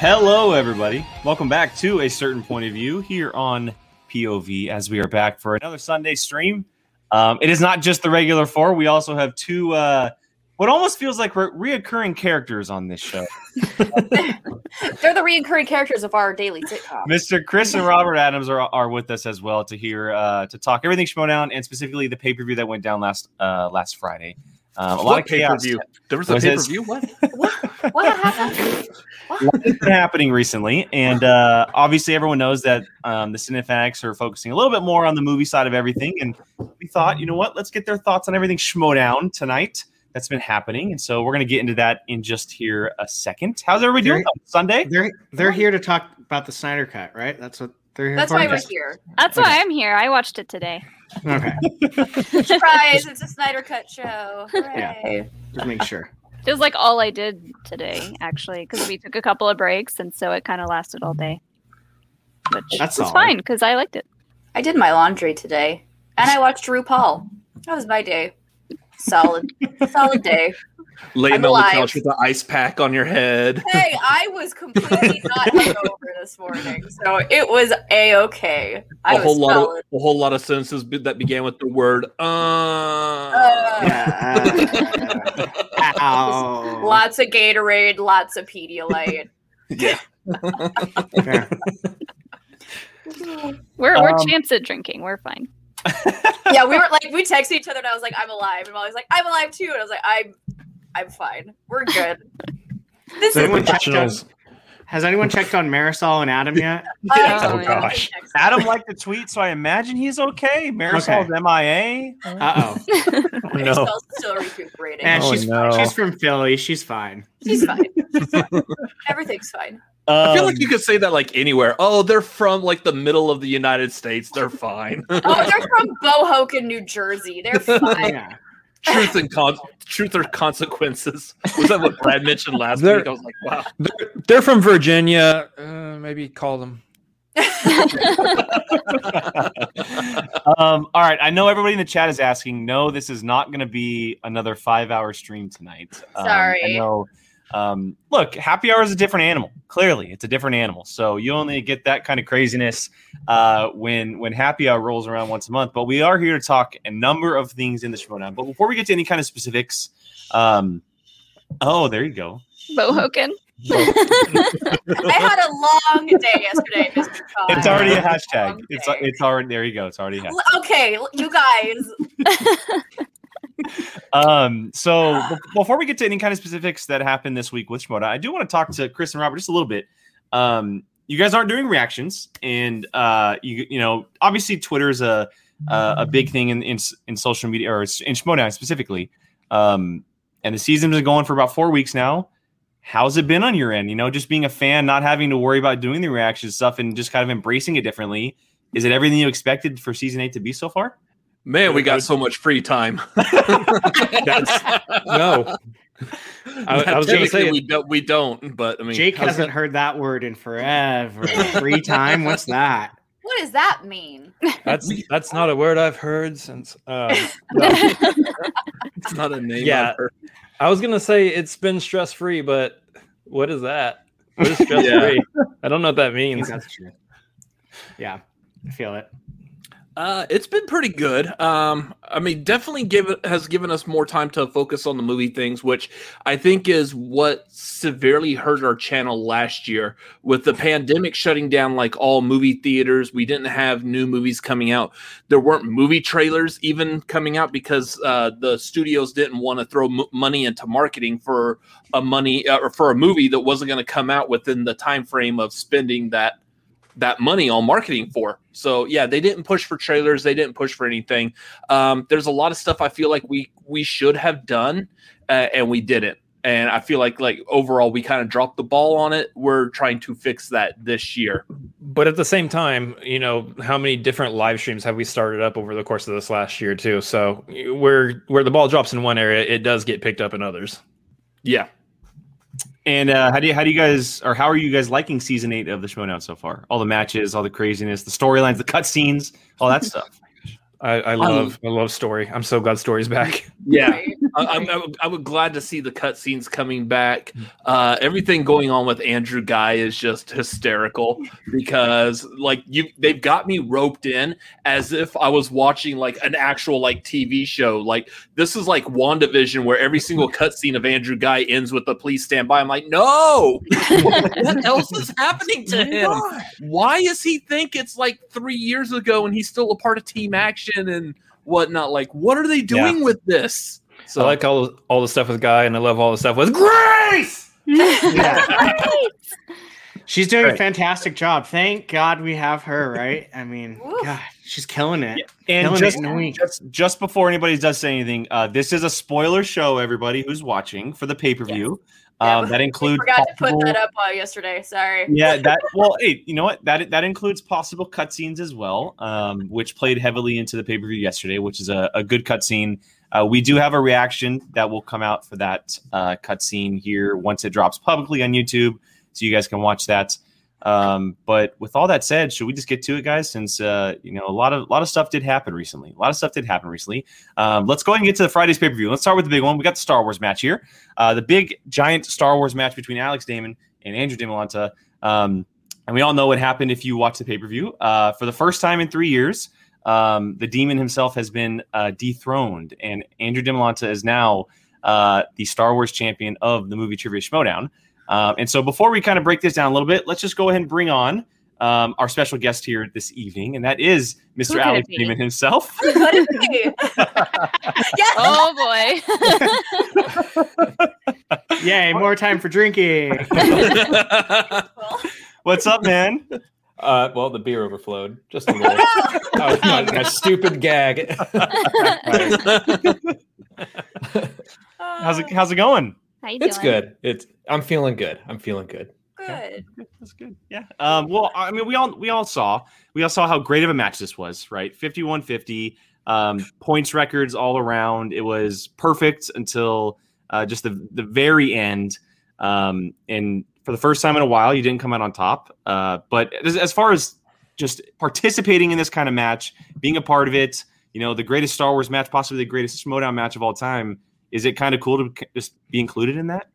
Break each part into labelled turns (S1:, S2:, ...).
S1: Hello, everybody. Welcome back to A Certain Point of View here on POV as we are back for another Sunday stream. Um, it is not just the regular four. We also have two, uh, what almost feels like re- reoccurring characters on this show.
S2: They're the reoccurring characters of our daily sitcom.
S1: Mr. Chris and Robert Adams are, are with us as well to hear, uh, to talk everything Schmoedown and specifically the pay per view that went down last uh, last Friday. Um, a lot
S3: What
S1: of chaos.
S3: pay-per-view? There was a
S1: Was
S3: pay per view. What?
S2: What happened?
S1: What's been happening recently, and uh, obviously everyone knows that um, the Cinefanatics are focusing a little bit more on the movie side of everything. And we thought, you know what, let's get their thoughts on everything Schmoedown tonight that's been happening. And so we're going to get into that in just here a second. How's everybody doing? on Sunday?
S4: They're they're here to talk about the Snyder Cut, right? That's what they're here
S2: That's
S4: for.
S2: why we're here.
S5: That's why I'm here. I watched it today.
S4: Okay,
S2: Surprise! It's a Snyder Cut show. Hooray.
S4: just make sure.
S5: It was like all I did today, actually, because we took a couple of breaks, and so it kind of lasted all day. Which
S4: That's
S5: was
S4: solid.
S5: fine because I liked it.
S2: I did my laundry today, and I watched RuPaul. That was my day. Solid, solid day.
S3: Laying
S2: I'm
S3: on the couch with the ice pack on your head.
S2: Hey, I was completely not hungover this morning, so it was a okay. I
S3: a
S2: was
S3: whole lot
S2: solid.
S3: of a whole lot of sentences be- that began with the word uh.
S2: Uh,
S4: Yeah. uh,
S2: lots of Gatorade, lots of Pedialyte.
S3: yeah.
S5: We're we're
S1: Um,
S5: champs at drinking. We're fine.
S2: yeah, we were like we texted each other, and I was like, "I'm alive," and Molly's like, "I'm alive too," and I was like, "I'm, I'm fine. We're good." This
S4: Has anyone,
S2: is
S4: checked on, has anyone checked on Marisol and Adam yet?
S5: Oh,
S2: yeah.
S1: gosh. Adam liked the tweet, so I imagine he's okay. Marisol's MIA.
S4: Uh oh.
S1: No.
S2: Still, still recuperating.
S4: And
S1: Oh,
S4: she's
S1: no.
S4: she's from Philly. She's fine.
S2: She's fine. Everything's fine.
S3: I feel
S1: Um,
S3: like you could say that like anywhere. Oh, they're from like the middle of the United States. They're fine.
S2: Oh, they're from Bohoken, New Jersey. They're fine.
S4: Yeah.
S3: Truth and con- truth or consequences. Was that what Brad mentioned last
S6: They're-
S3: week? I was like, wow.
S6: They're, they're from Virginia. Uh, maybe call them.
S1: um, all right. I know everybody in the chat is asking. No, this is not going to be another five-hour stream tonight. Um,
S2: Sorry.
S1: I know. Um, look, happy hour is a different animal. Clearly, it's a different animal. So you only get that kind of craziness uh, when when happy hour rolls around once a month. But we are here to talk a number of things in the showdown. But before we get to any kind of specifics, um, oh, there you go.
S5: Bohoken.
S2: I had a long day yesterday, Mr. Todd.
S1: It's already a hashtag. It's
S2: day.
S1: it's already there. You go. It's already a hashtag.
S2: Okay, you guys.
S1: Um, so be- before we get to any kind of specifics that happened this week with Schmoedown, I do want to talk to Chris and Robert just a little bit. Um, you guys aren't doing reactions, and uh, you you know obviously Twitter's a a, a big thing in, in in social media or in Schmoedown specifically. Um, and the season's been going for about four weeks now. How's it been on your end? You know, just being a fan, not having to worry about doing the reaction stuff, and just kind of embracing it differently. Is it everything you expected for season eight to be so far?
S3: Man, we got so much free time.
S6: That's- no. I- I was gonna say
S3: we don't. We don't. But I mean,
S4: Jake hasn't heard that word in forever. Free time? What's that?
S2: What does that mean?
S6: That's that's not a word I've heard since. Um,
S3: It's not a name.
S6: Yeah.
S3: I've heard.
S6: I was gonna say it's been stress free, but what is that? What is stress free? I don't know what that means.
S4: that's true. Yeah, I feel it.
S3: Uh, it's been pretty good. Um, I mean, definitely give has given us more time to focus on the movie things, which I think is what severely hurt our channel last year with the pandemic shutting down like all movie theaters. We didn't have new movies coming out. There weren't movie trailers even coming out because uh, the studios didn't want to throw m- money into marketing for a money uh, or for a movie that wasn't going to come out within the time frame of spending that that money on marketing for. So yeah, they didn't push for trailers. They didn't push for anything. Um, there's a lot of stuff I feel like we we should have done, uh, and we didn't. And I feel like like overall we kind of dropped the ball on it. We're trying to fix that this year.
S6: But at the same time, you know, how many different live streams have we started up over the course of this last year too? So where where the ball drops in one area, it does get picked up in others.
S3: Yeah.
S1: And uh, how do you how do you guys or how are you guys liking season eight of the Showdown so far? All the matches, all the craziness, the storylines, the cutscenes, all that stuff.
S6: I, I love I love story. I'm so glad story's back.
S3: Yeah. I'm, I, would- I would glad to see the cutscenes coming back. Uh, everything going on with Andrew Guy is just hysterical because, like, you they've got me roped in as if I was watching like an actual like TV show. Like this is like WandaVision, where every single cutscene of Andrew Guy ends with the "Please stand by." I'm like, no, what else is happening to him? Why does he think it's like three years ago and he's still a part of Team Action and whatnot? Like, what are they doing with this?
S6: So I like all all the stuff with Guy, and I love all the stuff with Grace.
S4: She's doing a fantastic job. Thank God we have her, right? I mean, God, she's killing it.
S1: And
S4: killing
S1: just,
S4: it in a week.
S1: just just before anybody does say anything, uh, this is a spoiler show. Everybody who's watching for the pay per view,
S2: Yeah,
S1: um, that includes
S2: forgot to put that up uh, yesterday. Sorry.
S1: yeah, that well, hey, you know what? That that includes possible cutscenes as well, um, which played heavily into the pay per view yesterday, which is a, a good cutscene. Uh, we do have a reaction that will come out for that uh, cutscene here once it drops publicly on YouTube, so you guys can watch that. Um, but with all that said, should we just get to it, guys? Since uh, you know a lot of a lot of stuff did happen recently. A lot of stuff did happen recently. Um, let's go ahead and get to the Friday's pay per view. Let's start with the big one. We got the Star Wars match here. Uh, the big giant Star Wars match between Alex Damon and Andrew Dimalanta. Um, and we all know what happened if you watch the pay per view. Uh, for the first time in three years, um, the demon himself has been uh, dethroned, and Andrew Dimalanta is now uh, the Star Wars champion of the movie Trivia Schmoedown. Um, and so, before we kind of break this down a little bit, let's just go ahead and bring on um, our special guest here this evening, and that is Mr.
S5: could it
S1: Alex
S5: be?
S1: Damon himself.
S2: What is he? yes.
S5: oh boy.
S4: Yay, more time for drinking.
S1: What's up, man?
S6: Uh, well, the beer overflowed just a little. Oh, my, my stupid gag.
S1: How's it How's it going?
S5: How you
S6: it's
S5: doing?
S6: good. It's I'm feeling good. I'm feeling good.
S2: Good.
S1: That's good. Yeah. Um, well, I mean, we all we all saw we all saw how great of a match this was, right? 51-50, um, points records all around. It was perfect until uh, just the the very end. Um, and for the first time in a while, you didn't come out on top. Uh, but as, as far as just participating in this kind of match, being a part of it, you know, the greatest Star Wars match, possibly the greatest Schmoedown match of all time. Is it kind of cool to just be included in that?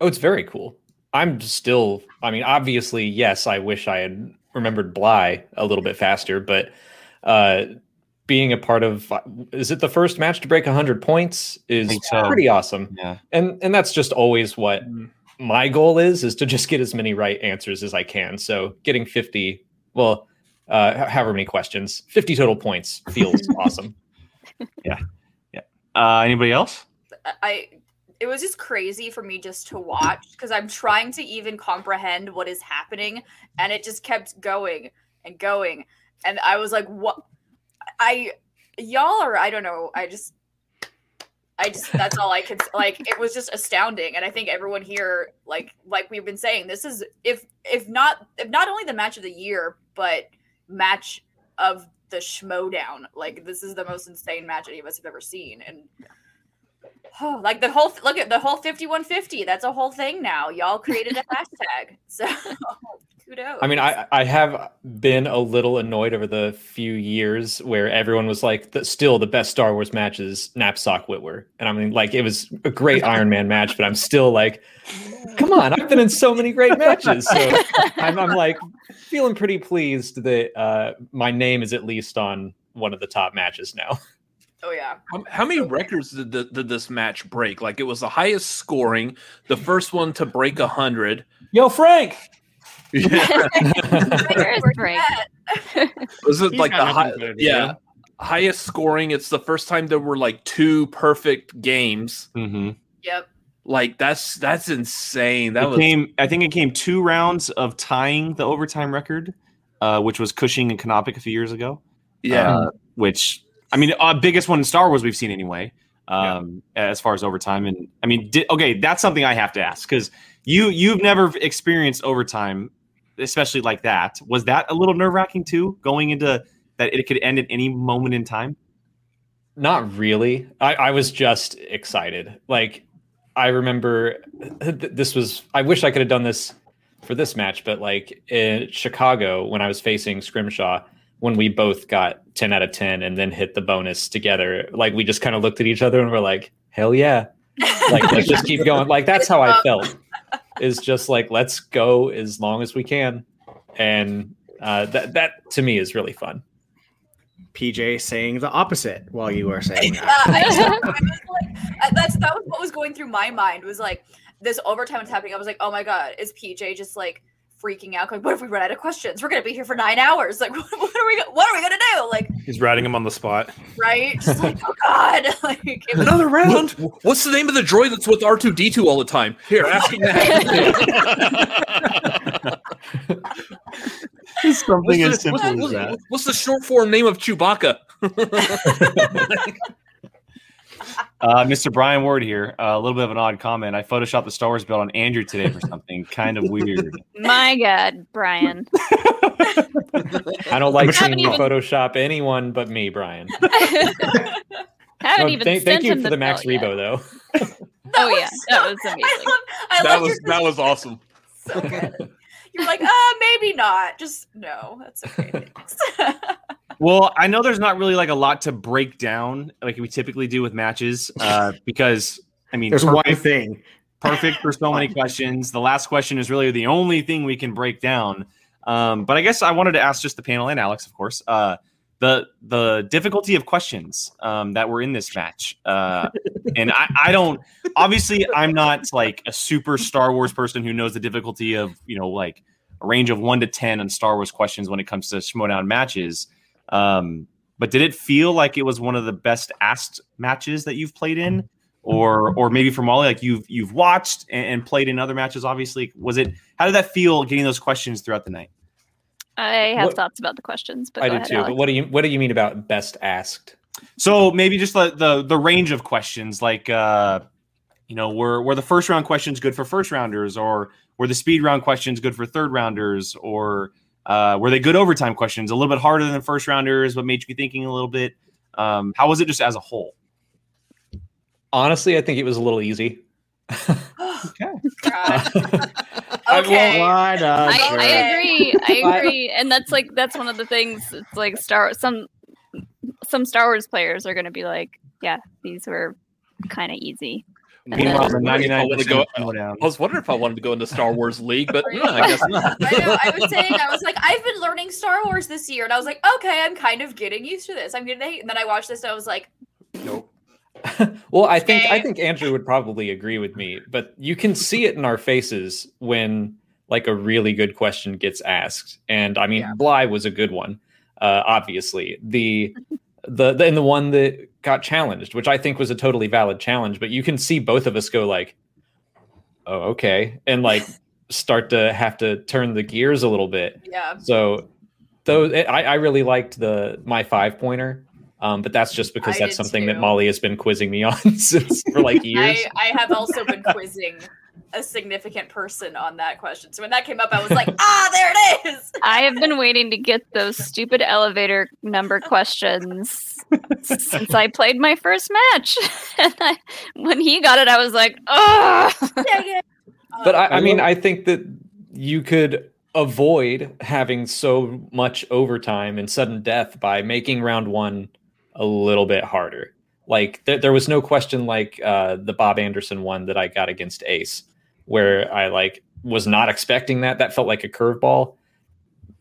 S6: Oh, it's very cool. I'm still. I mean, obviously, yes. I wish I had remembered Bly a little bit faster, but uh, being a part of is it the first match to break 100 points is
S1: so.
S6: pretty awesome.
S1: Yeah.
S6: and and that's just always what
S3: Mm.
S6: My goal is is to just get as many right answers as i can so getting 50 well uh however many questions 50 total points feels awesome Yeah. Yeah.
S1: Uh, anybody else?
S2: I it was just crazy for me just to watch because I'm trying to even comprehend what is happening and it just kept going and going and I was like what I y'all are I don't know I just I just that's all I could like it was just astounding and I think everyone here like like we've been saying this is if if not if not only the match of the year but match of the schmoedown like this is the most insane match any of us have ever seen and Oh, like the whole look at the whole 5150. That's a whole thing now. Y'all created a hashtag. So kudos.
S6: i mean i i have been a little annoyed over the few years where everyone was like the, still the best star wars match is Napzok Witwer and i mean like it was a great iron man match but i'm still like come on i've been in so many great matches so I'm, I'm like feeling pretty pleased that uh, my name is at least on one of the top matches now.
S2: Oh yeah.
S3: How, how many records did, the, did this match break? Like it was the highest scoring, the first one to break a hundred.
S6: Yo, Frank!
S3: Yeah.
S5: Where's Frank?
S3: Was it
S4: He's
S3: like the high,
S4: better to
S3: yeah highest scoring? It's the first time there were like two perfect games.
S1: Mm-hmm.
S2: Yep.
S3: Like that's that's insane. That
S1: it
S3: was
S1: came. I think it came two rounds of tying the overtime record, uh, which was Cushing and Knopic a few years ago.
S3: yeah.
S1: Uh, which I mean, uh, biggest one in Star Wars we've seen anyway. Um, as far as overtime, and I mean, di- okay, that's something I have to ask because you you've never experienced overtime, especially like that. Was that a little nerve wracking too, going into that it could end at any moment in time?
S6: Not really. I, I was just excited. Like, I remember th- this was, I wish I could have done this for this match, but like in Chicago, when I was facing Scrimshaw, when we both got 10 out of 10 and then hit the bonus together. Like we just kind of looked at each other and we're like, hell yeah. Like let's just keep going. Like that's how I felt. Is just like let's go as long as we can. And uh, that that to me is really fun.
S4: PJ saying the opposite while you were saying
S2: Yeah,
S4: that.
S2: I I like, that's that was what was going through my mind was like this overtime was happening. I was like, oh my god, is PJ just like freaking out? Like, what if we run out of questions? We're gonna be here for nine hours. Like, what, what are we? What are we gonna do? Like,
S7: He's writing him on the spot.
S2: right? Just like, oh god. Like, was,
S3: Another round. What's the name of the droid that's with R two D two all the time? Here, ask him that.
S1: Something
S3: What's
S1: as
S3: the,
S1: simple
S3: what's,
S1: as that.
S3: what's the short form name of Chewbacca?
S1: Uh, Mr. Brian Ward here. Uh, a little bit of an odd comment. I photoshopped the Star Wars belt on Andrew today for something kind of weird.
S5: My God, Brian.
S6: I don't like
S5: Haven't
S6: seeing you
S5: even-
S6: Photoshop anyone but me, Brian.
S5: Haven't
S6: Oh,
S5: even
S6: thank, thank you
S5: him
S6: for the Max
S5: bill yet.
S6: Rebo though.
S5: Oh yeah, that was
S2: I
S5: amazing.
S2: love, I
S3: that was that was awesome.
S2: so good. You're like, uh, maybe not. Just no, that's okay.
S1: Well, I know there's not really like a lot to break down like we typically do with matches uh, because I mean,
S4: There's
S1: perfect,
S4: one thing.
S1: perfect for so many questions. The last question is really the only thing we can break down. Um, but I guess I wanted to ask just the panel and Alex, of course, uh, the the difficulty of questions um, that were in this match. Uh, and I, I don't obviously I'm not like a super Star Wars person who knows the difficulty of you know like a range of one to ten on Star Wars questions when it comes to Schmoedown matches. Um, but did it feel like it was one of the best asked matches that you've played in? Or, or maybe for Molly, like you've you've watched and, and played in other matches. Obviously, was it? How did that feel getting those questions throughout the night?
S5: I have
S6: What-
S5: thoughts about the questions, but
S6: I
S5: go
S6: do
S5: ahead,
S6: too.
S5: Alex.
S6: But what do you what do you mean about best asked?
S1: So maybe just the the, the range of questions, like uh, you know, were were the first round questions good for first rounders, or were the speed round questions good for third rounders, or uh, were they good overtime questions? A little bit harder than first rounders, but made you be thinking a little bit. Um, how was it just as a whole?
S6: Honestly, I think it was a little easy.
S2: God.
S6: I-
S2: Okay.
S4: What a
S5: I, I
S2: Okay.
S5: agree. I
S6: I-
S5: agree, and that's like that's one of the things. It's like Star some some Star Wars players are going to be like, yeah, these were kind of easy. And
S1: Meanwhile,
S5: then-
S1: the ninety nine
S3: I wanna go- I was wondering if I wanted to go into Star Wars League, but no, I guess not.
S2: I know. I was saying, I was like, I've been learning Star Wars this year, and I was like, okay, I'm kind of getting used to this. I'm getting, hate. and then I watched this, and I was like,
S3: Nope.
S6: well, I think I think Andrew would probably agree with me, but you can see it in our faces when like a really good question gets asked. And I mean,
S2: Yeah.
S6: Bly was a good one, uh, obviously. The the the and the one that got challenged, which I think was a totally valid challenge, but you can see both of us go like, "Oh, okay," and like start to have to turn the gears a little bit.
S2: yeah,
S6: So those I, I really liked the my five pointer. Um, but that's just because
S2: I
S6: that's something that. Molly has been quizzing me on since for like years.
S2: I, I have also been quizzing a significant person on that question. So when that came up, I was like, ah, there it is.
S5: I have been waiting to get those stupid elevator number questions since I played my first match. and I, when he got it, I was like, oh.
S2: Dang it.
S6: but
S2: Um,
S6: I, I mean, I think that you could avoid having so much overtime and sudden death by making round one a little bit harder. Like there, there was no question like uh, the Bob Anderson one that I got against Ace, where I like was not expecting that. That felt like a curveball.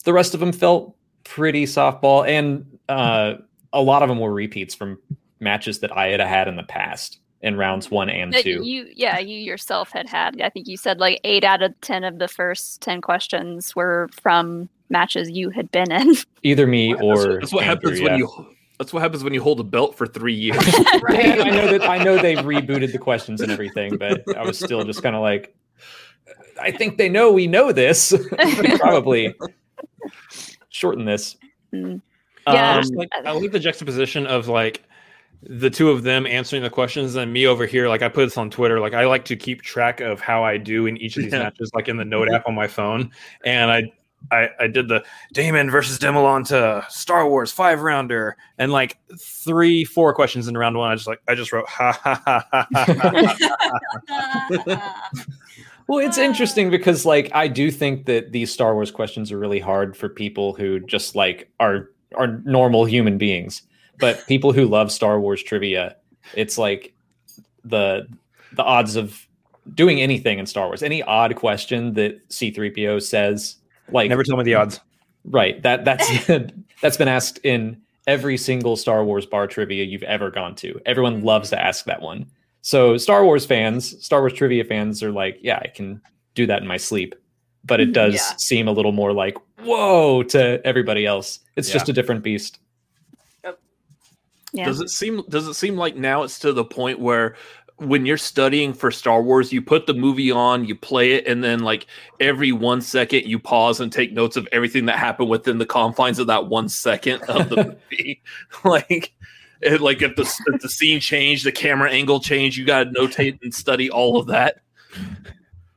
S6: The rest of them felt pretty softball, and uh, a lot of them were repeats from matches that I had had in the past in rounds one and
S5: that
S6: two.
S5: you, yeah, you yourself had had. I think you said like eight out of ten of the first ten questions were from matches you had been in.
S6: Either me
S3: That's
S6: or
S3: what- that's what
S6: Andrew,
S3: happens
S6: yeah.
S3: when you. That's what happens when you hold a belt for three years.
S6: Yeah, I know that I know they rebooted the questions and everything, but I was still just kind of like, I think they know we know this. Probably shorten this.
S5: Mm.
S7: I
S5: Yeah.
S7: just like I like the juxtaposition of like the two of them answering the questions and me over here. Like I put this on Twitter. Like I like to keep track of how I do in each of these
S3: Yeah.
S7: matches, like in the note app on my phone. And I I, I did the Damon versus Dimalanta Star Wars five rounder, and like three, four questions in round one. I just like I just wrote ha ha ha ha ha.
S6: Well, it's interesting because like I do think that these Star Wars questions are really hard for people who just like are are normal human beings. But people who love Star Wars trivia, it's like the the odds of doing anything in Star Wars, any odd question that C3PO says, like
S7: Never tell me the odds.
S6: Right. That that's that's been asked in every single Star Wars bar trivia you've ever gone to. Everyone mm-hmm. loves to ask that one. So Star Wars fans, Star Wars trivia fans are like, yeah, I can do that in my sleep. But it does
S2: Yeah.
S6: seem a little more like, whoa, to everybody else. It's
S7: Yeah.
S6: just a different beast.
S5: Yeah.
S3: Does it seem does it seem like now it's to the point where when you're studying for Star Wars, you put the movie on, you play it, and then like every one second you pause and take notes of everything that happened within the confines of that one second of the movie. like it, like if the if the scene changed, the camera angle changed, you gotta notate and study all of that.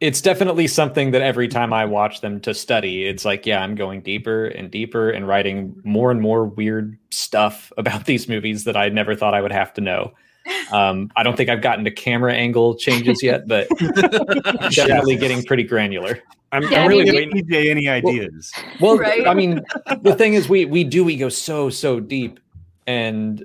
S6: It's definitely something that every time I watch them to study, it's like, yeah, I'm going deeper and deeper and writing more and more weird stuff about these movies that I never thought I would have to know. Um, I don't think I've gotten to camera angle changes yet, but definitely getting pretty granular.
S7: I'm,
S5: Yeah,
S7: I'm
S5: I
S7: really
S5: mean,
S7: waiting.
S1: PJ, any ideas?
S6: Well,
S2: Right?
S6: I mean, the thing is, we we do we go so so deep, and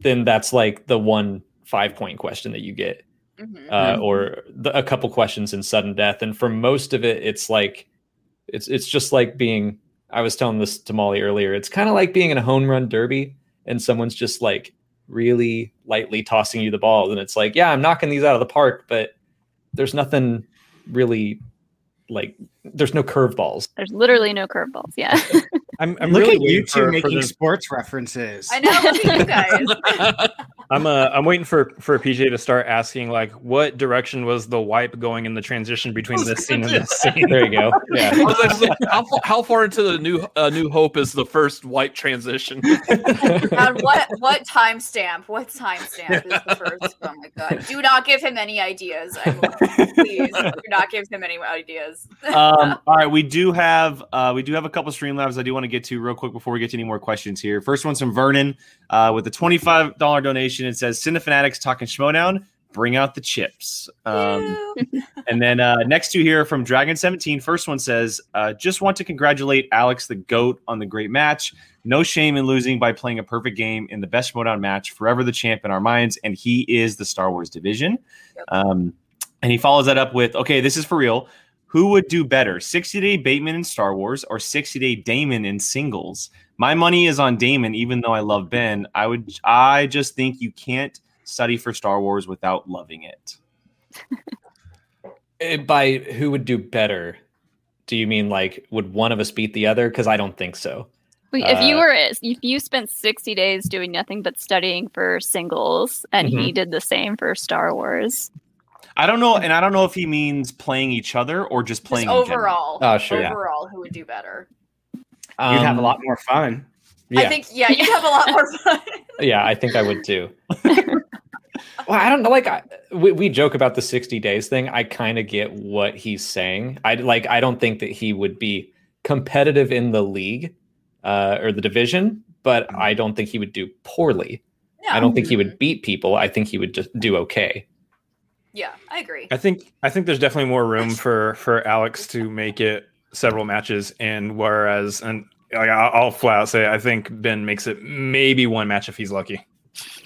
S6: then that's like the one five point question that you get,
S2: Mhm.
S6: uh, or the, a couple questions in sudden death, and for most of it, it's like it's it's just like being. I was telling this to Molly earlier. It's kind of like being in a home run derby, and someone's just like really lightly tossing you the ball, and it's like, yeah, I'm knocking these out of the park, but there's nothing really like there's no curveballs.
S5: There's literally no curveballs. Yeah.
S7: I'm, I'm
S4: Look
S7: really
S4: at you two
S7: for, for
S4: making
S7: the,
S4: sports references.
S2: I know. Look at you guys.
S7: I'm uh, I'm waiting for for PJ to start asking like what direction was the wipe going in the transition between this scene and this scene.
S6: There you go. Yeah.
S3: Actually- how, how far into the new uh, New Hope is the first white transition?
S2: And what what timestamp? What timestamp is the first? Oh my god! Do not give him any ideas. I Please do not give him any ideas.
S1: um, all right, we do have uh, we do have a couple Streamlabs I do want to get to real quick before we get to any more questions here. First one's from Vernon uh, with a twenty five dollar donation. It says Cinefanatics talking Schmoedown. Bring out the chips. Um, and then uh, next two here from Dragon 17. First one says, uh, just want to congratulate Alex the GOAT on the great match. No shame in losing by playing a perfect game in the best Schmoedown match. Forever the champ in our minds. And he is the Star Wars division. Um, and he follows that up with, okay, this is for real. Who would do better, 60 Day Bateman in Star Wars or 60 Day Damon in singles? My money is on Damon, even though I love Ben. I would, I just think you can't study for Star Wars without loving it.
S6: Uh, By who would do better? Do you mean like would one of us beat the other? Because I don't think so.
S5: Wait, if you
S6: Uh,
S5: were if you spent 60 days doing nothing but studying for singles and
S6: Mm-hmm.
S5: he did the same for Star Wars.
S1: I don't know, and I don't know if he means playing each other or just
S2: Just
S1: playing in general.
S2: overall.
S6: Oh, sure.
S1: Yeah.
S2: Overall, who would do better?
S4: You'd have a
S6: Um,
S4: lot more fun.
S6: Yeah,
S2: I think yeah, you'd have a lot more fun.
S6: yeah, I think I would too. well, I don't know. Like, I, we, we joke about the sixty days thing. I kind of get what he's saying. I like. I don't think that he would be competitive in the league uh, or the division, but I don't think he would do poorly.
S2: Yeah.
S6: I don't think he would beat people. I think he would just do okay.
S2: Yeah, I agree.
S7: I think I think there's definitely more room for for Alex to make it several matches, and whereas and like, I'll I'll flat out say I think Ben makes it maybe one match if he's lucky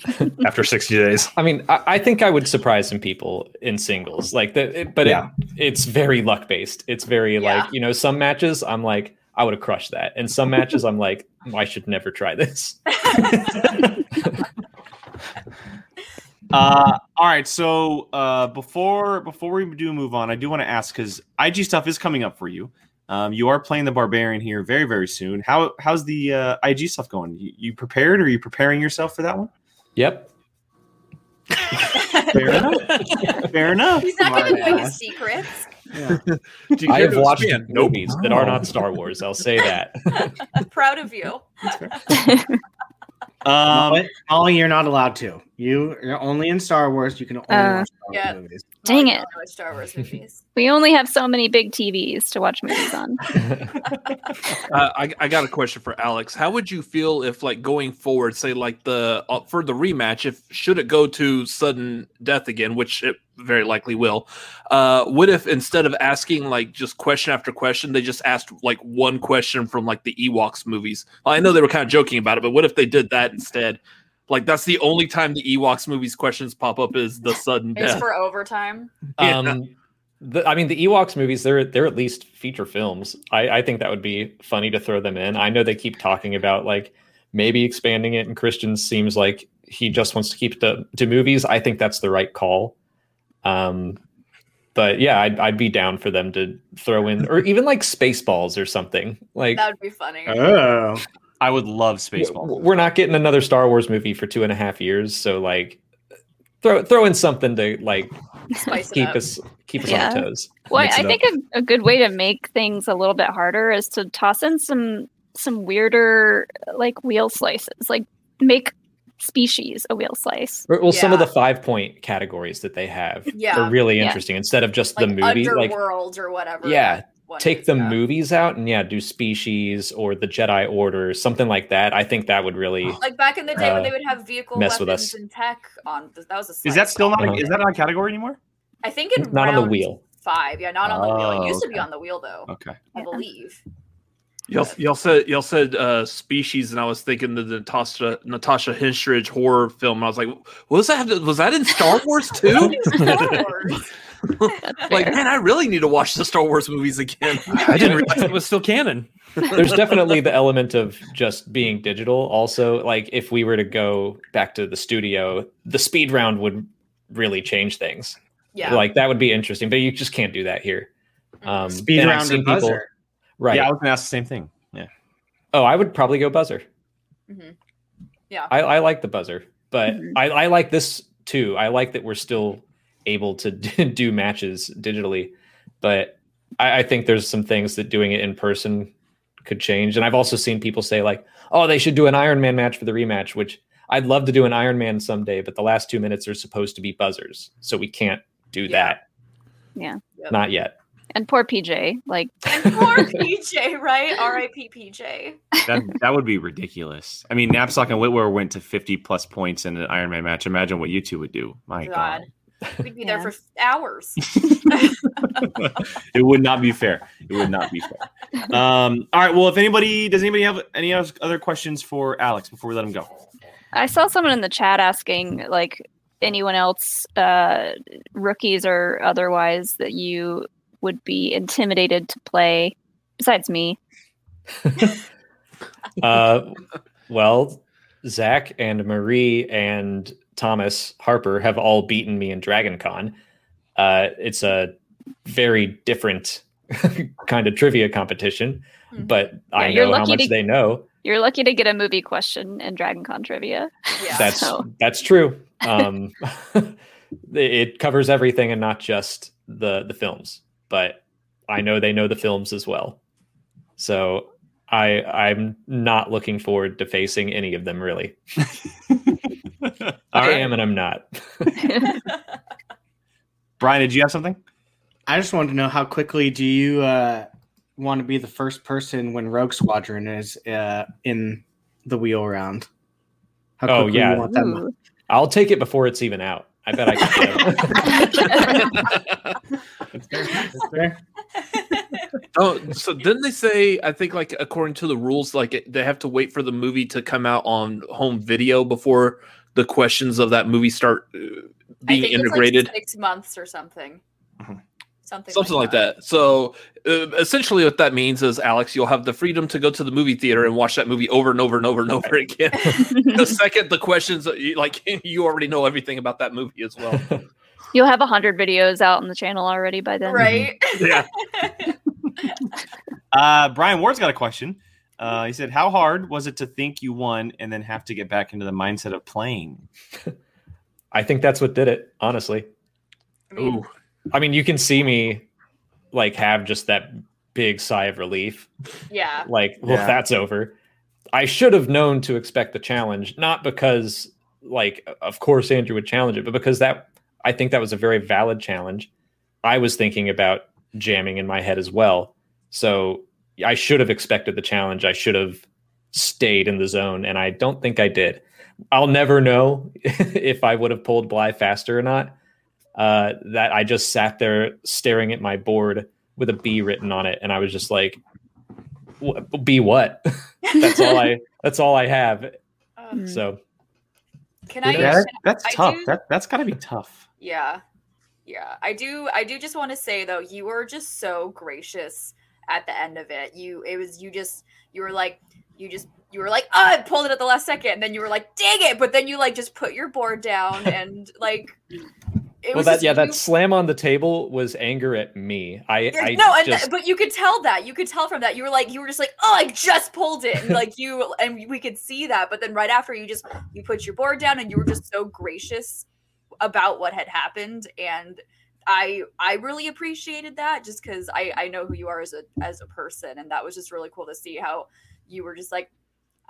S7: after 60 days.
S6: I mean, I, I think I would surprise some people in singles, like the, it- but
S4: Yeah.
S6: it, it's very luck based. It's very
S2: Yeah.
S6: like you know, some matches I'm like I would have crushed that, and some matches I'm like I should never try this.
S1: Uh, all right. So uh, before before we do move on, I do want to ask because IG stuff is coming up for you. Um, you are playing the barbarian here very very soon. How how's the uh, IG stuff going? You, you prepared? Or are you preparing yourself for that one?
S6: Yep.
S1: Fair enough. Fair enough.
S2: He's not
S4: Smart
S2: giving away his secrets.
S7: Do you
S6: I have watched
S7: expand?
S6: movies that are not Star Wars. I'll say that.
S2: I'm proud of you.
S1: Um,
S4: Molly, Molly, you're not allowed to. You you're only in Star Wars. You can only
S5: Uh,
S4: watch Star Wars
S2: yeah.
S4: movies.
S5: Dang it.
S2: Star Wars movies.
S5: We only have so many big TVs to watch movies on.
S3: Uh, I, I got a question for Alex. How would you feel if, like, going forward, say, like the uh, for the rematch, if should it go to sudden death again, which it very likely will, uh, what if instead of asking like just question after question, they just asked like one question from like the Ewoks movies? I know they were kind of joking about it, but what if they did that instead? Like that's the only time the Ewoks movies questions pop up is the sudden
S2: It's
S3: death.
S2: for overtime.
S3: Yeah.
S6: Um, the, I mean, the Ewoks movies, they're they're at least feature films. I, I think that would be funny to throw them in. I know they keep talking about like maybe expanding it, and Christian seems like he just wants to keep the to, to movies. I think that's the right call. Um, but yeah, I'd, I'd be down for them to throw in, or even like Spaceballs or something. Like
S2: That would be funny.
S4: Oh,
S1: I would love Spaceballs.
S6: we're not getting another Star Wars movie for two and a half years, so like throw throw in something to like
S2: Spice
S6: keep us keep us
S5: Yeah.
S6: on our toes.
S5: Well, I think a, a good way to make things a little bit harder is to toss in some some weirder like wheel slices. Like make species a wheel slice.
S6: Or- Well, some of the five point categories that they have
S2: Yeah.
S6: are really
S5: Yeah.
S6: interesting. Instead of just
S2: Like
S6: the movie, like
S2: Underworld or whatever.
S6: yeah,
S2: that one
S6: take
S2: is,
S6: the
S2: yeah.
S6: movies out and yeah, do species or the Jedi Order, something like that. I think that would really.
S2: Like back in the day when
S6: uh,
S2: they would have vehicle
S6: mess with
S2: weapons
S6: us.
S2: and tech on. That was a.
S1: Is that still not?
S6: Uh-huh.
S1: A, is that not a category anymore?
S2: I think in
S6: Not on the
S2: round
S6: wheel.
S2: Five, yeah, not on the wheel.
S1: Oh,
S2: It used to be on the wheel though,
S1: Okay.
S2: I
S5: Yeah.
S2: believe.
S3: Y'all, y'all said y'all said uh, species, and I was thinking the Natasha Natasha Henstridge horror film. I was like, what was that? Was that in Star Wars too?
S2: Star Wars.
S5: That's
S3: like, man, I really need to watch the Star Wars movies again.
S7: I didn't realize it was still canon.
S6: There's definitely the element of just being digital. Also, like if we were to go back to the studio, the speed round would really change things.
S2: Yeah.
S6: Like that would be interesting, but you just can't do that here. Um,
S4: speed round
S6: seen
S4: and
S6: people-
S4: buzzer.
S6: Right.
S1: Yeah, I was gonna ask the same thing. Yeah.
S6: Oh, I would probably go buzzer.
S2: Mm-hmm. Yeah.
S6: I, I like the buzzer, but
S5: Mhm.
S6: I, I like this too. I like that we're still able to do matches digitally, but I, I think there's some things that doing it in person could change. And I've also seen people say like, "Oh, they should do an Iron Man match for the rematch," which I'd love to do an Iron Man someday, but the last two minutes are supposed to be buzzers, so we can't do
S2: Yeah.
S6: that.
S5: Yeah.
S2: Yep.
S6: Not yet.
S5: And poor PJ, like
S2: And poor PJ, right? R.I.P. PJ.
S1: That that would be ridiculous. I mean, Napzok and Witwer went to 50 plus points in an Iron Man match. Imagine what you two would do. My God.
S2: God. We'd be
S5: Yeah.
S2: there for hours.
S1: it would not be fair. It would not be fair. Um, all right. Well, if anybody does anybody have any other questions for Alex before we let him go?
S5: I saw someone in the chat asking like anyone else, uh, rookies or otherwise, that you would be intimidated to play besides me.
S6: Uh, well, Zach and Marie and Thomas Harper have all beaten me in Dragon Con. Uh, it's a very different kind of trivia competition,
S2: Mhm.
S6: but I
S5: Yeah, you're
S6: know how
S5: lucky
S6: much
S5: to-
S6: they know.
S5: You're lucky to get a movie question in Dragon Con trivia.
S2: Yeah.
S6: That's
S5: So-
S6: that's true. Um, it- it covers everything and not just the the films, but I know they know the films as well. So I I'm not looking forward to facing any of them really.
S1: All
S6: I
S1: right.
S6: am and I'm not.
S1: Brian, did you have something?
S4: I just wanted to know how quickly do you uh, want to be the first person when Rogue Squadron is uh, in the wheel round? How
S6: Oh, yeah.
S4: you want that
S6: I'll take it before it's even out. I bet I can.
S4: That's fair. That's fair.
S3: oh, so didn't they say? I think like according to the rules, like it, they have to wait for the movie to come out on home video before the questions of that movie start uh,
S2: I
S3: being
S2: think it's, like,
S3: integrated.
S2: six months or something.
S1: Mhm.
S2: Something,
S3: Something like that. So uh, essentially, what that means is, Alex, you'll have the freedom to go to the movie theater and watch that movie over and over and over and over again. the second the questions, uh, like you already know everything about that movie as well.
S5: You'll have a hundred videos out on the channel already by then.
S2: Right?
S3: Yeah.
S1: Uh, Brian Ward's got a question. Uh, he said, "How hard was it to think you won and then have to get back into the mindset of playing?"
S6: I think that's what did it, honestly.
S2: I mean,
S3: Ooh.
S6: I mean, you can see me like have just that big sigh of relief.
S2: yeah.
S6: Like, well,
S1: Yeah.
S6: that's over. I should have known to expect the challenge, not because like of course Andrew would challenge it, but because that I think that was a very valid challenge, I was thinking about jamming in my head as well. So I should have expected the challenge. I should have stayed in the zone, and I don't think I did. I'll never know if I would have pulled Bly faster or not. Uh, that I just sat there staring at my board with a B written on it, and I was just like, "Wh- "B what?" that's all I. That's all I have.
S2: Um,
S6: So
S2: can I?
S1: Yeah, that- that's
S2: I
S1: tough.
S2: do-
S1: That that's got to be tough.
S2: Yeah. Yeah. I do I do just want to say though, you were just so gracious at the end of it. You it was you just you were like you just you were like, ah, oh, I pulled it at the last second. And then you were like, dang it. But then you like just put your board down and like it
S6: well,
S2: was
S6: that
S2: just-
S6: yeah, that
S2: you-
S6: slam on the table was anger at me. I, I
S2: no, and
S6: just
S2: but you could tell that. You could tell from that. You were like, you were just like, oh, I just pulled it, and like you, and we could see that. But then right after, you just you put your board down, and you were just so gracious about what had happened, and I I really appreciated that, just because I I know who you are as a as a person, and that was just really cool to see how you were just like.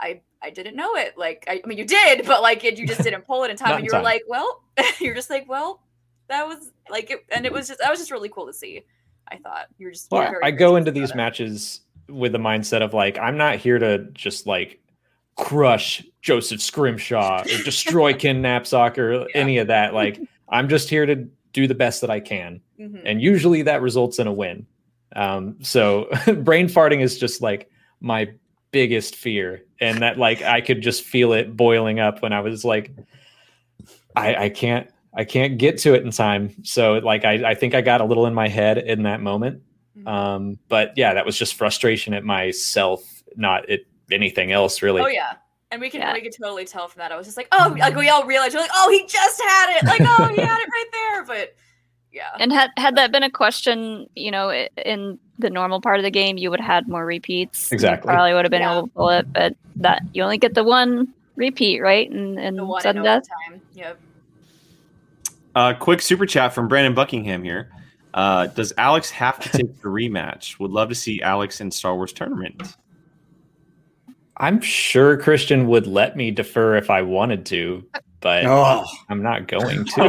S2: I, I didn't know it. Like I, I mean, you did, but like it, you just didn't pull it in time, and you were like, "Well," you're just like, "Well, that was like it," and it was just that was just really cool to see. I thought you're just.
S6: Well,
S2: very
S6: I go into these
S2: it.
S6: matches with the mindset of like, I'm not here to just like crush Joseph Scrimshaw or destroy Ken Napzok or
S2: Yeah.
S6: any of that. Like, I'm just here to do the best that I can.
S2: Mhm.
S6: And usually that results in a win. Um, so brain farting is just like my biggest fear. And that like I could just feel it boiling up when I was like, I, I can't I can't get to it in time. So like I, I think I got a little in my head in that moment.
S2: Mhm.
S6: Um, but yeah, that was just frustration at myself, not at anything else really.
S2: Oh yeah, and we can
S5: Yeah.
S2: we could totally tell from that. I was just like, oh, like we all realized, we're like, oh, he just had it, like, oh, he had it right there. But yeah,
S5: And had had that been a question, you know, in the normal part of the game, you would have had more repeats. You
S6: Exactly.
S5: probably would have been
S2: Yeah.
S5: able to pull it, but that you only get the one repeat, right? And and
S2: the one
S5: sudden
S2: and
S5: death.
S2: time. Yep.
S1: Uh, quick super chat from Brandon Buckingham here. Uh, does Alex have to take the rematch? Would love to see Alex in Star Wars tournament.
S6: I'm sure Christian would let me defer if I wanted to, but
S4: Oh,
S6: I'm not going to.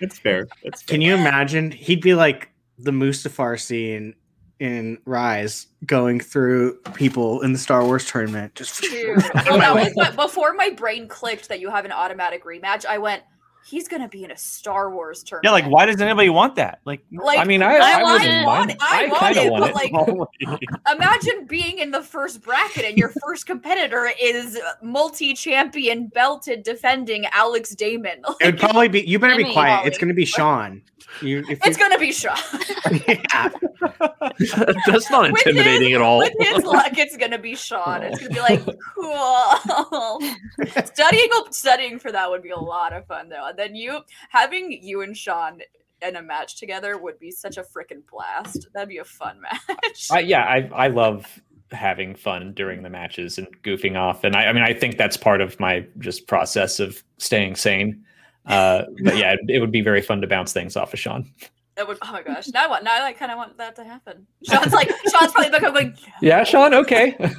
S1: That's fair. That's fair.
S4: can you imagine? He'd be like the Mustafar scene in Rise, going through people in the Star Wars tournament. Just
S2: Dude. Oh, well, that before my brain clicked that you have an automatic rematch. I went, he's gonna be in a Star Wars tournament.
S1: Yeah, like why does anybody want that? Like,
S2: Like,
S6: I mean, I,
S5: I
S6: I,
S5: want
S6: wouldn't
S5: it.
S6: mind.
S2: I want it,
S6: want
S2: but,
S6: it.
S2: like, imagine being in the first bracket and your first competitor is multi-champion belted defending Alex Damon.
S4: it would probably be. You better be
S5: Jimmy.
S4: quiet. It's going to be Sean. You, if
S2: It's gonna be Sean.
S4: yeah.
S3: That's not
S2: With
S3: intimidating at all.
S2: With his luck, it's gonna be Sean. It's gonna be like cool. studying studying for that would be a lot of fun though. And then you having you and Sean in a match together would be such a freaking blast. That'd be a fun match.
S6: I, yeah, I I love having fun during the matches and goofing off, and I, I mean, I think that's part of my just process of staying sane. Uh, but yeah, it, it would be very fun to bounce things off of Sean.
S2: that would. Oh my gosh! Now I want. Now I like, kind of want that to happen. Sean's like. Sean's probably like. I'm like.
S6: Yeah, Sean. Okay.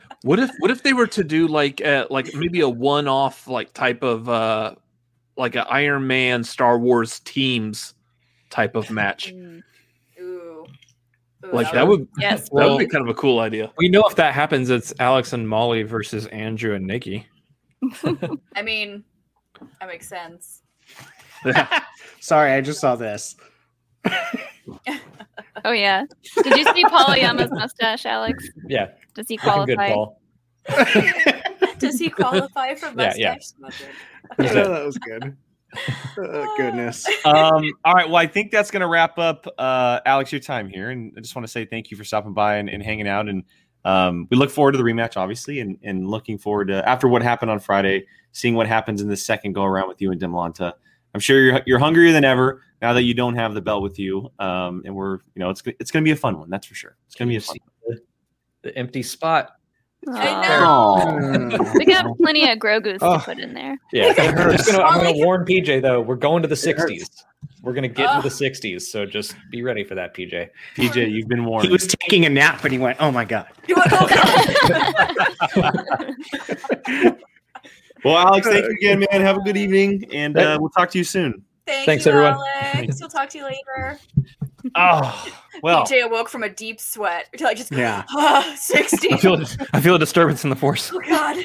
S3: What if what if they were to do like uh, like maybe a one off like type of uh like an Iron Man Star Wars teams type of match?
S5: Mm,
S2: Ooh. Ooh,
S3: Like that would
S5: yes.
S3: that would be kind of a cool idea.
S7: We know if that happens, it's Alex and Molly versus Andrew and Nikki.
S2: I mean, that makes sense.
S4: Sorry, I just saw this.
S5: Oh yeah. Did you see Polyama's mustache, Alex?
S6: Yeah,
S5: Does he
S6: good
S5: qualify?
S6: call.
S2: Does he qualify for
S6: Yeah, yeah.
S2: mustache smuggling?
S6: Is
S4: Oh, that was good. Oh, goodness.
S1: um, all right. Well, I think that's going to wrap up, uh, Alex, your time here. And I just want to say thank you for stopping by and, and hanging out. And um, we look forward to the rematch, obviously, and, and looking forward to, after what happened on Friday, seeing what happens in the second go around with you and Demolanta. I'm sure you're, you're hungrier than ever now that you don't have the belt with you. Um, and we're, you know, it's, it's going to be a fun one. That's for sure. It's going to be a fun one.
S6: The empty spot.
S2: I know.
S5: We got plenty of Grogu's
S6: Oh.
S5: to put in there.
S6: Yeah, I'm gonna, I'm
S2: All
S6: gonna warn PJ though. We're going to the
S4: It hurts.
S6: 60s. We're gonna get
S2: Ugh.
S6: into the 60s, so just be ready for that, PJ.
S1: PJ, you've been warned.
S4: He was taking a nap and he went, "Oh my god."
S2: You oh, God.
S1: well, Alex, thank you again, man. Have a good evening, and uh, we'll talk to you soon.
S2: Thank
S6: Thanks,
S2: you,
S6: everyone.
S2: Alex. We'll talk to you later.
S1: Oh, well,
S2: PJ awoke from a deep sweat. Like just
S4: Yeah.
S2: ah, 60.
S7: I feel I feel a disturbance in the force.
S2: oh God.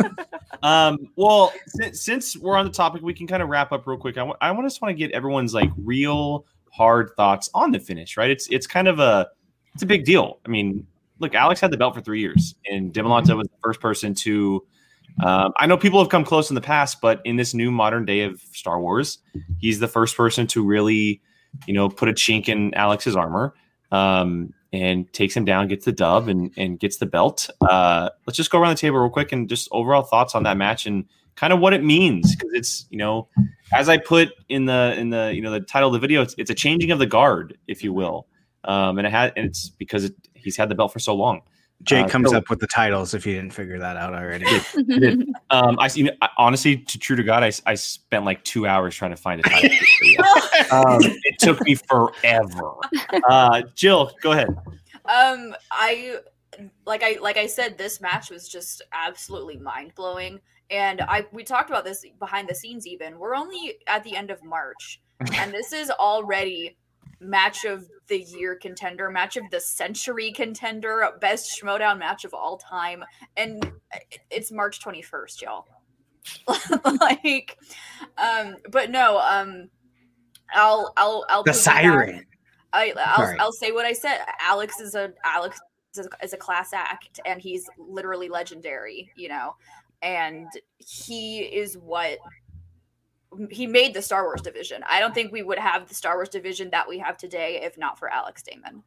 S1: um, well, since, since we're on the topic, we can kind of wrap up real quick. I wa- I want just want to get everyone's like real hard thoughts on the finish. Right? It's it's kind of a it's a big deal. I mean, look, Alex had the belt for three years, and Dimalanta was the first person to. Um, I know people have come close in the past, but in this new modern day of Star Wars, he's the first person to really, you know, put a chink in Alex's armor. Um, and takes him down, gets the dub, and and gets the belt. Uh, let's just go around the table real quick and just overall thoughts on that match and kind of what it means because it's you know as I put in the in the you know the title of the video, it's, it's a changing of the guard, if you will, um, and it had and it's because it, he's had the belt for so long.
S4: Jay
S1: Uh,
S4: comes
S1: so-
S4: up with the titles if you didn't figure that out already.
S1: Um, I you know, I- honestly, to true to God, I, I spent like two hours trying to find a title. um, it took me forever. Uh, Jill, go ahead.
S2: Um, I like I like I said, this match was just absolutely mind blowing. And I we talked about this behind the scenes. Even we're only at the end of March, and this is already match of the year contender, match of the century contender, best Schmoedown match of all time, and it's March twenty first, y'all. like, um, but no, um, I'll I'll I'll
S4: the siren.
S2: I, I'll,
S4: Sorry.
S2: I'll say what I said. Alex is a Alex is a, is a class act, and he's literally legendary, you know. And he is what he made the Star Wars division. I don't think we would have the Star Wars division that we have today if not for Alex Damon.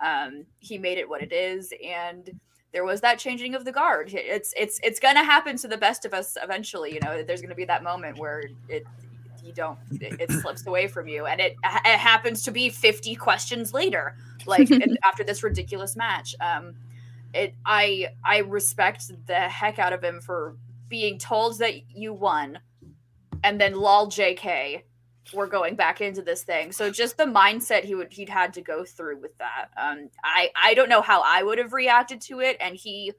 S2: Um, he made it what it is, and there was that changing of the guard. It's it's it's gonna happen to the best of us eventually. You know, there's gonna be that moment where it you don't it, it slips away from you. And it, it happens to be 50 questions later like and after this ridiculous match um it i i respect the heck out of him for being told that you won and then lol jk we're going back into this thing. So just the mindset he would he'd had to go through with that. Um i i don't know how i would have reacted to it and he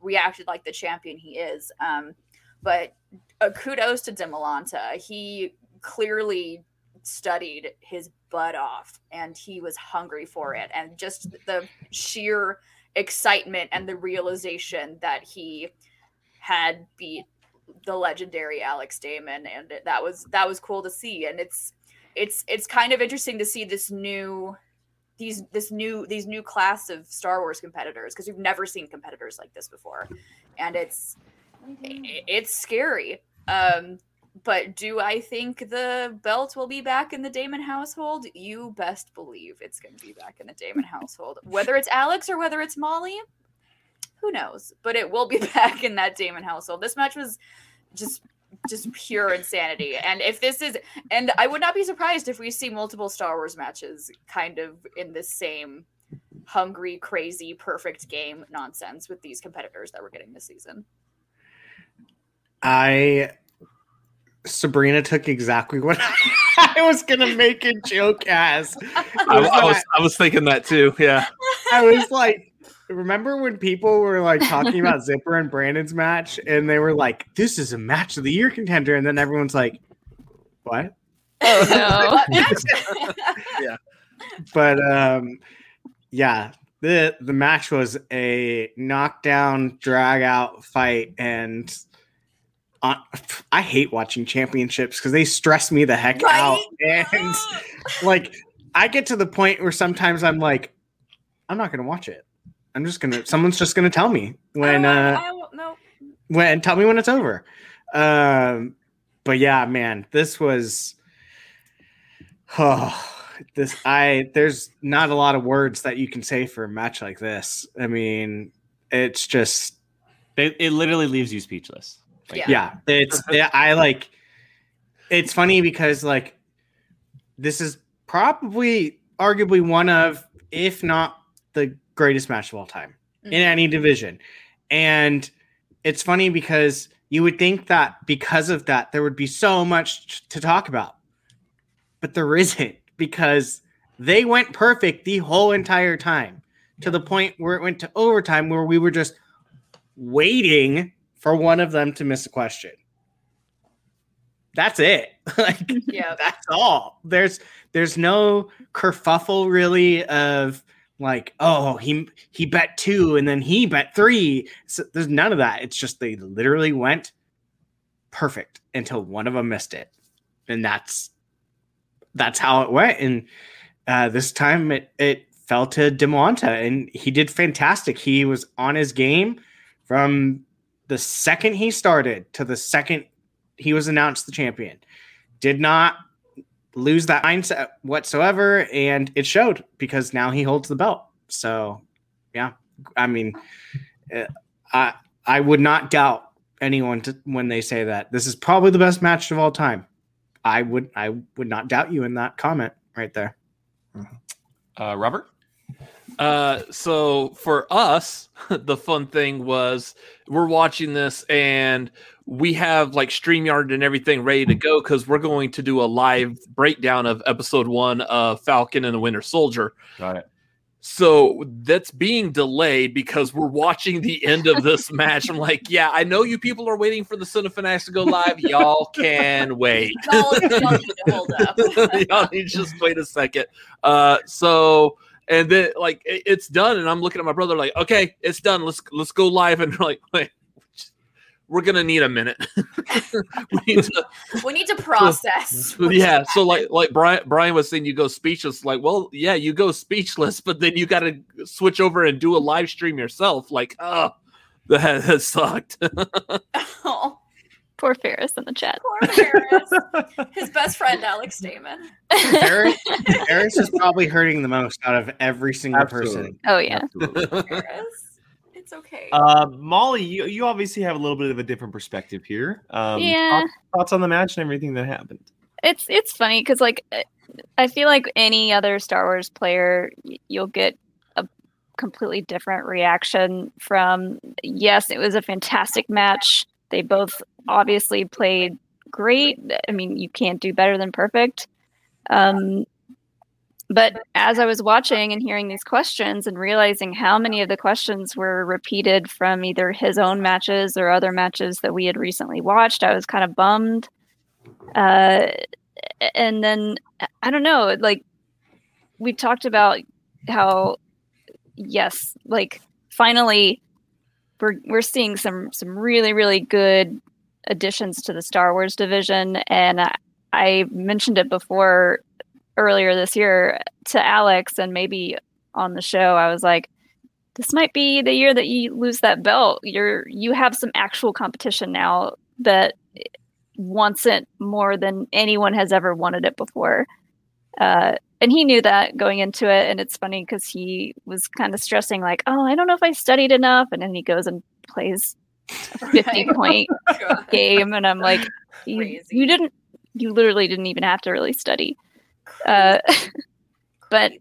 S2: reacted like the champion he is. Um but uh, kudos to Dimalanta. He clearly studied his butt off and he was hungry for it. And just the sheer excitement and the realization that he had beat the legendary Alex Damon and that was that was cool to see and it's it's it's kind of interesting to see this new these this new these new class of Star Wars competitors because we've never seen competitors like this before and it's i- it's scary. Um, but do I think the belt will be back in the Damon household? You best believe it's going to be back in the Damon household. Whether it's Alex or whether it's Molly, who knows? But it will be back in that Damon household. This match was just just pure insanity. And if this is and I would not be surprised if we see multiple Star Wars matches kind of in the same hungry, crazy, perfect game nonsense with these competitors that we're getting this season.
S4: I Sabrina took exactly what I was gonna make a joke as.
S3: I, I was I was thinking that too. Yeah.
S4: I was like, remember when people were like talking about Zipper and Brandon's match, and they were like, "This is a match of the year contender," and then everyone's like, "What?"
S5: Oh, no.
S2: yeah.
S4: But um, yeah, the the match was a knockdown, drag out fight, and uh, I hate watching championships because they stress me the heck out, and like I get to the point where sometimes I'm like, I'm not gonna watch it. I'm just gonna. Someone's just gonna tell me when.
S2: I
S4: uh
S2: I don't know.
S4: when tell me when it's over. Um, but yeah, man, this was. Oh, this I there's not a lot of words that you can say for a match like this. I mean, it's just
S1: It, it literally leaves you speechless. Like,
S2: Yeah.
S4: yeah, it's yeah, I like. It's funny because like, this is probably arguably one of, if not the greatest match of all time in
S2: Mhm.
S4: any division. And it's funny because you would think that because of that, there would be so much to talk about. But there isn't because they went perfect the whole entire time to the point where it went to overtime where we were just waiting for one of them to miss a question. That's it. like
S2: Yeah.
S4: that's all. There's there's no kerfuffle really of like, oh, he he bet two and then he bet three. So there's none of that. It's just they literally went perfect until one of them missed it, and that's that's how it went. And uh, this time it it fell to Dimalanta, and he did fantastic. He was on his game from the second he started to the second he was announced the champion. Did not lose that mindset whatsoever, and it showed because now he holds the belt. So, yeah, I mean, uh, I I would not doubt anyone to, when they say that this is probably the best match of all time. I would I would not doubt you in that comment right there.
S1: Uh, Robert?
S3: Uh, so for us, the fun thing was we're watching this and we have like StreamYard and everything ready to go because we're going to do a live breakdown of episode one of Falcon and the Winter Soldier.
S1: Got it.
S3: So that's being delayed because we're watching the end of this match. I'm like, yeah, I know you people are waiting for the Cinefanatics to go live. Y'all can wait.
S2: Y'all, y'all need to hold up.
S3: Y'all need to just wait a second. Uh, so and then like it- it's done, and I'm looking at my brother like, okay, it's done. Let's let's go live, and like, wait, we're gonna need a minute. we need to,
S2: we need to process.
S3: yeah. So like like Brian Brian was saying, you go speechless. Like, well, yeah, you go speechless, but then you got to switch over and do a live stream yourself. Like, oh, that, that sucked.
S2: oh,
S5: Poor Ferris in the chat.
S2: poor Ferris. His best friend Alex Damon.
S4: Ferris, Ferris is probably hurting the most out of every single
S1: Absolutely.
S4: person.
S5: Oh yeah.
S1: Absolutely.
S2: Ferris, it's okay.
S1: Uh, Molly, you, you obviously have a little bit of a different perspective here. Um,
S5: Yeah.
S1: thoughts, thoughts on the match and everything that happened.
S5: It's it's funny because like uh, I feel like any other Star Wars player, you'll get a completely different reaction from. Yes, it was a fantastic match. They both obviously played great. I mean, you can't do better than perfect. Um, but as I was watching and hearing these questions and realizing how many of the questions were repeated from either his own matches or other matches that we had recently watched, I was kind of bummed. Uh, and then I don't know, like we talked about how yes, like finally we're we're seeing some some really really good additions to the Star Wars division, and I, I mentioned it before earlier this year to Alex, and maybe on the show, I was like. This might be the year that you lose that belt. You're you have some actual competition now that wants it more than anyone has ever wanted it before. Uh, and he knew that going into it. And it's funny because he was kind of stressing, like, oh, I don't know if I studied enough. And then he goes and plays 50
S2: Right.
S5: point game. And I'm like, you,
S2: Crazy.
S5: you didn't, you literally didn't even have to really study. Uh, but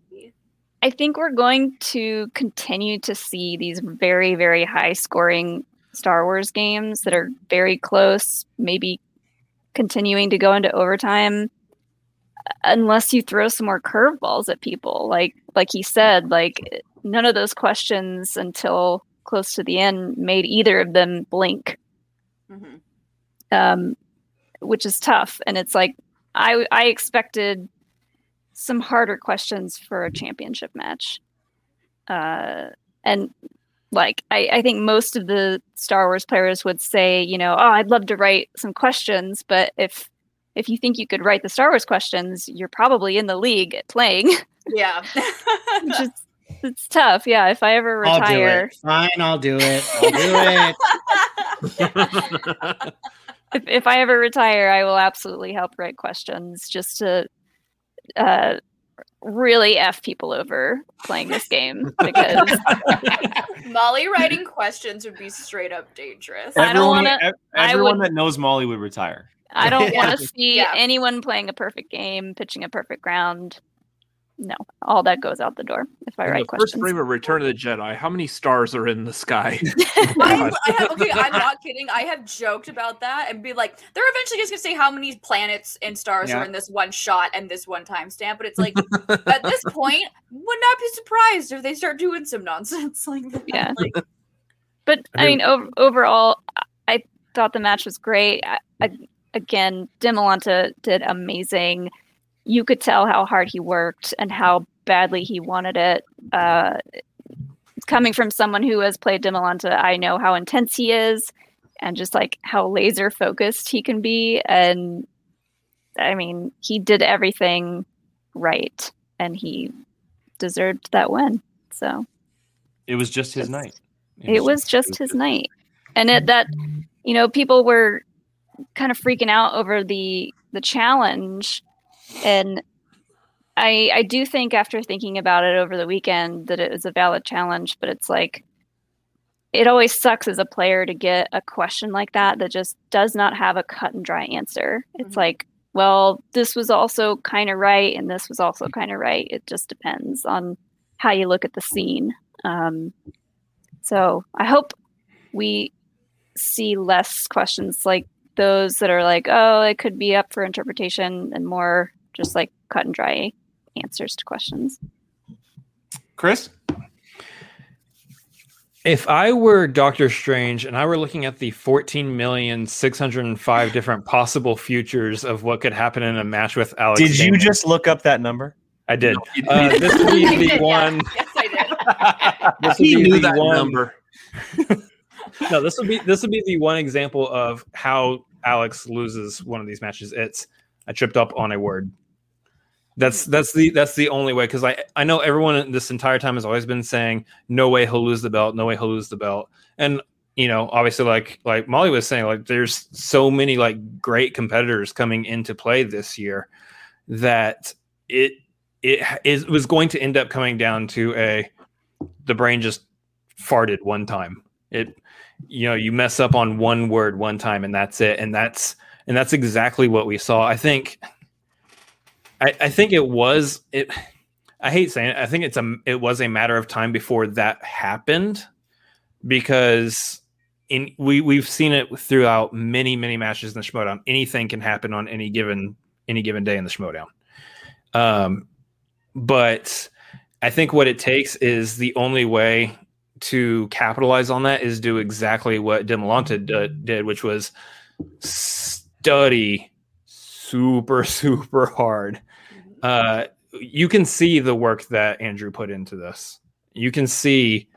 S5: I think we're going to continue to see these very, very high scoring Star Wars games that are very close, maybe continuing to go into overtime unless you throw some more curveballs at people. Like like he said, like none of those questions until close to the end made either of them blink
S2: Mhm.
S5: um, which is tough. And it's like I I expected some harder questions for a championship match, uh, and like I, I think most of the Star Wars players would say, you know, oh, I'd love to write some questions, but if if you think you could write the Star Wars questions, you're probably in the league at playing,
S2: Yeah.
S5: which is it's tough. Yeah, if I ever
S4: I'll do
S5: retire,
S4: it. Fine, I'll do it. I'll do it.
S5: if, if I ever retire, I will absolutely help write questions just to uh, really f people over playing this game because
S2: Molly writing questions would be straight up dangerous.
S5: I don't
S1: Everyone-
S5: wanna-
S1: ev- Everyone
S5: would-
S1: that knows Molly would retire.
S5: I don't want to see
S2: Yeah.
S5: anyone playing a perfect game, pitching a perfect ground. No, all that goes out the door if I
S3: In
S5: write
S3: the first frame of Return of the Jedi, how many stars are in the sky?
S2: I, I have, okay, I'm not kidding. I have joked about that and be like, they're eventually just gonna say how many planets and stars
S4: Yeah.
S2: are in this one shot and this one timestamp. But it's like at this point, would not be surprised if they start doing some nonsense like that.
S5: Yeah.
S2: Like,
S5: But
S3: I
S5: I
S3: mean-
S5: mean, ov- overall, I thought the match was great. I, I, again, Dimalanta did amazing. You could tell how hard he worked and how badly he wanted it. Uh, coming from someone who has played Dimalanta, I know how intense he is and just like how laser focused he can be. And I mean, he did everything right and he deserved that win. So
S1: It was just his night.
S5: it was just his night and it that you know people were kind of freaking out over the the challenge and i i do think after thinking about it over the weekend that it was a valid challenge but it's like it always sucks as a player to get a question like that that just does not have a cut and dry answer. It's
S2: Mhm.
S5: like well this was also kind of right and this was also kind of right. It just depends on how you look at the scene. Um, so I hope we see less questions like those that are like, oh, it could be up for interpretation, and more just like cut and dry answers to questions.
S1: Chris.
S7: If I were Doctor Strange and I were looking at the 14,605 different possible futures of what could happen in a match with Alex,
S8: Did you just look up that number?
S7: I did.
S3: No.
S7: Uh, this would be the
S2: did,
S7: one.
S2: Yeah. Yes, I did.
S7: This would
S3: he
S7: be
S3: knew
S7: the
S3: that
S7: one-
S3: number.
S7: No, this would be this would be the one example of how Alex loses one of these matches. It's I tripped up on a word. That's that's the that's the only way because I I know everyone this entire time has always been saying no way he'll lose the belt, no way he'll lose the belt, and you know obviously like like Molly was saying like there's so many like great competitors coming into play this year that it it is was going to end up coming down to a the brain just farted one time. It you know you mess up on one word one time and that's it. And that's and that's exactly what we saw. I think i, I think it was it i hate saying it i think it's a it was a matter of time before that happened because in we we've seen it throughout many many matches in the schmoedown anything can happen on any given any given day in the schmoedown um but i think what it takes is the only way to capitalize on that is do exactly what Dimalanta d- did, which was study super super hard. Uh, you can see the work that Andrew put into this. You can see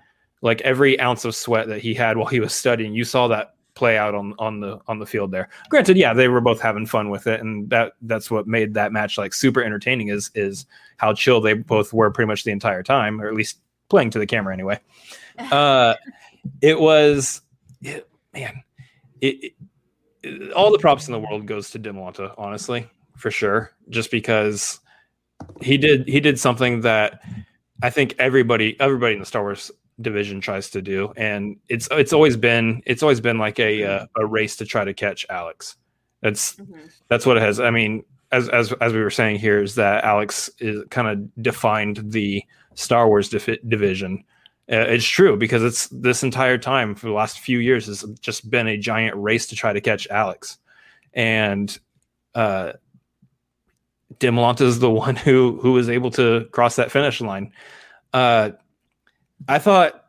S7: like every ounce of sweat that he had while he was studying. You saw that play out on on the on the field there. Granted, yeah, they were both having fun with it, and that that's what made that match like super entertaining. Is is how chill they both were pretty much the entire time, or at least playing to the camera anyway uh it was it, man it, it- all the props in the world goes to Dimalanta, honestly for sure just because he did he did something that i think everybody everybody in the star wars division tries to do and it's it's always been it's always been like a uh, a race to try to catch alex that's
S2: Mhm.
S7: that's what it has. I mean, as as as we were saying here, is that Alex is kind of defined the Star Wars division. Uh, it's true because it's this entire time for the last few years has just been a giant race to try to catch Alex, and uh, Dimalanta is the one who who was able to cross that finish line. Uh, I thought,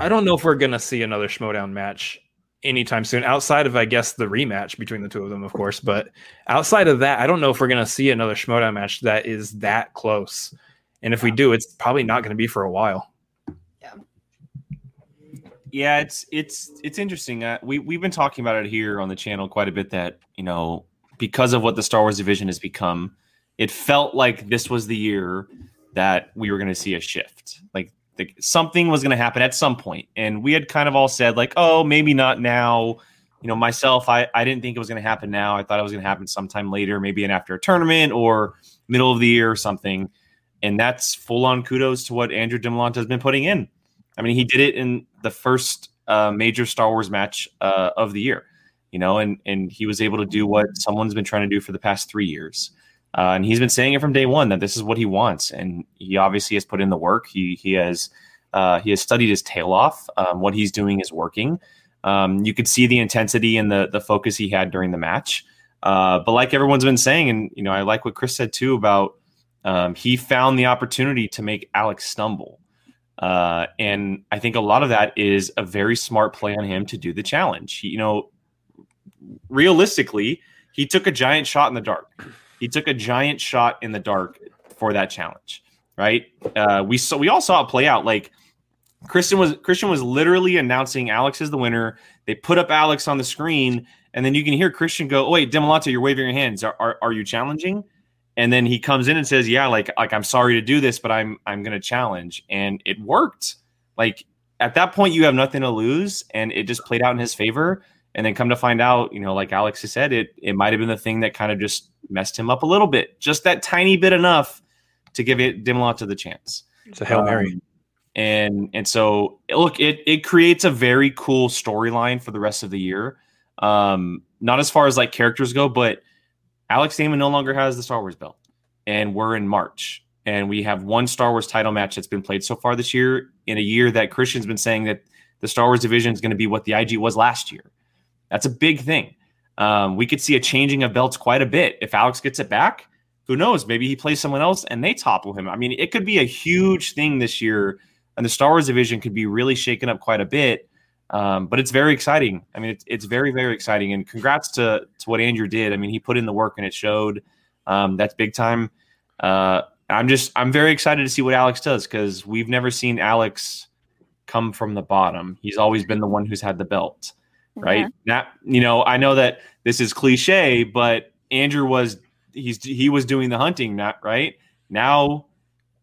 S7: I don't know if we're gonna see another Schmoedown match anytime soon outside of i guess the rematch between the two of them of course but outside of that i don't know if we're to see another schmoedown match that is that close. And if we do it's probably not to be for a while.
S1: Yeah. Yeah it's it's it's interesting. Uh, we we've been talking about it here on the channel quite a bit that you know because of what the star wars division has become it felt like this was the year that we were going to see a shift. Like the, something was going to happen at some point and we had kind of all said like oh maybe not now. You know myself i i didn't think it was going to happen now. I thought it was going to happen sometime later maybe in after a tournament or middle of the year or something. And that's full on kudos to what andrew dimalanta has been putting in. I mean, he did it in the first uh, major Star Wars match uh, of the year, you know, and and he was able to do what someone's been trying to do for the past three years. Uh, and he's been saying it from day one that this is what he wants, and he obviously has put in the work. He he has uh, he has studied his tail off. Um, what he's doing is working. Um, you could see the intensity and the the focus he had during the match. Uh, but like everyone's been saying, and you know, I like what Chris said too about um, he found the opportunity to make Alex stumble. Uh, and I think a lot of that is a very smart play on him to do the challenge. He, you know, realistically, he took a giant shot in the dark. He took a giant shot in the dark for that challenge, right? Uh, we saw we all saw it play out. Like Christian was Christian was literally announcing Alex is the winner. They put up Alex on the screen, and then you can hear Christian go, "Oh wait, Dimalanta, you're waving your hands. Are, are, are you challenging?" And then he comes in and says, "Yeah, like like I'm sorry to do this, but I'm I'm to challenge." And it worked. Like at that point, you have nothing to lose, and it just played out in his favor. And then come to find out, you know, like Alex has said, it it might have been the thing that kind of just messed him up a little bit, just that tiny bit enough to give it Dimalanta the chance.
S7: It's a hail mary.
S1: Um, and and so look, it it creates a very cool storyline for the rest of the year. Um, not as far as like characters go, but Alex Damon no longer has the Star Wars belt, and we're in March, and we have one Star Wars title match that's been played so far this year. In a year that Christian's been saying that the Star Wars division is going to be what the IG was last year. That's a big thing. Um, we could see a changing of belts quite a bit if Alex gets it back. Who knows? Maybe he plays someone else and they topple him. I mean, it could be a huge thing this year, and the Star Wars division could be really shaken up quite a bit. Um, but it's very exciting. I mean, it's, it's very, very exciting. And congrats to to what Andrew did. I mean, he put in the work and it showed. Um, that's big time. Uh, I'm just I'm very excited to see what Alex does because we've never seen Alex come from the bottom. He's always been the one who's had the belt, right?
S5: Yeah.
S1: Now, you know, I know that this is cliche, but Andrew was he's he was doing the hunting, not right. Now,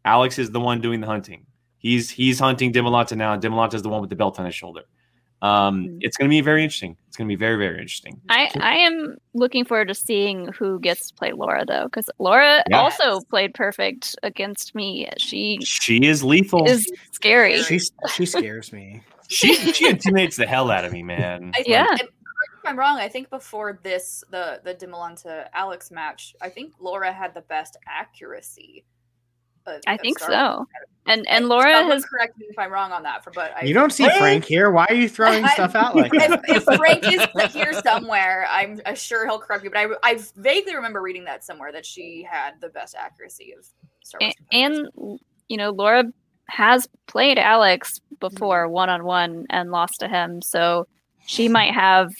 S1: Alex is the one doing the hunting. He's he's hunting Dimalanta now, and Dimalanta is the one with the belt on his shoulder. Um, it's going to be very interesting. It's going to be very very interesting.
S5: I, I am looking forward to seeing who gets to play Laura though, because Laura
S1: Yes.
S5: also played perfect against me. She
S1: She is lethal.
S5: is scary.
S4: She she scares me.
S1: She she intimidates the hell out of me, man.
S2: I think,
S5: Yeah.
S2: if if I'm wrong, I think before this, the the Dimalanta Alex match, I think Laura had the best accuracy. of-
S5: I
S2: of
S5: think
S2: Star
S5: so. And and Laura
S2: Someone
S5: has
S2: correct me if I'm wrong on that. For but I,
S4: You don't see Frank here. Why are you throwing stuff out like
S2: if,
S4: that?
S2: if Frank is here somewhere, I'm uh, sure he'll correct me. But I, I vaguely remember reading that somewhere that she had the best accuracy of Star Wars.
S5: a- and you know Laura has played Alex before one on one and lost to him, so she might have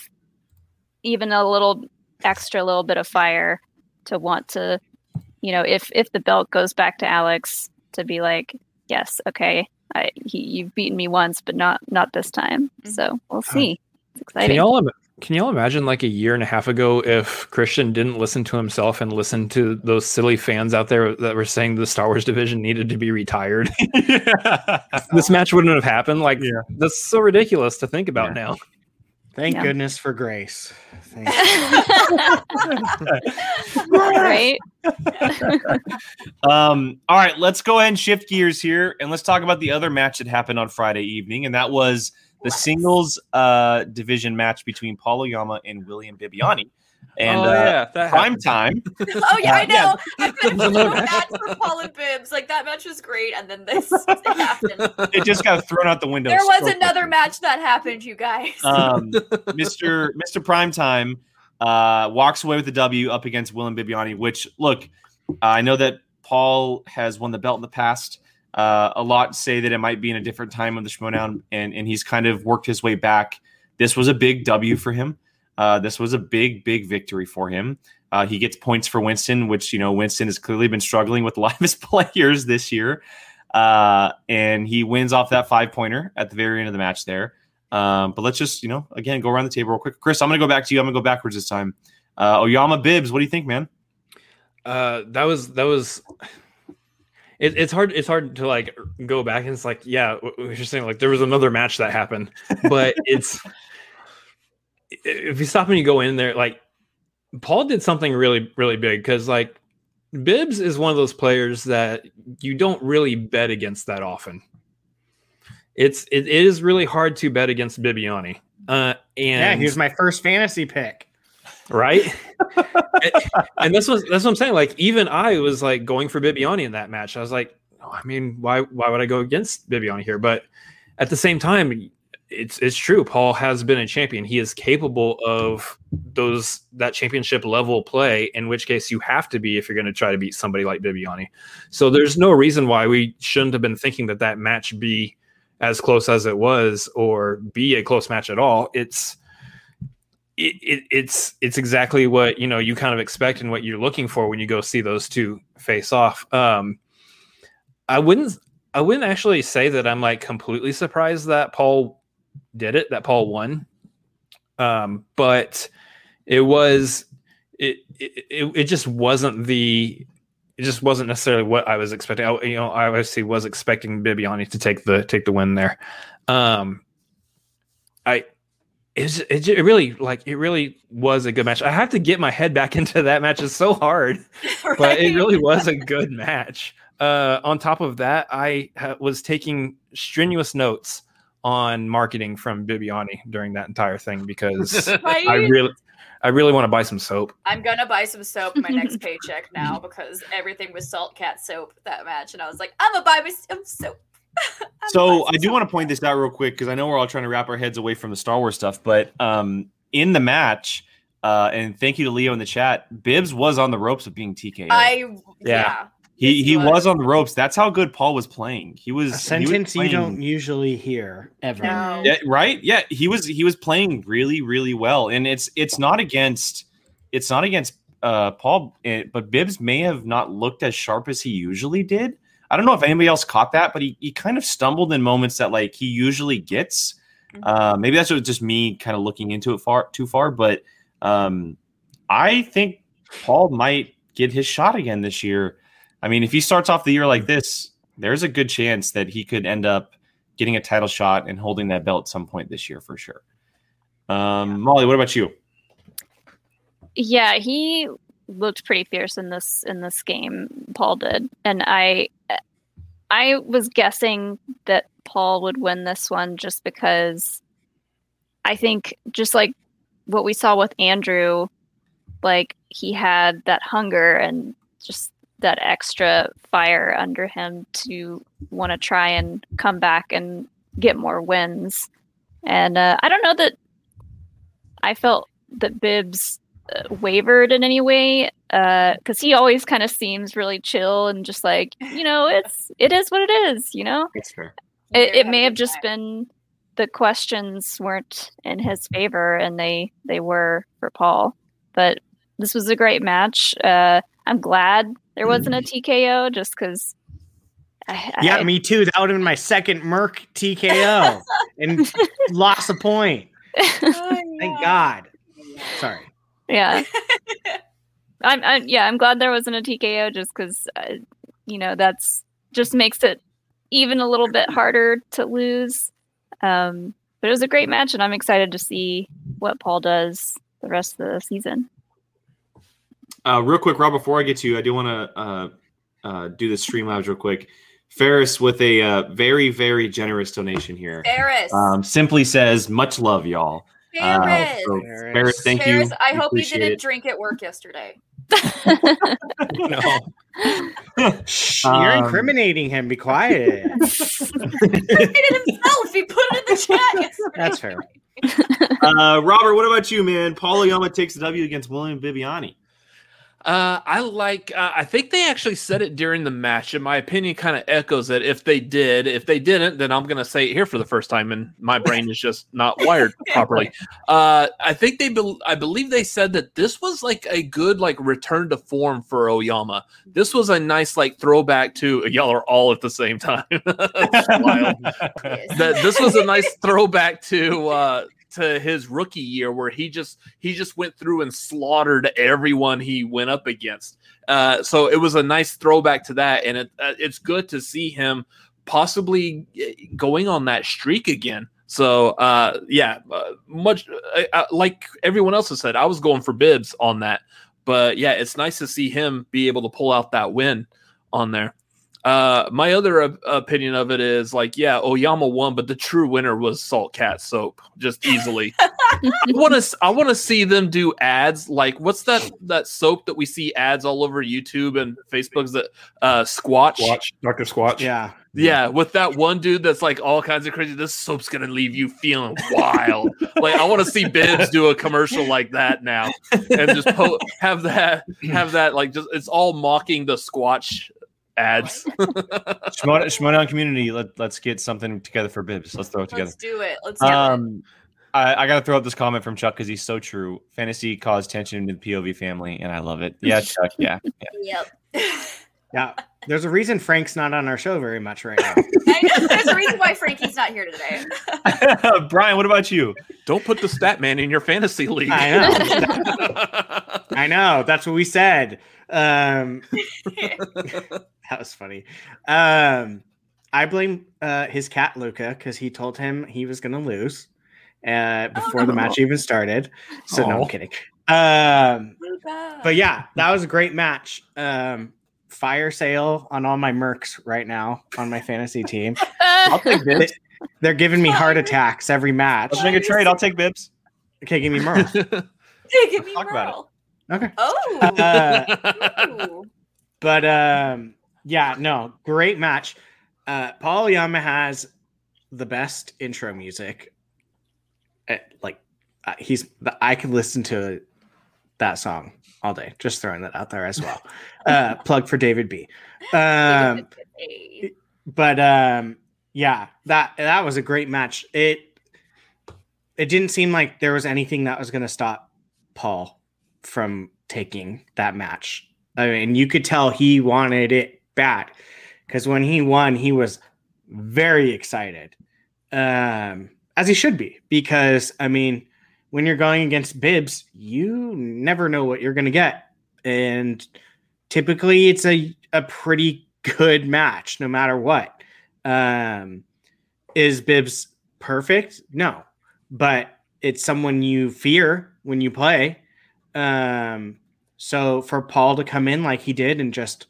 S5: even a little extra little bit of fire to want to, you know, if if the belt goes back to Alex to be like, yes, okay, I, he, you've beaten me once, but not not this time.
S2: Mhm.
S5: So we'll see. It's
S7: Can
S5: exciting.
S7: y'all im- can y'all imagine like a year and a half ago if Christian didn't listen to himself and listen to those silly fans out there that were saying the Star Wars division needed to be retired? this match wouldn't have happened. Like
S1: Yeah.
S7: that's so ridiculous to think about
S1: Yeah.
S7: now.
S4: Thank
S5: Yeah.
S4: goodness for grace. Thank
S5: right?
S1: Um, all right, let's go ahead and shift gears here and let's talk about the other match that happened on Friday evening, and that was the singles uh, division match between Paul Oyama and William Bibbiani. And
S7: oh,
S1: uh,
S7: yeah, that
S1: prime time.
S2: oh yeah, I
S1: Uh, yeah.
S2: know. I've been so
S7: Another
S2: mad for Paul and Bibbs. Like that match was great, and then this happened.
S1: It just got thrown out the window.
S2: There was another
S1: quickly.
S2: match that happened, you guys.
S1: Um, Mr. Mr. Primetime uh, walks away with the W up against William Bibbiani, which look, I know that Paul has won the belt in the past. Uh, a lot say that it might be in a different time of the Schmodown, and and he's kind of worked his way back. This was a big W for him. Uh, this was a big, big victory for him. Uh, he gets points for Winston, which you know Winston has clearly been struggling with a lot of his players this year, uh, and he wins off that five pointer at the very end of the match there. Um, but let's just, you know, again, go around the table real quick. Chris, I'm going to go back to you. I'm going to go backwards this time. Uh, Oyama Bibbs, what do you think, man?
S7: Uh, that was that was. It, it's hard. It's hard to like go back and it's like, yeah, you're saying. Like there was another match that happened, but it's if you stop and you go in there, like Paul did something really, really big because like Bibbs is one of those players that you don't really bet against that often. It's it is really hard to bet against Bibbiani. Uh, and
S4: yeah, he was my first fantasy pick.
S7: Right? and, and this was that's what I'm saying. Like even I was like going for Bibbiani in that match. I was like, oh, I mean, why why would I go against Bibbiani here? But at the same time, it's it's true. Paul has been a champion. He is capable of those that championship level play. In which case, you have to be if you're going to try to beat somebody like Bibbiani. So there's no reason why we shouldn't have been thinking that that match be as close as it was, or be a close match at all. It's it, it, it's it's exactly what you know you kind of expect and what you're looking for when you go see those two face off. Um, I wouldn't I wouldn't actually say that I'm like completely surprised that Paul did it, that Paul won. Um, but it was it, it it just wasn't the it just wasn't necessarily what I was expecting. I, you know, I obviously was expecting Bibbiani to take the take the win there. Um, I it's, it, it really like it really was a good match. I have to get my head back into that match. It's so hard,
S2: right?
S7: but it really was a good match. Uh, on top of that, I ha- was taking strenuous notes on marketing from Bibbiani during that entire thing because
S2: Right?
S7: I really, I really want to buy some soap.
S2: I'm gonna buy some soap in my next paycheck now because everything was salt cat soap that match, and I was like, I'm gonna buy me some soap. I'm gonna
S1: So I do want to point this out real quick because I know we're all trying to wrap our heads away from the Star Wars stuff, but um, in the match, uh, and thank you to Leo in the chat, Bibbs was on the ropes of being TK.
S2: I
S7: Yeah.
S2: yeah.
S1: he he
S2: he
S1: was.
S2: was.
S1: on the ropes. That's how good Paul was playing. He was
S4: A
S1: he was
S4: sentence you don't usually hear ever.
S2: No.
S1: Yeah, right? Yeah, he was he was playing really really well, and it's it's not against it's not against uh Paul, eh, but Bibbs may have not looked as sharp as he usually did. I don't know if anybody else caught that, but he he kind of stumbled in moments that like he usually gets.
S2: Mhm.
S1: Uh, maybe that's just me kind of looking into it far too far, but um, I think Paul might get his shot again this year. I mean, if he starts off the year like this, there's a good chance that he could end up getting a title shot and holding that belt at some point this year for sure. Um, Molly, what about you?
S5: Yeah, he looked pretty fierce in this in this game. Paul did, and I I was guessing that Paul would win this one just because I think just like what we saw with Andrew, like he had that hunger and just that extra fire under him to want to try and come back and get more wins. And uh, I don't know that I felt that Bibbs wavered in any way because he always kind of seems really chill and just like you know it's it is what it is you know
S1: That's fair.
S5: it, it may have just been the questions weren't in his favor and they they were for paul but this was a great match uh i'm glad there wasn't a tko just because
S4: Yeah, me too. That would have been my second Merc TKO and lost a point.
S2: Oh,
S4: Thank. God. Sorry.
S5: Yeah I'm, I'm yeah i'm glad there wasn't a tko just because uh, you know that's just makes it even a little bit harder to lose um but it was a great match and i'm excited to see what paul does the rest of the season
S1: Uh, real quick, Rob, before I get to you, I do want to uh, uh, do the Streamlabs real quick. Ferris with a uh, very, very generous donation here.
S2: Ferris.
S1: Um, simply says, much love, y'all. Uh,
S2: Ferris.
S1: so,
S4: Ferris.
S1: Ferris, thank
S2: Ferris,
S1: you.
S2: I
S1: We
S2: hope you didn't
S1: it.
S2: drink at work yesterday.
S7: No,
S4: Shh, you're
S1: Um,
S4: incriminating him. Be quiet.
S2: He did it himself. He put it in the chat yesterday.
S4: That's fair.
S1: Uh, Robert, what about you, man? Paul Oyama takes the W against William Bibbiani.
S3: Uh, I like. Uh, I think they actually said it during the match. and my opinion, kind of echoes it. If they did, if they didn't, then I'm gonna say it here for the first time, and my brain is just not wired properly. Uh, I think they. Be- I believe they said that this was like a good like return to form for Oyama. This was a nice like throwback to y'all are all at the same time. That's wild
S2: Yes.
S3: that this was a nice throwback to uh to his rookie year where he just he just went through and slaughtered everyone he went up against. Uh so it was a nice throwback to that. And it uh, it's good to see him possibly eh, going on that streak again. So uh yeah uh, much uh, like everyone else has said i was going for bibs on that. But yeah it's nice to see him be able to pull out that win on there uh, my other op- opinion of it is like, yeah, Oyama won, but the true winner was Salt Cat Soap, just easily. I want to. I want to see them do ads. Like, what's that that soap that we see ads all over YouTube and Facebook's that uh, Squatch.
S7: Squatch, Doctor Squatch.
S4: Yeah.
S3: Yeah, with that one dude that's like all kinds of crazy. This soap's gonna leave you feeling wild. like I want to see Bibbs do a commercial like that now, and just po- have that have that like just it's all mocking the Squatch ads.
S1: Schmoedown, Schmoedown community, let, let's get something together for Bibs. Let's throw it together.
S2: Let's do it. Let's do it.
S1: Um, I, I got to throw out this comment from Chuck because he's so true. Fantasy caused tension in the POV family, and I love it. Yeah, Chuck. Yeah. yeah.
S2: Yep.
S4: Yeah. There's a reason Frank's not on our show very much right now.
S2: Know there's a reason why Frankie's not here today.
S1: Brian, what about you?
S3: Don't put the stat man in your fantasy league.
S4: I know. I know. That's what we said. Um, that was funny. Um, I blame uh, his cat Luca because he told him he was going to lose uh, before the match even started. So no, I'm kidding. Um, but yeah, that was a great match. Um, fire sale on all my mercs right now on my fantasy team.
S1: I'll take Bibs.
S4: They're giving me heart attacks every match.
S1: Let's make a trade. I'll take Bibs.
S4: Okay, give me Merle.
S2: Hey, give me
S1: talk about it.
S4: Okay.
S2: Oh.
S4: Uh, But um, yeah, no, great match. Uh, Paul Oyama has the best intro music. Uh, like uh, he's, I could listen to that song all day. Just throwing that out there as well. Uh, plug for David B. Um, but um, yeah, that that was a great match. It it didn't seem like there was anything that was going to stop Paul from taking that match. I mean, you could tell he wanted it bad because when he won, he was very excited, um, as he should be. Because I mean, when you're going against Bibbs, you never know what you're going to get, and typically it's a a pretty good match no matter what. Um, is Bibbs perfect? No, but it's someone you fear when you play. Um, so for Paul to come in like he did and just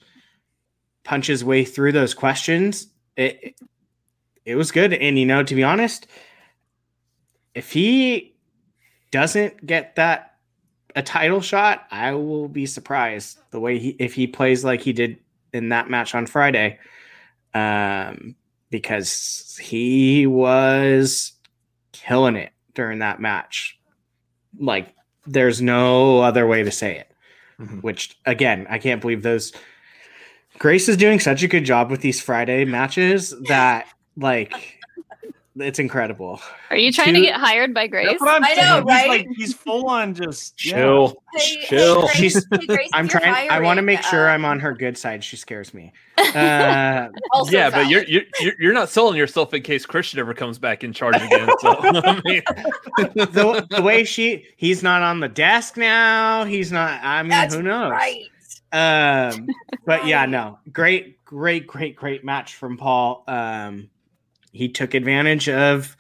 S4: punch his way through those questions, it it was good. And you know, to be honest, if he doesn't get that a title shot, I will be surprised the way he if he plays like he did in that match on Friday. Um, because he was killing it during that match. Like there's no other way to say it.
S7: Mhm.
S4: Which again, I can't believe those Grace is doing such a good job with these Friday matches that like it's incredible.
S5: Are you trying to get hired by Grace?
S1: That's what I'm
S2: I
S1: saying.
S2: know,
S1: He's
S2: right?
S1: like he's full on just.
S7: Chill.
S2: Hey, hey,
S7: Chill.
S2: Grace-
S4: She's-
S2: hey, Grace,
S4: I'm
S2: if you're
S4: trying I want to make sure
S2: uh,
S4: I'm on her good side. She scares me. Uh
S2: also
S3: yeah, but you're, you're you're you're not selling yourself in case Christian ever comes back in charge again. So I mean,
S4: the, the way she he's not on the desk now. He's not I mean
S2: That's
S4: who knows?
S2: right.
S4: Um, but yeah, no, great, great, great, great match from Paul. Um, he took advantage of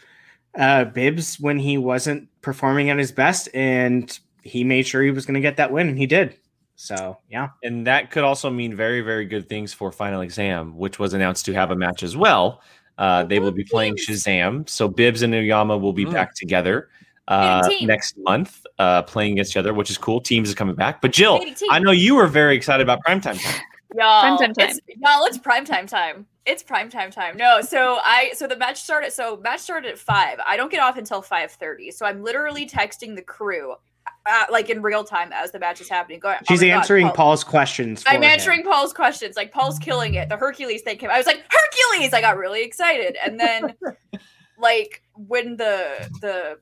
S4: uh, Bibbs when he wasn't performing at his best, and he made sure he was going to get that win, and he did. So yeah,
S1: And that could also mean very, very good things for Final Exam, which was announced to have a match as well. Uh, they will be playing Shazam. So Bibbs and Oyama will be
S3: Mm.
S1: back together uh, next month, uh, playing against each other, which is cool. Teams is coming back. But Jill, I know you were very excited about primetime time.
S2: Y'all,
S5: Primetime time.
S2: It's, y'all, it's primetime time. It's primetime time. time. No, so I so the match started. So match started at five. I don't get off until five thirty. So I'm literally texting the crew, uh, like in real time as the match is happening. Going, oh
S4: she's
S2: God,
S4: answering
S2: Paul-
S4: Paul's questions. For
S2: I'm
S4: him.
S2: answering Paul's questions. Like Paul's killing it. The Hercules thing came. I was like Hercules. I got really excited, and then like when the the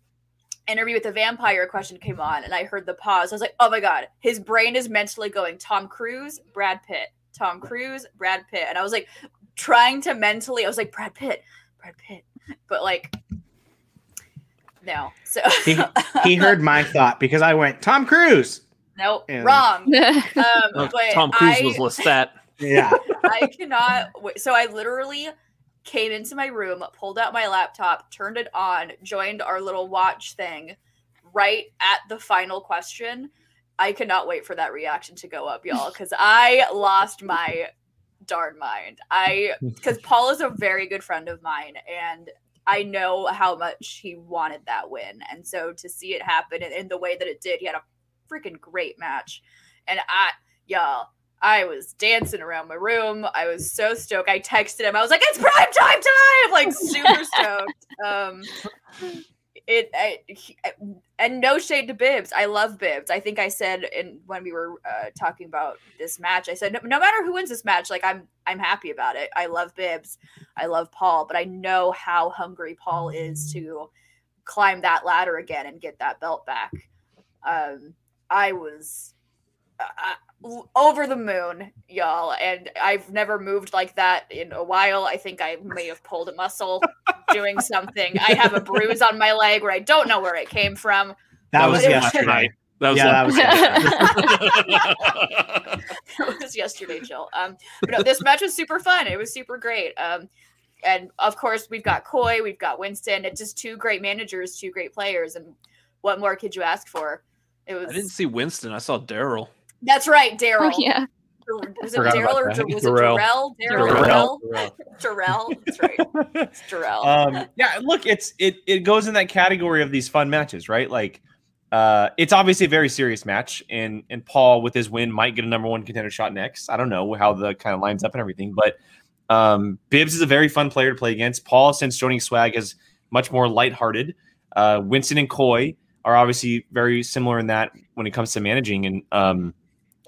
S2: interview with the vampire question came on, and I heard the pause. I was like, oh my god, his brain is mentally going Tom Cruise, Brad Pitt, Tom Cruise, Brad Pitt, and I was like trying to mentally. I was like Brad Pitt, Brad Pitt, but like no. So
S4: He, he heard my thought because I went Tom Cruise.
S2: nope,
S4: And-
S2: wrong. Um, but
S3: Tom Cruise
S2: I,
S3: was Lestat.
S4: Yeah,
S2: I cannot wait. So I literally came into my room, pulled out my laptop, turned it on, joined our little watch thing right at the final question. I cannot wait for that reaction to go up, y'all, because I lost my darn mind. I because Paul is a very good friend of mine, and I know how much he wanted that win, and so to see it happen in, in the way that it did, he had a freaking great match, and I, y'all, I was dancing around my room. I was so stoked. I texted him. I was like, "It's prime time time!" Like super stoked. Um, it I, he- and no shade to Bibbs. I love Bibbs. I think I said in when we were uh, talking about this match, I said no, no matter who wins this match, like I'm I'm happy about it. I love Bibbs. I love Paul, but I know how hungry Paul is to climb that ladder again and get that belt back. Um, I was uh, over the moon, y'all, and I've never moved like that in a while. I think I may have pulled a muscle doing something. I have a bruise on my leg where I don't know where it came from.
S4: That, was,
S2: was
S4: yesterday.
S3: That was
S4: yeah, that was yesterday.
S2: it was yesterday, Jill. Um, but no, this match was super fun. It was super great. Um, and of course, we've got Coy, we've got Winston. It's just two great managers, two great players, and what more could you ask for? It was.
S3: I didn't see Winston. I saw Daryl.
S2: That's right, Daryl.
S5: Oh, yeah.
S2: Was it
S7: Forgot
S2: Daryl or
S7: that.
S2: was it
S7: Darrell.
S2: Darrell?
S5: Darrell.
S2: Darrell. Darrell. That's right. It's Darrell.
S1: um yeah look it's it it goes in that category of these fun matches right like uh it's obviously a very serious match and and paul with his win might get a number one contender shot next i don't know how the kind of lines up and everything but um bibbs is a very fun player to play against paul since joining swag is much more lighthearted uh winston and coy are obviously very similar in that when it comes to managing and um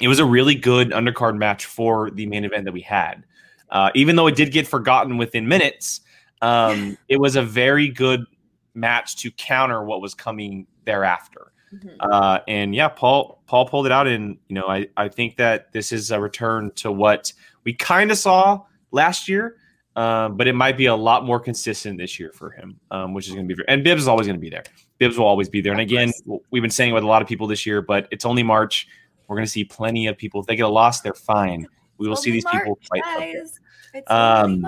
S1: it was a really good undercard match for the main event that we had uh, even though it did get forgotten within minutes, um, it was a very good match to counter what was coming thereafter.
S2: Mhm.
S1: Uh, and yeah, Paul Paul pulled it out, and you know I I think that this is a return to what we kind of saw last year, um, but it might be a lot more consistent this year for him, um, which is going to be and Bibbs is always going to be there. Bibbs will always be there. And again, we've been saying it with a lot of people this year, but it's only March. We're going to see plenty of people. If they get a loss, they're fine. We will see these people fight. Um,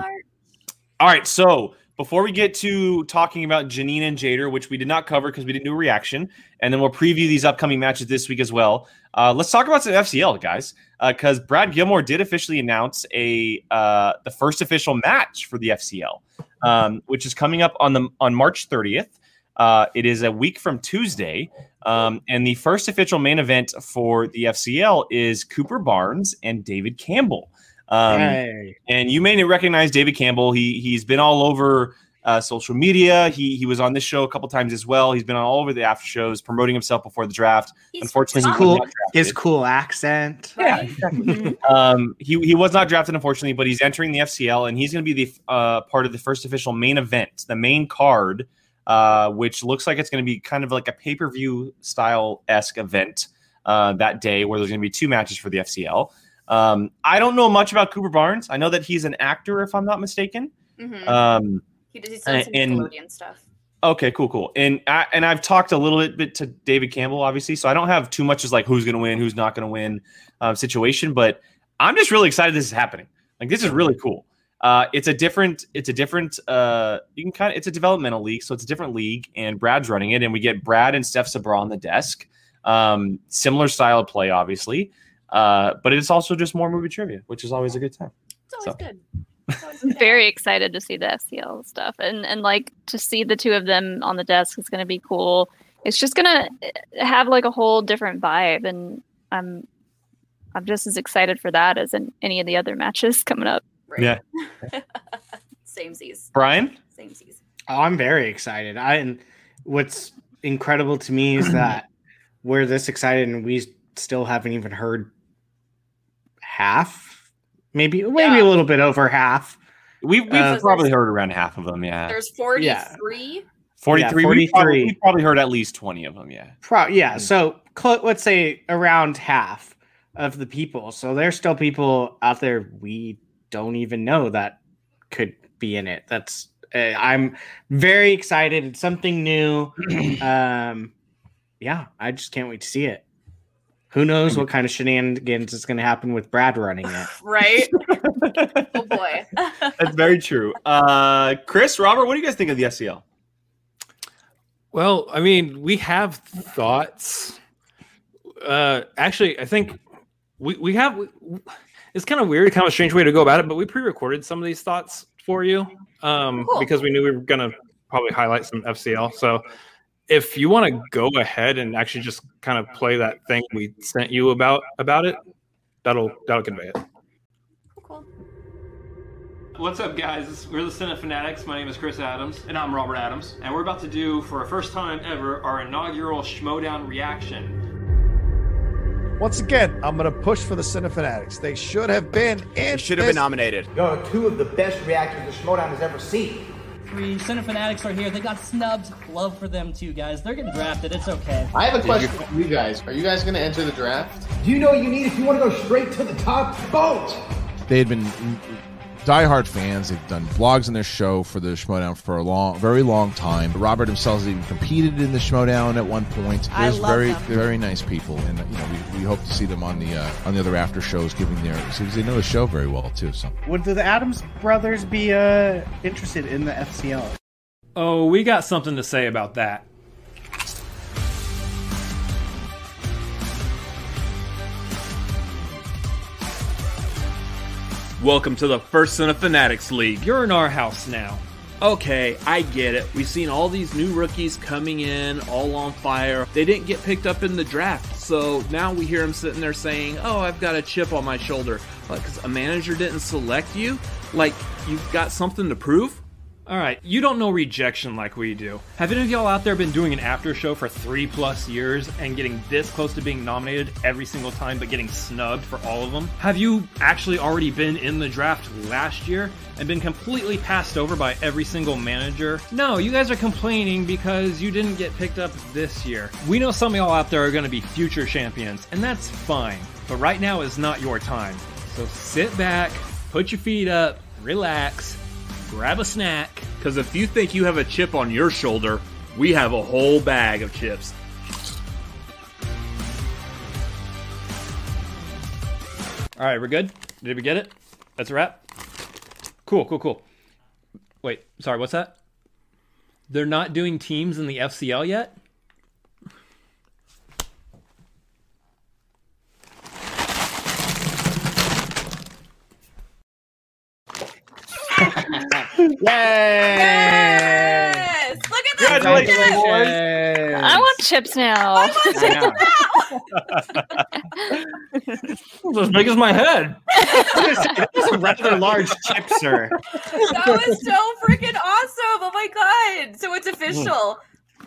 S1: All right, so before we get to talking about Janine and Jader, which we did not cover because we didn't do a reaction, and then we'll preview these upcoming matches this week as well. Uh, let's talk about some FCL guys, because Brad Gilmore did officially announce a uh, the first official match for the FCL, um, which is coming up on the on March 30th. Uh, it is a week from Tuesday, um, and the first official main event for the FCL is Cooper Barnes and David Campbell. Um,
S4: Hey.
S1: and you may recognize David Campbell. He he's been all over uh, social media. He he was on this show a couple times as well. He's been on all over the after shows, promoting himself before the draft.
S2: He's
S1: Unfortunately,
S2: fun,
S1: he
S4: cool. His cool accent.
S2: right?
S1: Um, he he was not drafted, unfortunately, but he's entering the FCL, and he's going to be the uh, part of the first official main event, the main card, uh, which looks like it's going to be kind of like a pay per view style esque event uh, that day, where there's going to be two matches for the FCL. Um, I don't know much about Cooper Barnes. I know that he's an actor, if I'm not mistaken.
S2: Mhm.
S1: Um,
S2: he does. He's done some
S1: and-
S2: Nickelodeon stuff.
S1: Okay, cool, cool. And I, and I've talked a little bit, bit to David Campbell, obviously, so I don't have too much as like who's going to win, who's not going to win um, situation. But I'm just really excited this is happening. Like this is really cool. Uh, it's a different, it's a different. Uh, you can kind of, it's a developmental league, so it's a different league, and Brad's running it, and we get Brad and Steph Sabra on the desk. Um, similar style of play, obviously, uh, but it's also just more movie trivia, which is always a good time.
S2: It's always
S1: So.
S2: good. It's always
S5: I'm
S2: good.
S5: very excited to see the FCL stuff and and like to see the two of them on the desk is going to be cool. It's just going to have like a whole different vibe and I'm I'm just as excited for that as in any of the other matches coming up.
S2: Right.
S1: Yeah.
S2: Same Z's.
S1: Brian,
S2: Same Z's.
S4: Oh, I'm very excited. I and what's incredible to me is that we're this excited and we still haven't even heard half, maybe maybe
S2: Yeah.
S4: a little bit over half.
S1: we we've
S4: Uh,
S1: probably heard around half of them. Yeah,
S2: There's 43.
S1: 43.
S4: Yeah,
S1: we probably,
S4: 43.
S1: we probably heard at least 20 of them. Yeah.
S4: Pro- yeah, so cl- let's say around half of the people. So there's still people out there we don't even know that could be in it. That's uh, I'm very excited. It's something new. um, yeah, I just can't wait to see it. Who knows what kind of shenanigans is going to happen with Brad running it?
S2: Right? oh boy.
S1: That's very true. Uh, Chris, Robert, what do you guys think of the FCL?
S7: Well, I mean, we have thoughts. Uh, actually, I think we we have. It's kind of weird, kind of a strange way to go about it, but we pre-recorded some of these thoughts for you um,
S2: Cool.
S7: because we knew we were gonna probably highlight some FCL. So if you want to go ahead and actually just kind of play that thing we sent you about about it, that'll that'll convey it.
S2: Cool.
S8: What's up, guys? We're the Cinefanatics. My name is Chris Adams, and I'm Robert Adams, and we're about to do, for our first time ever, our inaugural Schmoedown reaction.
S9: Once again, I'm going to push for the Cinefanatics. They should have been in.
S10: should have been nominated.
S11: Y'all are two of the best reactors the Schmoedown has ever seen.
S12: Three Center Fanatics are here. They got snubbed. Love for them too, guys. They're getting drafted. It's okay.
S13: I have a question for you guys. Are you guys going to enter the draft?
S11: Do you know what you need if you want to go straight to the top? Vote!
S14: They had been diehard fans. They've done blogs on their show for the Schmoedown for a long, very long time. Robert himself has even competed in the Schmoedown at one point.
S15: I
S14: They're
S15: love
S14: very,
S15: them.
S14: very nice people, and you know we, we hope to see them on the uh, on the other after shows, giving their because they know the show very well too. So
S4: Would the Adams brothers be uh, interested in the FCL?
S8: Oh, we got something to say about that.
S3: Welcome to the first Cinefanatics League.
S8: You're in our house now.
S3: Okay, I get it. We've seen all these new rookies coming in, all on fire. They didn't get picked up in the draft, so now we hear them sitting there saying, "Oh, I've got a chip on my shoulder," because a manager didn't select you. Like you've got something to prove.
S8: All right, you don't know rejection like we do. Have any of y'all out there been doing an after show for three plus years and getting this close to being nominated every single time, but getting snubbed for all of them? Have you actually already been in the draft last year and been completely passed over by every single manager? No, you guys are complaining because you didn't get picked up this year. We know some of y'all out there are to be future champions, and that's fine. But right now is not your time. So sit back, put your feet up, relax, grab a snack.
S3: Because if you think you have a chip on your shoulder, we have a whole bag of chips.
S8: All right, we're good. Did we get it? That's a wrap. Cool, cool, cool. Wait, sorry, what's that? They're not doing teams in the FCL yet.
S2: Yes! Look at that!
S1: Congratulations.
S5: I want chips now.
S8: It's as big as my head.
S4: That's a rather large chip, sir.
S2: That was so freaking awesome! Oh my god! So it's official.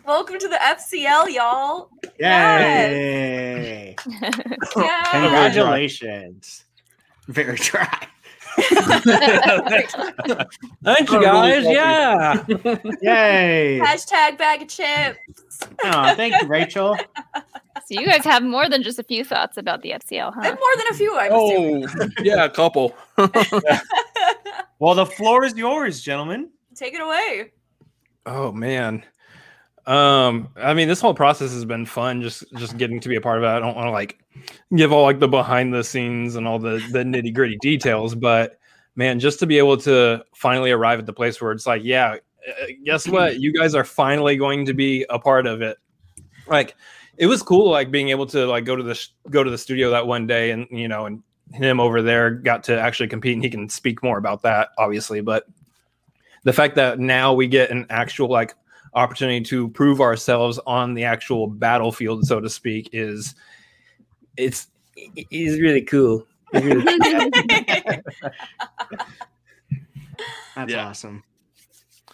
S2: Welcome to the FCL, y'all.
S4: Yay!
S2: Yeah.
S4: Congratulations. Very dry.
S8: Thank you guys. Yeah.
S4: Yay!
S2: Hashtag bag of chips.
S4: Oh, thank you, Rachel.
S5: So you guys have more than just a few thoughts about the FCL, huh?
S2: have more than a few. I'm oh, assuming.
S3: Oh, yeah, a couple.
S1: Well, the floor is yours, gentlemen.
S2: Take it away.
S7: Oh man. Um, I mean, this whole process has been fun. Just just getting to be a part of it. I don't want to like give all like the behind the scenes and all the the nitty gritty details, but man, just to be able to finally arrive at the place where it's like, yeah, uh, guess what? You guys are finally going to be a part of it. Like, it was cool, like being able to like go to the sh- go to the studio that one day, and you know, and him over there got to actually compete, and he can speak more about that, obviously, but the fact that now we get an actual like opportunity to prove ourselves on the actual battlefield, so to speak, is it's is really cool. It's really cool.
S4: That's
S7: Yeah.
S4: awesome.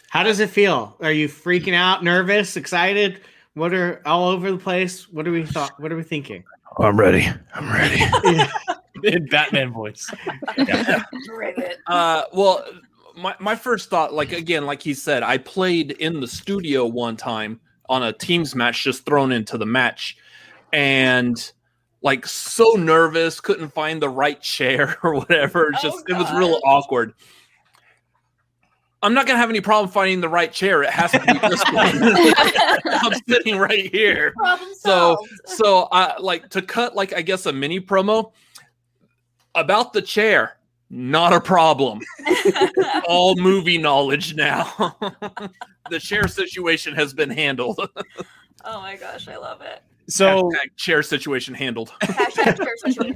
S4: How does it feel? Are you freaking out, nervous, excited? What are all over the place? What are we thought? What are we thinking?
S7: I'm ready. I'm ready.
S1: In Batman voice.
S2: Rivet.
S3: Uh, well, my, my first thought, like again, like he said, I played in the studio one time on a teams match, just thrown into the match, and like so nervous, couldn't find the right chair or whatever.
S2: Oh,
S3: just it was real awkward. I'm not gonna have any problem finding the right chair. It has to be this one. I'm sitting right here. So so I like to cut like I guess a mini promo about the chair. Not a problem. All movie knowledge now. the chair situation has been handled.
S2: oh my gosh, I love it.
S1: So
S3: Hashtag chair situation handled.
S2: Hashtag chair situation.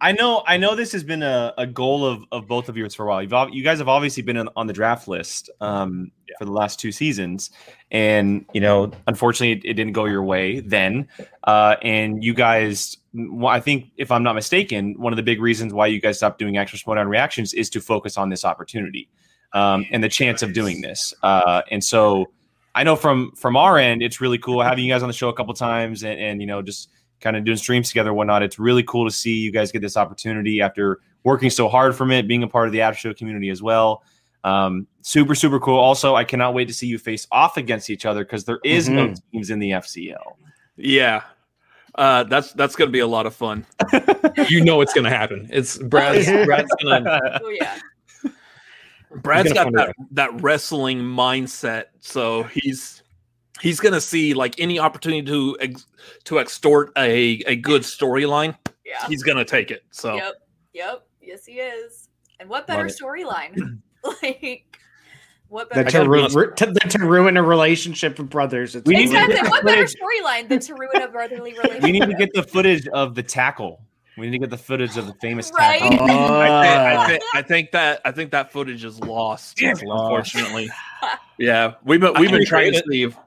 S1: I know, I know this has been a, a goal of, of both of yours for a while. You've ob- you guys have obviously been on, on the draft list um, for the last two seasons, and you know, unfortunately, it, it didn't go your way then. Uh, and you guys, well, I think, if I'm not mistaken, one of the big reasons why you guys stopped doing extra Schmoedown reactions is to focus on this opportunity um, and the chance of doing this. Uh, and so, I know from from our end, it's really cool having you guys on the show a couple times, and, and you know, just kind of doing streams together and whatnot. It's really cool to see you guys get this opportunity after working so hard from it, being a part of the after show community as well. Um, super, super cool. Also, I cannot wait to see you face off against each other because there is no
S3: Mhm.
S1: teams in the FCL.
S3: Yeah. Uh, that's that's gonna be a lot of fun.
S6: you know it's gonna happen. It's Brad's. Brad's gonna.
S2: Oh yeah.
S3: Brad's
S6: He's
S3: got that, that wrestling mindset, so he's he's gonna see like any opportunity to ex- to extort a a good storyline.
S2: Yeah.
S3: He's gonna take it. So
S2: Yep. Yep. Yes, he is. And what better storyline? like, what
S4: That
S2: better?
S4: to, ru- ru- to, that to ruin a relationship of brothers. It's
S2: exactly. What better storyline than to ruin a brotherly relationship?
S1: We need to get the footage of the tackle. We need to get the footage of the famous
S2: Right.
S1: tackle.
S3: I, think, I, think, I think that I think that footage is lost.
S1: Damn it.
S3: Unfortunately, yeah, we've been we've been trying to
S6: leave.
S3: Steve.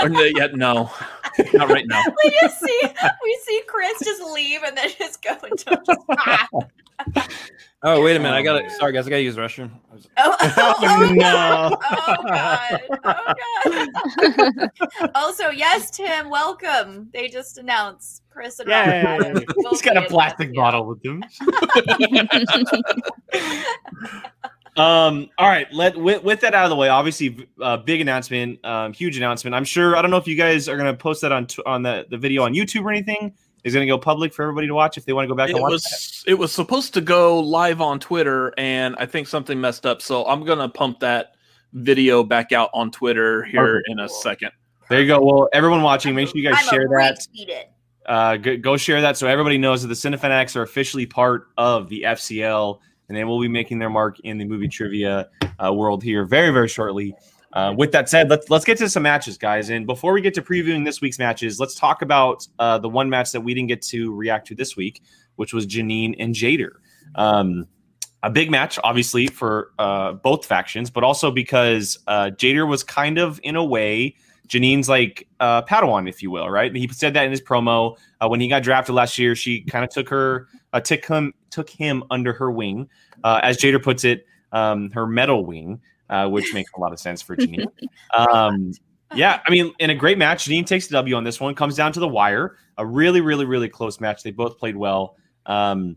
S3: Or no, yet no, not right now.
S2: we just see we see Chris just leave and then just go into just, ah.
S7: Oh wait a minute! I got to Sorry, guys. I got to use the restroom.
S2: oh, oh,
S4: Oh,
S2: no.
S4: no.
S2: oh god oh god also yes Tim welcome they just announced Chris and Robert
S4: Yay.
S1: He's got a plastic
S2: the-
S1: bottle with him. Um. All right. Let with, with that out of the way. Obviously, uh, big announcement. Um, huge announcement. I'm sure. I don't know if you guys are going to post that on t- on the, the video on YouTube or anything. Is going to go public for everybody to watch if they want to go back
S3: It
S1: and watch.
S3: was it was supposed to go live on Twitter, and I think something messed up. So I'm gonna pump that video back out on Twitter here
S1: Perfect.
S3: in a second.
S1: There you go. Well, everyone watching, make sure you guys
S2: I'm
S1: share that. Uh, go, go share that so everybody knows that the Cinefanatics are officially part of the FCL, and they will be making their mark in the movie trivia uh, world here very, very shortly. Uh, with that said, let's let's get to some matches, guys. And before we get to previewing this week's matches, let's talk about uh, the one match that we didn't get to react to this week, which was Janine and Jader. Um, a big match, obviously, for uh, both factions, but also because uh, Jader was kind of, in a way, Janine's like uh, Padawan, if you will, right? He said that in his promo uh, when he got drafted last year. She kind of took her, took him, took him under her wing, as Jader puts it, um, her metal wing, uh, which makes a lot of sense for Janine. Um, yeah, I mean, in a great match, Janine takes the W on this one. Comes down to the wire. A really, really, really close match. They both played well. Um,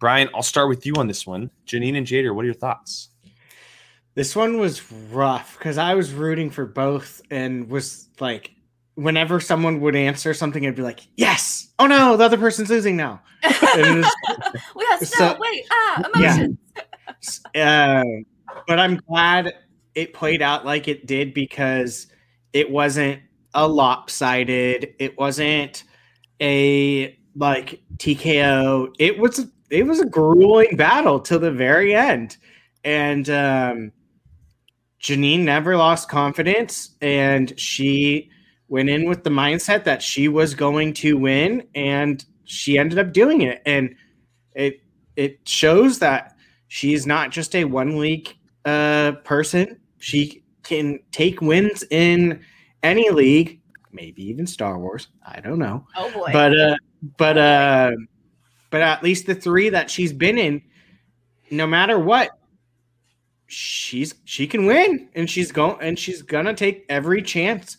S1: Brian, I'll start with you on this one. Janine and Jader, what are your thoughts?
S4: This one was rough because I was rooting for both and was like, whenever someone would answer something, I'd be like, yes. Oh no, the other person's losing now. And was-
S2: we have
S4: So-
S2: no wait ah
S4: Yeah.
S2: emotions
S4: uh, but I'm glad it played out like it did because it wasn't a lopsided. It wasn't a like TKO. It was it was a grueling battle till the very end, and um, Janine never lost confidence, and she went in with the mindset that she was going to win, and she ended up doing it, and it it shows that she's not just a one league uh, person. She can take wins in any league, maybe even Star Wars. I don't know.
S2: oh boy
S4: But uh, but uh, but at least the three that she's been in, no matter what, she's she can win, and she's going and she's gonna take every chance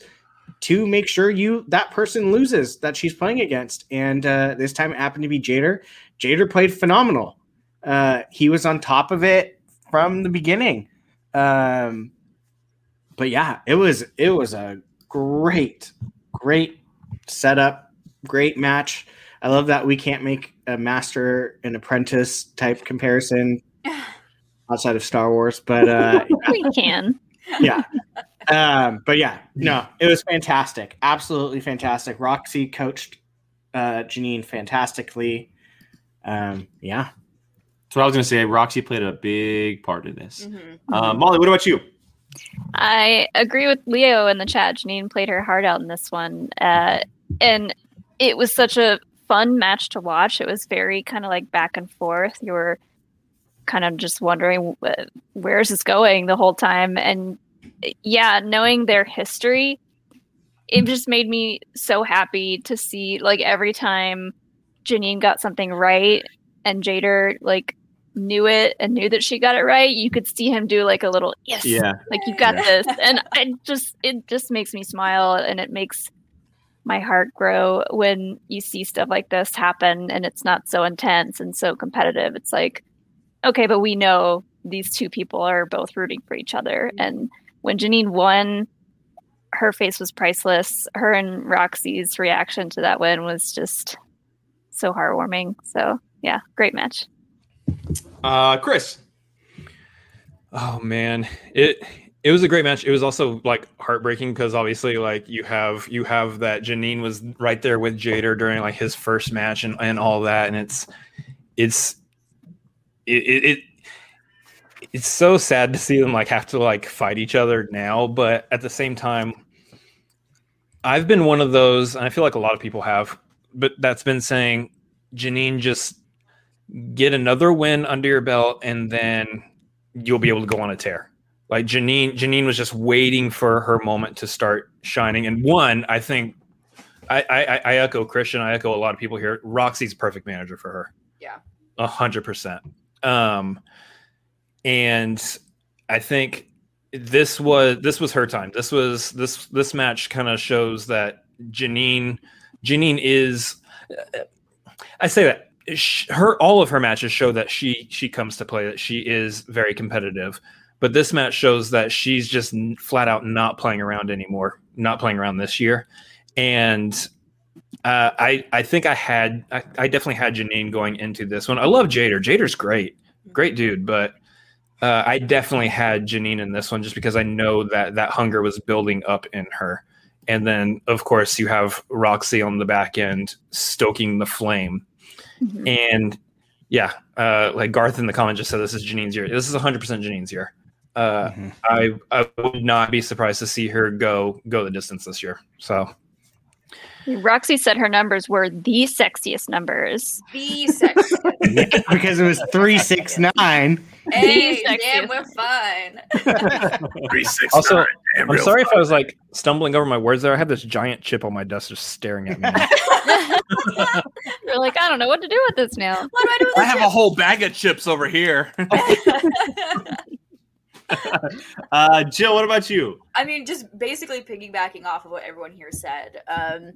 S4: to make sure you that person loses that she's playing against. And uh, this time it happened to be Jader. Jader played phenomenal. Uh, he was on top of it from the beginning. Um, but yeah, it was it was a great, great setup, great match. I love that we can't make a master and apprentice type comparison outside of Star Wars, but uh,
S5: we can.
S4: yeah. Um, but yeah, no, it was fantastic. Absolutely fantastic. Roxy coached uh, Janine fantastically. Um, yeah.
S1: So I was going to say, Roxy played a big part in this.
S2: Mhm.
S1: Uh, Molly, what about you?
S5: I agree with Leo in the chat. Janine played her heart out in this one. Uh, and it was such a fun match to watch. It was very kind of like back and forth. You were kind of just wondering where is this going the whole time, and yeah, knowing their history, it just made me so happy to see like every time Janine got something right and Jader like knew it and knew that she got it right, you could see him do like a little yes,
S1: Yeah.
S5: like you got
S1: Yeah.
S5: this, and it just it just makes me smile and it makes my heart grow when you see stuff like this happen and it's not so intense and so competitive. It's like, okay, but we know these two people are both rooting for each other. Mm-hmm. And when Janine won, her face was priceless. Her and Roxy's reaction to that win was just so heartwarming. So yeah, great match.
S1: Uh, Chris.
S7: Oh man, it it was a great match. It was also like heartbreaking because obviously like you have you have that Janine was right there with Jader during like his first match and, and all that, and it's it's it, it, it it's so sad to see them like have to like fight each other now, but at the same time, I've been one of those, and I feel like a lot of people have, but that's been saying Janine just get another win under your belt and then you'll be able to go on a tear. Like Janine, Janine was just waiting for her moment to start shining. And one, I think, I, I, I echo Christian. I echo a lot of people here. Roxy's perfect manager for her.
S2: Yeah.
S7: A hundred percent. Um, and I think this was this was her time. This was this this match kind of shows that Janine Janine is. I say that her all of her matches show that she she comes to play that she is very competitive but this match shows that she's just flat out not playing around anymore not playing around this year and uh, I I think I had I, I definitely had Janine going into this one. I love Jader. Jader's great, great dude. But uh, I definitely had Janine in this one just because I know that that hunger was building up in her. And then of course you have Roxy on the back end stoking the flame. And yeah, uh, like Garth in the comment just said, this is Janine's year. This is 100% Janine's year. Uh, I I would not be surprised to see her go go the distance this year. So
S5: Roxy said her numbers were the sexiest numbers.
S2: The sex.
S4: because it was three six nine.
S2: hey,
S5: sexiest.
S2: damn, we're fine.
S7: also, I'm sorry if I was like stumbling over my words there. I have this giant chip on my desk just staring at me.
S5: You're like, I don't know what to do with this now.
S2: What do I do with
S3: I
S2: this
S3: have a whole bag of chips over here.
S1: Uh, Jill, what about you?
S2: I mean, just basically piggybacking off of what everyone here said. Um,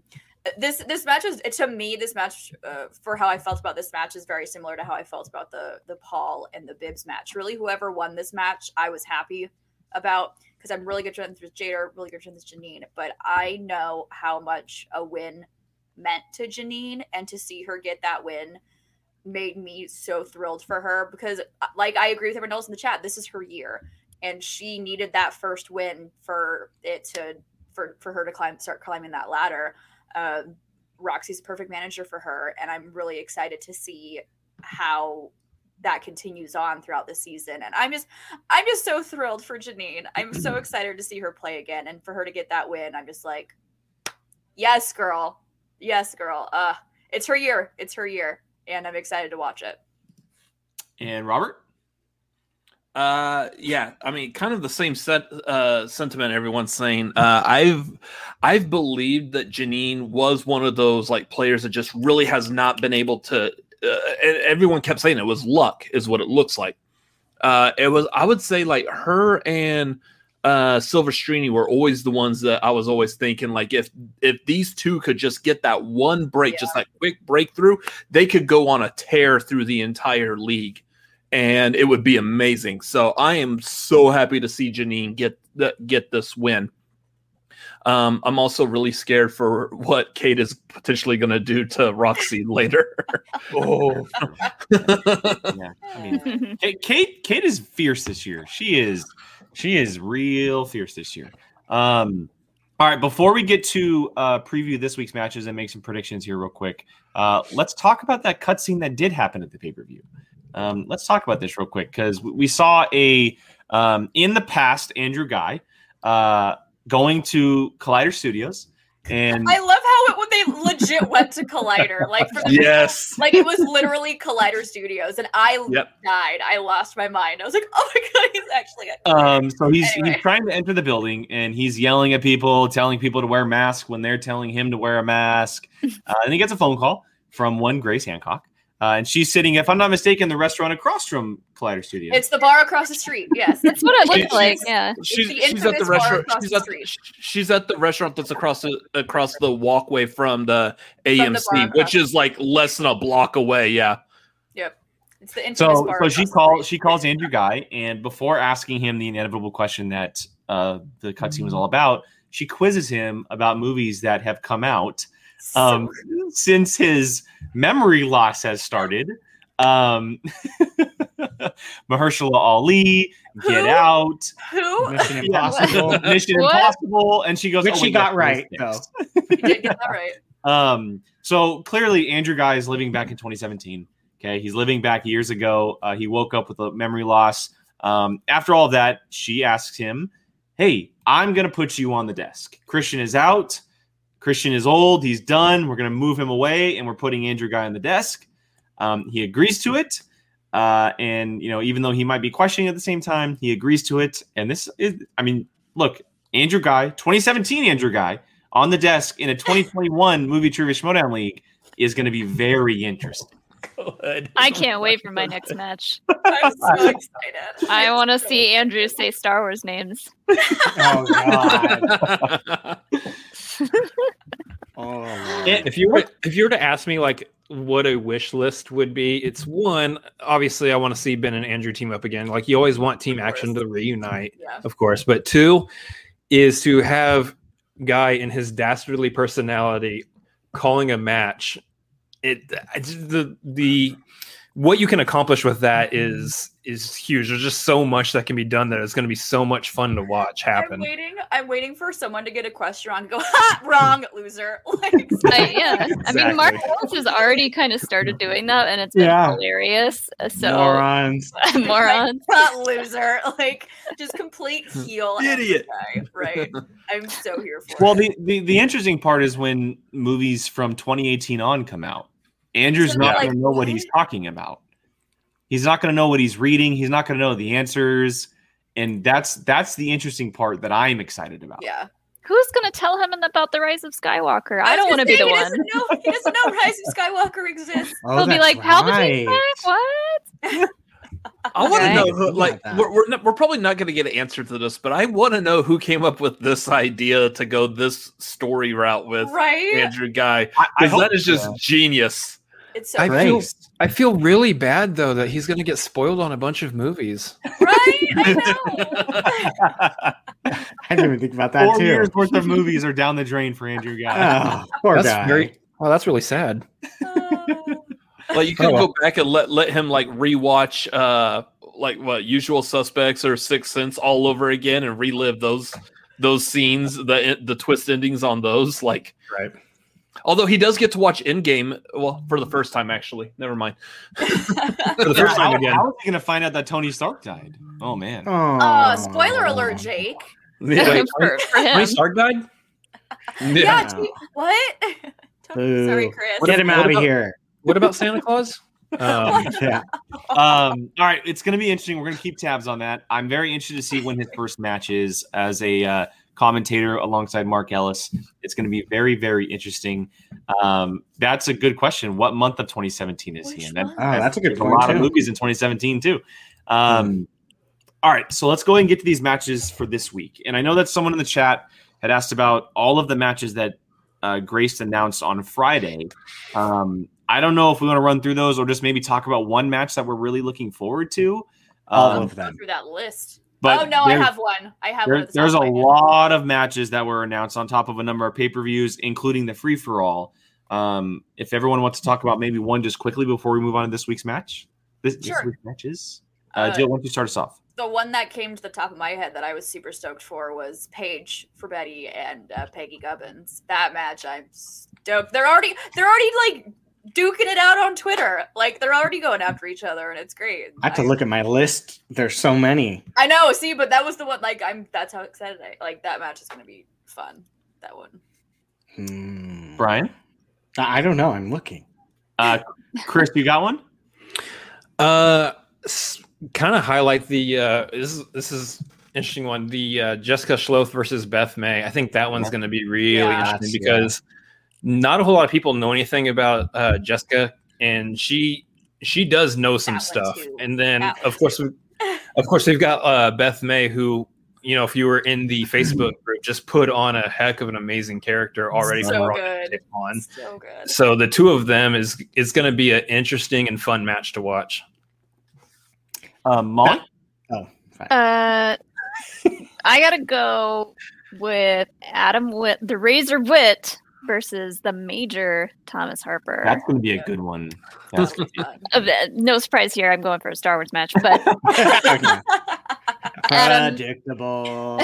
S2: this this match is to me this match uh, for how I felt about this match is very similar to how I felt about the the Paul and the Bibbs match. Really, whoever won this match, I was happy about because I'm really good friends with Jader, really good friends with Janine. But I know how much a win meant to Janine, and to see her get that win made me so thrilled for her because, uh, like, I agree with everyone else in the chat. This is her year and she needed that first win for it to for for her to climb start climbing that ladder. Um, Roxy's a perfect manager for her, and I'm really excited to see how that continues on throughout the season. And I'm just I'm just so thrilled for Janine. I'm so excited to see her play again and for her to get that win. I'm just like, yes, girl, yes, girl. Uh, it's her year. It's her year, and I'm excited to watch it.
S1: And Robert?
S3: Uh, yeah, I mean, kind of the same set uh, sentiment everyone's saying. Uh, I've I've believed that Janine was one of those like players that just really has not been able to. Uh, and everyone kept saying it was luck, is what it looks like. Uh, it was. I would say like her and uh Silvestrini were always the ones that I was always thinking like if if these two could just get that one break, just that quick breakthrough, they could go on a tear through the entire league and it would be amazing. So I am so happy to see Janine get the, get this win. Um, I'm also really scared for what Kate is potentially going to do to Roxy later.
S7: oh,
S1: yeah. I mean, Kate, Kate, Kate is fierce this year. She is, she is real fierce this year. Um, all right, before we get to uh, preview this week's matches and make some predictions here, real quick, uh, let's talk about that cutscene that did happen at the pay per view. Um, let's talk about this real quick because we, saw a um, in the past Andrew Guy uh, going to Collider Studios, and
S2: I love how it, when they legit went to Collider, like for the
S3: Yes.
S2: like it was literally Collider Studios, and I
S1: Yep.
S2: died. I lost my mind. I was like, oh my god, he's actually.
S1: Um, so he's
S2: Anyway.
S1: he's trying to enter the building and he's yelling at people, telling people to wear masks when they're telling him to wear a mask. Uh, and he gets a phone call from one Grace Hancock, uh, and she's sitting, if I'm not mistaken, the restaurant across from Collider Studio.
S2: It's the bar across the street. Yes,
S5: That's what it looks like. Yeah.
S3: She's, she's at the restaurant. She's at,
S2: street.
S3: she's at the restaurant that's across the across the walkway from the
S2: the
S3: AMC,
S2: bar
S3: which is like less than a block away. Yeah.
S2: Yep, it's the infamous
S1: so
S2: bar.
S1: so she calls she calls Andrew Guy, and before asking him the inevitable question that uh, the cutscene was all about, she quizzes him about movies that have come out um, since his memory loss has started. Um, Mahershala Ali, Get Out,
S2: Who?
S4: Mission Impossible.
S1: Mission
S5: What?
S1: Impossible, and she goes,
S4: Which
S1: "Oh,
S4: she got right,
S1: those
S4: though.
S2: did get that right.
S1: Um, so clearly, Andrew Guy is living back in 2017. Okay, he's living back years ago. Uh, he woke up with a memory loss. Um, after all of that, she asks him, "Hey, I'm gonna put you on the desk. Christian is out. Christian is old. He's done. We're gonna move him away, and we're putting Andrew Guy on the desk." Um, he agrees to it. Uh, and you know, even though he might be questioning at the same time, he agrees to it. And this is, I mean, look, Andrew Guy, 2017 Andrew Guy on the desk in a 2021 movie trivia showdown League is going to be very interesting.
S6: Good.
S5: I can't wait for my next match.
S2: I'm so excited.
S5: I want to see Andrew say Star Wars names.
S4: Oh god. Oh,
S7: If you were if you were to ask me like what a wish list would be, it's one. Obviously, I want to see Ben and Andrew team up again. Like you always want Team Action to reunite,
S2: Yeah.
S7: of course. But two is to have Guy in his dastardly personality calling a match. It it's the the what you can accomplish with that is is huge. There's just so much that can be done that it's going to be so much fun to watch happen.
S2: I'm waiting. I'm waiting for someone to get a question on. Go ha, wrong, loser. Like,
S5: I, yeah, I mean, Mark
S1: Exactly.
S5: Ellis has already kind of started doing that, and it's been
S4: Yeah.
S5: hilarious. Uh, So
S4: Morons.
S5: morons.
S2: not loser. Like just complete heel
S3: Idiot.
S2: Guy, right? I'm so here for
S1: Well,
S2: it.
S1: the, the, the interesting part is when movies from 2018 on come out, Andrew's
S2: So
S1: not
S2: like,
S1: going to know what he's talking about. He's not going to know what he's reading. He's not going to know the answers. And that's that's the interesting part that I'm excited about.
S2: yeah.
S5: Who's going to tell him about the rise of Skywalker? I, don't want to be the
S2: he
S5: one.
S2: Doesn't know, he doesn't know Rise of Skywalker exists.
S4: Oh,
S5: He'll be oh,
S4: that's
S5: like, Palpatine's
S4: right.
S5: back? What?
S3: I want to
S5: Okay.
S3: know who, like
S4: like
S3: we're we're, not, we're probably not going to get an answer to this, but I want to know who came up with this idea to go this story route with
S2: Right?
S3: Andrew Guy
S1: I, I
S3: because that is just
S1: so.
S3: genius.
S2: It's so
S7: I feel I feel really bad though that he's going to get spoiled on a bunch of movies.
S2: right. I know.
S4: I didn't even think about that
S1: Four
S4: too.
S1: years worth of movies are down the drain for Andrew Guy.
S4: Oh, poor
S7: That's
S4: guy.
S7: very oh, that's really sad.
S2: Oh.
S3: Like you could
S7: Oh, well.
S3: go back and let let him like rewatch uh like what Usual Suspects or Sixth Sense all over again and relive those those scenes the the twist endings on those like
S7: Right.
S3: Although he does get to watch Endgame, well, for the first time, actually. Never mind.
S7: For the first time
S1: how,
S7: again.
S1: how is he going to find out that Tony Stark died? Oh man.
S4: Oh,
S2: Uh, spoiler alert, Jake.
S7: Wait,
S5: for, for
S7: Tony. Stark died?
S2: Yeah. gee, what?
S4: Boo.
S2: Sorry, Chris.
S4: Get him out of here.
S7: What about Santa Claus? Um,
S4: Yeah.
S1: um, all right, it's going to be interesting. We're going to keep tabs on that. I'm very interested to see when his first match is as a uh, commentator alongside Mark Ellis. It's going to be very, very interesting. Um, that's a good question. What month of 2017 is he in? That.
S4: Oh, that's a good
S1: there's
S4: point,
S1: A lot of movies in 2017 too. Um, All right, so let's go ahead and get to these matches for this week. And I know that someone in the chat had asked about all of the matches that uh, Grace announced on Friday. Um, I don't know if we want to run through those or just maybe talk about one match that we're really looking forward to.
S4: All
S1: Um,
S4: of
S2: Go
S4: them.
S2: through that list.
S1: But
S2: oh no, I have one. I have
S1: there-
S2: one. the
S1: there's a
S2: top of my head.
S1: lot of matches that were announced on top of a number of pay per views, including the free for all. Um, if everyone wants to talk about maybe one just quickly before we move on to this week's match, this, this week's matches. Uh,
S2: Uh,
S1: Jill, why don't you start us off?
S2: the one that came to the top of my head that I was super stoked for was Paige for Betty and uh, Peggy Gubbins. That match, I'm stoked. They're already they're already like duking it out on Twitter. Like they're already going after each other, and it's great.
S4: I have to look at my list. There's so many.
S2: I know. See, but that was the one. Like I'm. That's how excited I. Like that match is gonna be fun. That one.
S4: Hmm.
S1: Brian?
S4: I don't know. I'm looking.
S1: Uh, Chris, you got one?
S7: Uh, kind of highlight the uh, this is this is interesting one. The uh, Jessica Schloth versus Beth May. I think that one's going to be really
S2: Yeah.
S7: interesting
S4: That's-
S7: because not a whole lot of people know anything about uh, Jessica, and she she does know some stuff.
S2: too.
S7: And then
S2: That
S7: of course we, of course we've got uh, Beth May who. You know, if you were in the Facebook group, just put on a heck of an amazing character already.
S2: So good.
S7: on.
S2: So good.
S7: So the two of them is is going to be an interesting and fun match to watch.
S1: Um, Molly?
S4: Oh, fine.
S5: Uh, I gotta go with Adam Witt, the Razor Witt versus the Major Thomas Harper.
S1: That's going to be a good one. That's
S5: Uh, no surprise here. I'm going for a Star Wars match, but
S4: Predictable.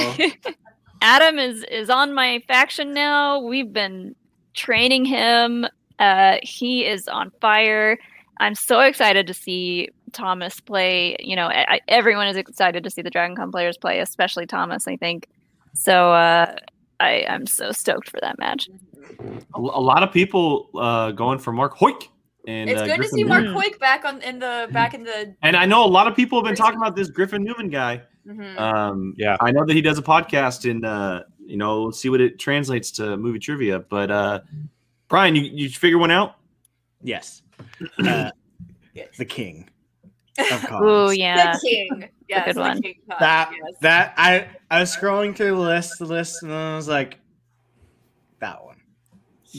S5: Adam is is on my faction now. We've been training him. Uh, he is on fire. I'm so excited to see Thomas play. You know, I, I- everyone is excited to see the Dragon Con players play, especially Thomas. I think so. Uh, I I'm so stoked for that match.
S1: a, a lot of people uh, going for Mark Hoik. And,
S2: It's
S1: uh,
S2: good to
S1: Griffin
S2: see Mark
S1: Newman.
S2: Hoik back on in the back in the.
S1: And I know a lot of people have been talking about this Griffin Newman guy.
S2: Mhm.
S1: Um,
S7: Yeah.
S1: I know that he does a podcast, and uh, you know, let's see what it translates to movie trivia. But uh, Brian, you you figure one out?
S4: yes. Uh, the king of
S5: Ooh,
S4: cons.
S5: yeah,
S2: the king. Yes,
S5: good
S2: the
S5: one.
S2: king
S4: That
S2: yes.
S4: that I I was scrolling through the list, the list, and I was like, that one.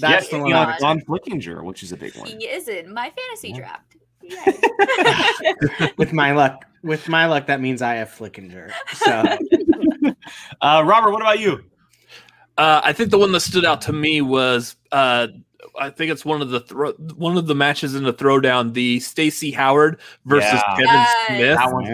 S4: That's
S1: yeah,
S4: the one.
S1: know, Don Flickinger, which is a big one.
S2: He is in my fantasy draft.
S4: with my luck, with my luck, that means I have Flickinger. So
S1: Uh, Robert, what about you?
S3: Uh, I think the one that stood out to me was uh, I think it's one of the thro- one of the matches in the throwdown, the Stacy Howard versus
S1: Yeah.
S3: Kevin
S2: Yes.
S3: Smith.
S1: That one's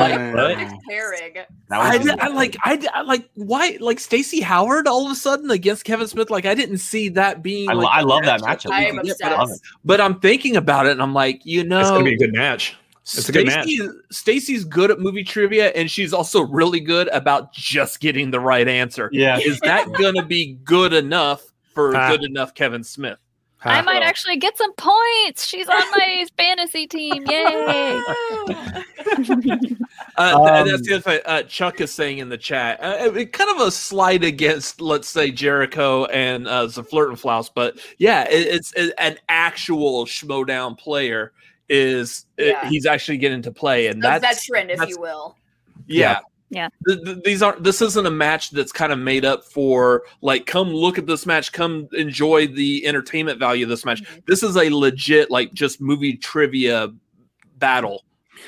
S2: what a perfect pairing.
S3: I, did, I like I, I like why like Stacy Howard all of a sudden against Kevin Smith like I didn't see that being
S1: I,
S3: like,
S1: I love that
S3: matchup
S1: matchup.
S2: I
S3: we
S2: am
S3: could get,
S2: obsessed.
S3: but, I'm, but I'm thinking about it and I'm like you know
S7: It's going to be a good match. It's a good match.
S3: Stacy's good at movie trivia, and she's also really good about just getting the right answer.
S1: Yeah.
S3: Is that gonna be good enough for
S7: Ah.
S3: good enough Kevin Smith?
S5: I
S7: Huh.
S5: might actually get some points. She's on my fantasy team. Yay!
S3: Uh,
S1: Um,
S3: that's the other thing. Uh, Chuck is saying in the chat, uh, it, kind of a slide against, let's say, Jericho and uh, Zaflirt and Flaus, but yeah, it, it's it, an actual Schmoedown player. Is it-
S2: Yeah.
S3: he's actually getting to play, and
S2: A
S3: that's
S2: veteran, if
S3: that's-
S2: you will.
S3: Yeah.
S5: Yeah.
S3: Th- th- these aren't this isn't a match that's kind of made up for like come look at this match, come enjoy the entertainment value of this match.
S2: Mhm.
S3: This is a legit like just movie trivia battle.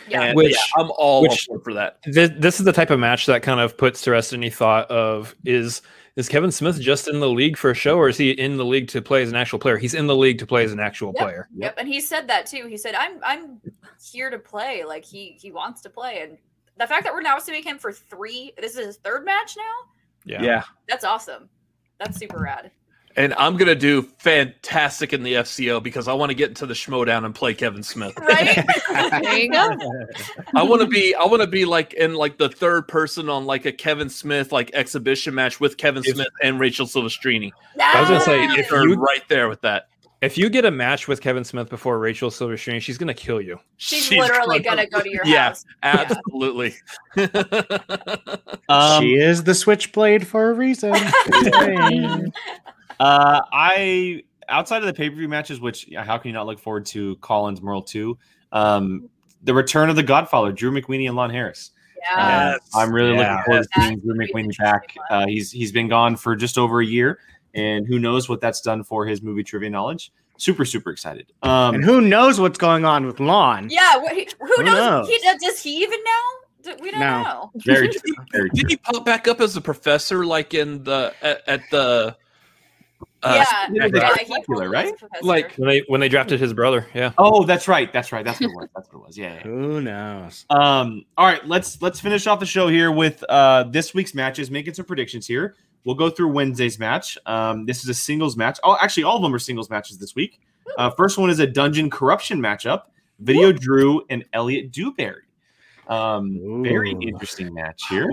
S2: Yeah.
S3: And
S7: Which-
S3: yeah, I'm all
S7: which-
S3: for that.
S7: This, this is the type of match that kind of puts to rest any thought of is is Kevin Smith just in the league for a show, or is he in the league to play as an actual player? He's in the league to play as an actual
S2: Yep.
S7: player.
S2: Yep, and he said that too. He said, "I'm I'm here to play. Like he he wants to play." And the fact that we're now seeing him for three, this is his third match now.
S7: Yeah.
S3: Yeah.
S2: That's awesome. That's super rad.
S3: And I'm gonna do fantastic in the FCO because I want to get into the Schmoedown and play Kevin Smith.
S2: Right?
S5: There you go.
S3: I want to be I want to be like in like the third person on like a Kevin Smith like exhibition match with Kevin
S7: If-
S3: Smith and Rachel Silvestrini.
S7: I was gonna say,
S2: Yes!
S7: if
S3: They're
S7: you-
S3: right there with that.
S7: If you get a match with Kevin Smith before Rachel Silvestrini, she's gonna kill you.
S2: she's, literally gonna go to your
S3: Yeah,
S2: house.
S3: absolutely.
S1: Um,
S4: she is the switchblade for a reason.
S1: Uh, I outside of the pay per view matches, which how can you not look forward to Collins Merle two? Um, the return of the Godfather, Drew McWeeny and Lon Harris.
S2: Yeah.
S1: And I'm really
S7: Yeah.
S1: looking forward to seeing Drew
S2: really
S1: McWeeny
S2: fun.
S1: back. Uh, he's he's been gone for just over a year, and who knows what that's done for his movie trivia knowledge. Super super excited. Um,
S4: and who knows what's going on with Lon?
S2: Yeah. What, who,
S4: Who
S2: knows? He, does he even know? We don't
S4: No.
S2: know.
S1: very true. Very
S3: Did he pop back up as a professor like in the at, at the uh,
S2: yeah.
S1: yeah,
S2: yeah,
S1: right. Popular, right?
S2: is a professor.
S3: Like-
S7: When they when they drafted his brother, yeah.
S1: Oh, that's right. That's right. That's what it was. That's what it was. Yeah. yeah.
S4: Who knows?
S1: Um, all right, let's let's finish off the show here with uh this week's matches, making some predictions here. We'll go through Wednesday's match. Um, this is a singles match. Oh, actually, all of them are singles matches this week. Uh, first one is a dungeon corruption matchup. Video Drew and Elliot Dewberry. Um, very interesting match here.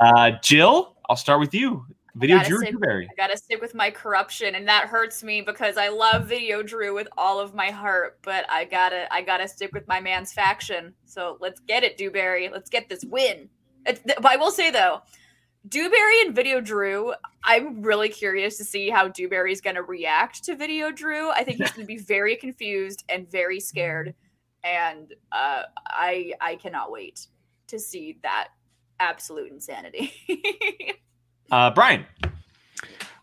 S1: Uh, Jill, I'll start with you. Video Drew
S2: stick-
S1: Dewberry.
S2: I gotta stick with my corruption, and that hurts me because I love Video Drew with all of my heart. But I gotta, I gotta stick with my man's faction. So let's get it, Dewberry. Let's get this win. It's, but I will say though, Dewberry and Video Drew, I'm really curious to see how Dewberry's gonna react to Video Drew. I think he's gonna be very confused and very scared, and uh, I, I cannot wait to see that absolute insanity.
S1: Uh, Brian.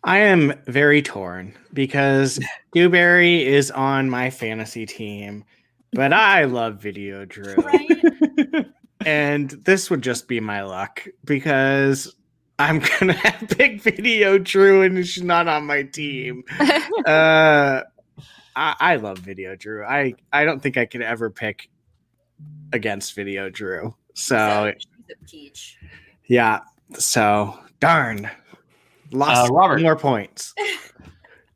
S4: I am very torn because Dewberry is on my fantasy team, but I love Video Drew. and this would just be my luck because I'm gonna have pick Video Drew and she's not on my team. uh, I, I love Video Drew. I, I don't think I could ever pick against Video Drew. So
S2: She's peach.
S4: yeah, so darn. Lost
S3: Uh, Robert.
S4: more points.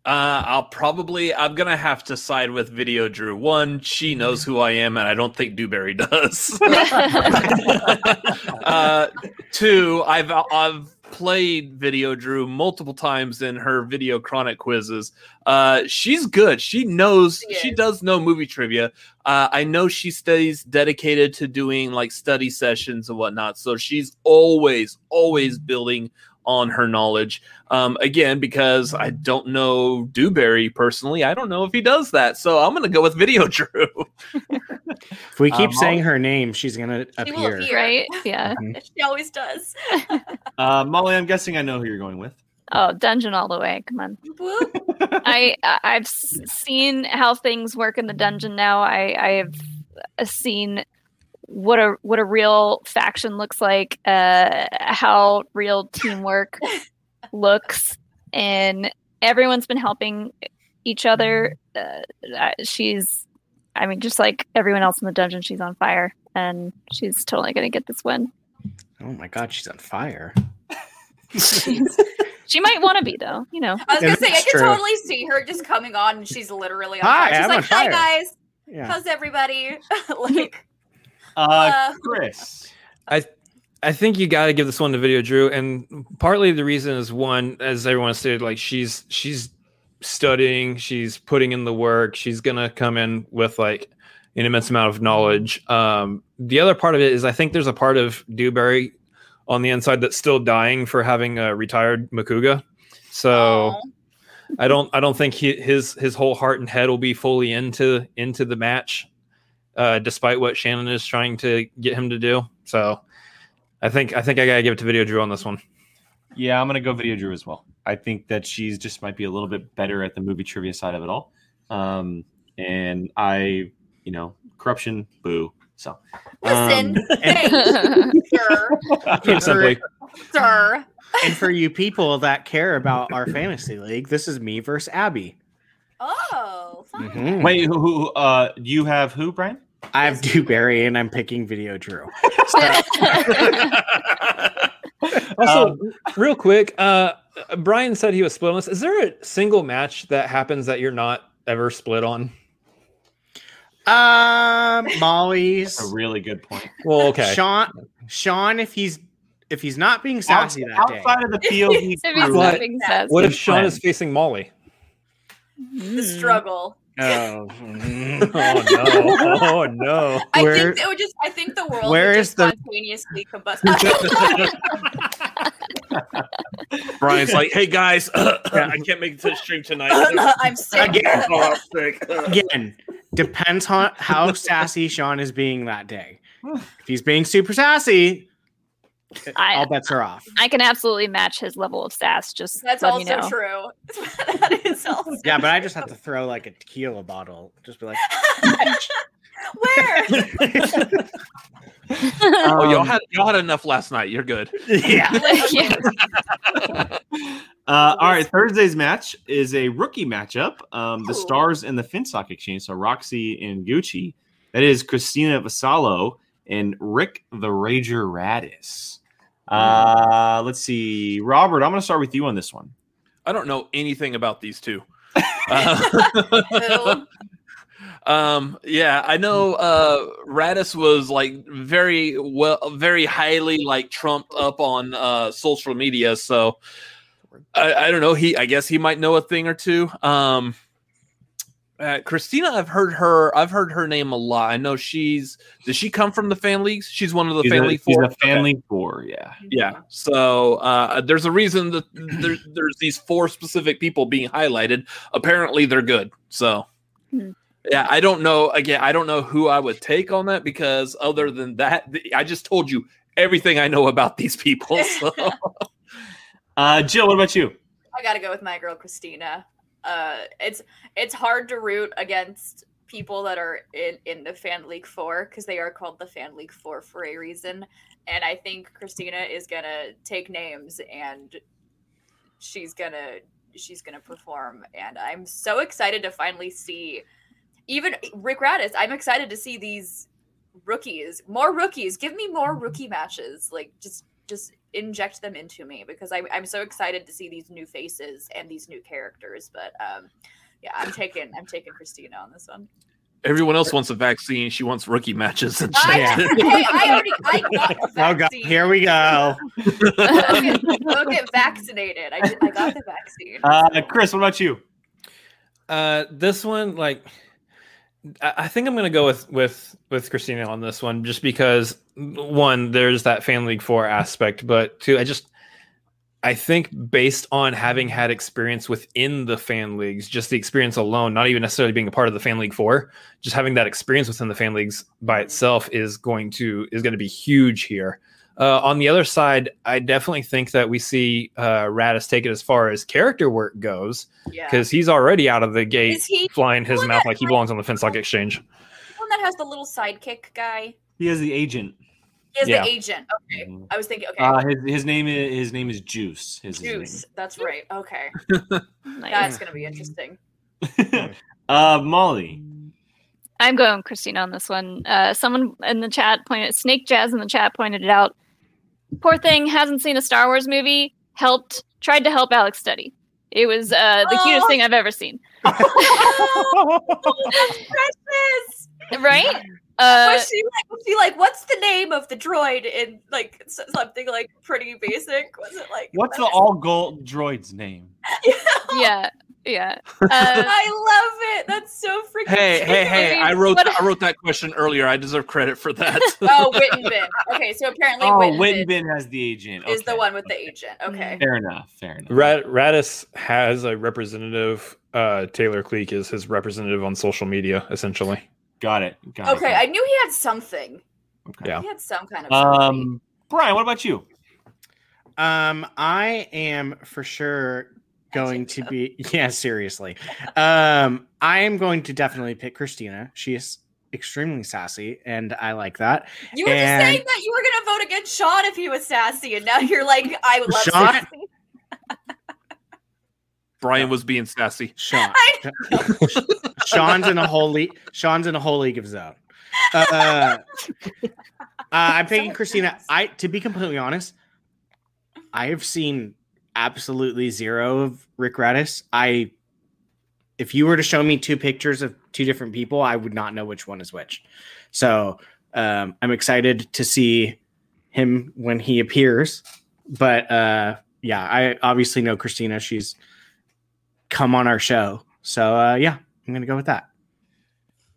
S3: Uh, I'll probably I'm gonna have to side with Video Drew. One, she knows who I am, and I don't think Dewberry does. uh, two, I've I've played Video Drew multiple times in her video chronic quizzes. Uh, she's good. She knows. She, does know movie trivia. Uh, I know she stays dedicated to doing like study sessions and whatnot. So she's always always building on her knowledge. Um, again, because I don't know Dewberry personally, I don't know if he does that. So I'm going to go with Video Drew.
S4: If we keep
S1: Um,
S4: saying her name, she's gonna
S2: She will
S4: appear.
S2: appear.
S5: Right? Yeah.
S2: she always does.
S1: Uh, Molly, I'm guessing I know who you're going with.
S5: Oh, dungeon all the way. Come on. I I- I've s- seen how things work in the dungeon now. I I have uh, seen what a what a real faction looks like, uh, how real teamwork looks, and everyone's been helping each other. Uh, uh, she's, I mean, just like everyone else in the dungeon, she's on fire, and she's totally gonna get this win.
S4: Oh my god, she's on fire.
S5: She might want to be though, you know.
S2: I was gonna
S4: Yeah,
S2: say I
S4: that's
S2: can
S4: true.
S2: totally see her just coming on and she's literally on
S4: Hi,
S2: fire. She's
S4: I'm
S2: like,
S4: on
S2: "Hi guys,
S4: Yeah.
S2: how's everybody?" like,
S1: Uh,
S2: Uh,
S1: Chris.
S7: I I think you got to give this one to Video Drew, and partly the reason is one, as everyone stated, like she's she's studying, she's putting in the work, she's gonna come in with like an immense amount of knowledge. Um, the other part of it is I think there's a part of Dewberry on the inside that's still dying for having a retired Makuga. So I don't I don't think he, his his whole heart and head will be fully into into the match, uh, despite what Shannon is trying to get him to do. So I think I think I gotta give it to Video Drew on this one.
S1: Yeah, I'm gonna go Video Drew as well. I think that she's just might be a little bit better at the movie trivia side of it all. Um, and I, you know, corruption, boo. So
S2: listen,
S1: um,
S2: hey, sir,
S1: put
S2: sir.
S4: and for you people that care about our fantasy league, this is me versus Abby.
S2: Oh, fun.
S4: Mhm.
S1: wait, who, who? Uh, you have who, Brian?
S4: I have Dewberry and I'm picking Video Drew.
S7: Also, real quick, uh, Brian said he was split on this. Is there a single match that happens that you're not ever split on?
S4: Um, Molly's.
S1: That's a really good point.
S7: Well, okay.
S4: Sean, Sean, if he's if he's not being sassy that day,
S1: Outside of the POV,
S5: If he's not being sassy.
S7: What if Sean is facing Molly?
S2: The struggle.
S4: Oh, mm,
S7: Oh no! Oh no!
S2: I
S4: Where-
S2: think it would just. I think the world
S4: where
S2: would
S4: is
S2: just
S4: the-
S2: spontaneously combust.
S3: Brian's like, "Hey guys, I can't make it to the stream tonight.
S2: I'm sick.
S3: Again, oh, I'm sick.
S4: again, depends on how sassy Sean is being that day. If he's being super sassy,
S5: I-
S4: all bets are off.
S5: I can absolutely match his level of sass. Just
S2: That's
S5: let
S2: also
S5: me know.
S2: true. that is also
S4: Yeah, but I just have to throw like a tequila bottle. Just be like,
S2: where.
S3: oh, y'all
S1: Um,
S3: had y'all had enough last night. You're good.
S4: yeah.
S5: Yeah.
S1: Uh, all right, Thursday's match is a rookie matchup. Um, the Stars in the Finstock Exchange, so Roxy and Gucci. That is Christina Vassallo and Rick the Rager Radis. Uh, let's see, Robert. I'm going to start with you on this one.
S3: I don't know anything about these two. Uh, um, yeah, I know. Uh, Radis was like very well, very highly like trumped up on uh social media. So I, I don't know. He, I guess he might know a thing or two. Um, uh, Christina, I've heard her. I've heard her name a lot. I know she's. Does she come from the fan leagues? She's one of the
S1: She's
S3: fan
S1: a-
S3: league
S1: she's
S3: four.
S1: a fan league four, yeah.
S3: Yeah. So uh, there's a reason that there, there's these four specific people being highlighted. Apparently, they're good. So
S5: Hmm.
S3: yeah, I don't know. Again, I don't know who I would take on that because other than that, I just told you everything I know about these people. So
S1: Uh, Jill, what about you?
S2: I gotta go with my girl Christina. Uh, it's it's hard to root against people that are in in the Fan League Four because they are called the Fan League Four for a reason, and I think Christina is gonna take names and she's gonna she's gonna perform, and I'm so excited to finally see even Rick Radis. I'm excited to see these rookies, more rookies. Give me more rookie matches, like just just inject them into me because I'm I'm so excited to see these new faces and these new characters. But um, yeah, I'm taking I'm taking Christina on this one.
S3: everyone else wants a vaccine. She wants rookie matches. And
S2: I,
S3: shit.
S2: hey, I already I got the
S4: Oh god, here we go.
S2: go, get, go get vaccinated. I, did- I got the vaccine.
S1: Uh, Chris, what about you?
S7: Uh, this one, like, I think I'm gonna go with with with Christina on this one, just because one, there's that Fan League Four aspect, but two, I just I think based on having had experience within the fan leagues, just the experience alone, not even necessarily being a part of the Fan League Four, just having that experience within the fan leagues by itself is going to is going to be huge here. Uh, on the other side, I definitely think that we see uh, Radis take it as far as character work goes,
S2: Yeah.
S7: because he's already out of the gate
S2: he
S7: flying his mouth
S2: that,
S7: like he belongs on the Finstock Exchange.
S2: one that has the little sidekick guy.
S1: He has the agent.
S2: He is
S1: Yeah.
S2: the agent. Okay, I was thinking. Okay,
S1: Uh, his, his name is his name is Juice. His, his name.
S2: Juice. That's right. Okay,
S5: Nice.
S2: that's gonna be interesting.
S1: Uh, Molly.
S5: I'm going Christina on this one. Uh, someone in the chat pointed, Snake Jazz in the chat pointed it out. Poor thing hasn't seen a Star Wars movie. Helped, tried to help Alex study. It was uh, the cutest thing I've ever seen.
S2: oh, that's precious.
S5: Right? Uh,
S2: was she like? Was she like? What's the name of the droid in like something like pretty basic? Was it like?
S1: What's the all gold droid's name?
S5: yeah, yeah. Uh,
S2: I love it. That's so freaking.
S3: Hey, hey, hey! I wrote
S5: What-
S3: I wrote that question earlier. I deserve credit for that.
S2: oh, Wittenbin. Okay, so apparently
S1: Oh,
S2: Wittenbin
S1: Wittenbin has the agent.
S2: is the one with the agent. Okay.
S1: Fair enough. Fair enough.
S7: Rad- Radis has a representative. Uh, Taylor Cleek is his representative on social media, essentially.
S1: Got it. Got
S2: Okay,
S1: it.
S2: I knew he had something.
S7: Yeah.
S2: He had some kind of. something.
S1: Um, Brian, what about you?
S4: Um, I am for sure going to be yeah, seriously. Um, I am going to definitely pick Christina. She is extremely sassy, and I like that.
S2: You were
S4: and-
S2: just saying that you were gonna vote against Sean if he was sassy, and now you're like, I would love
S4: Sean-
S2: sassy.
S3: Brian was being sassy.
S4: Sean. Sean's in a whole league. Sean's in a whole league of his own. Uh, uh, I'm picking Christina. I, to be completely honest, I have seen absolutely zero of Rick Radis. I, if you were to show me two pictures of two different people, I would not know which one is which. So um, I'm excited to see him when he appears. But uh, yeah, I obviously know Christina. She's come on our show. So uh, yeah, I'm gonna go with that.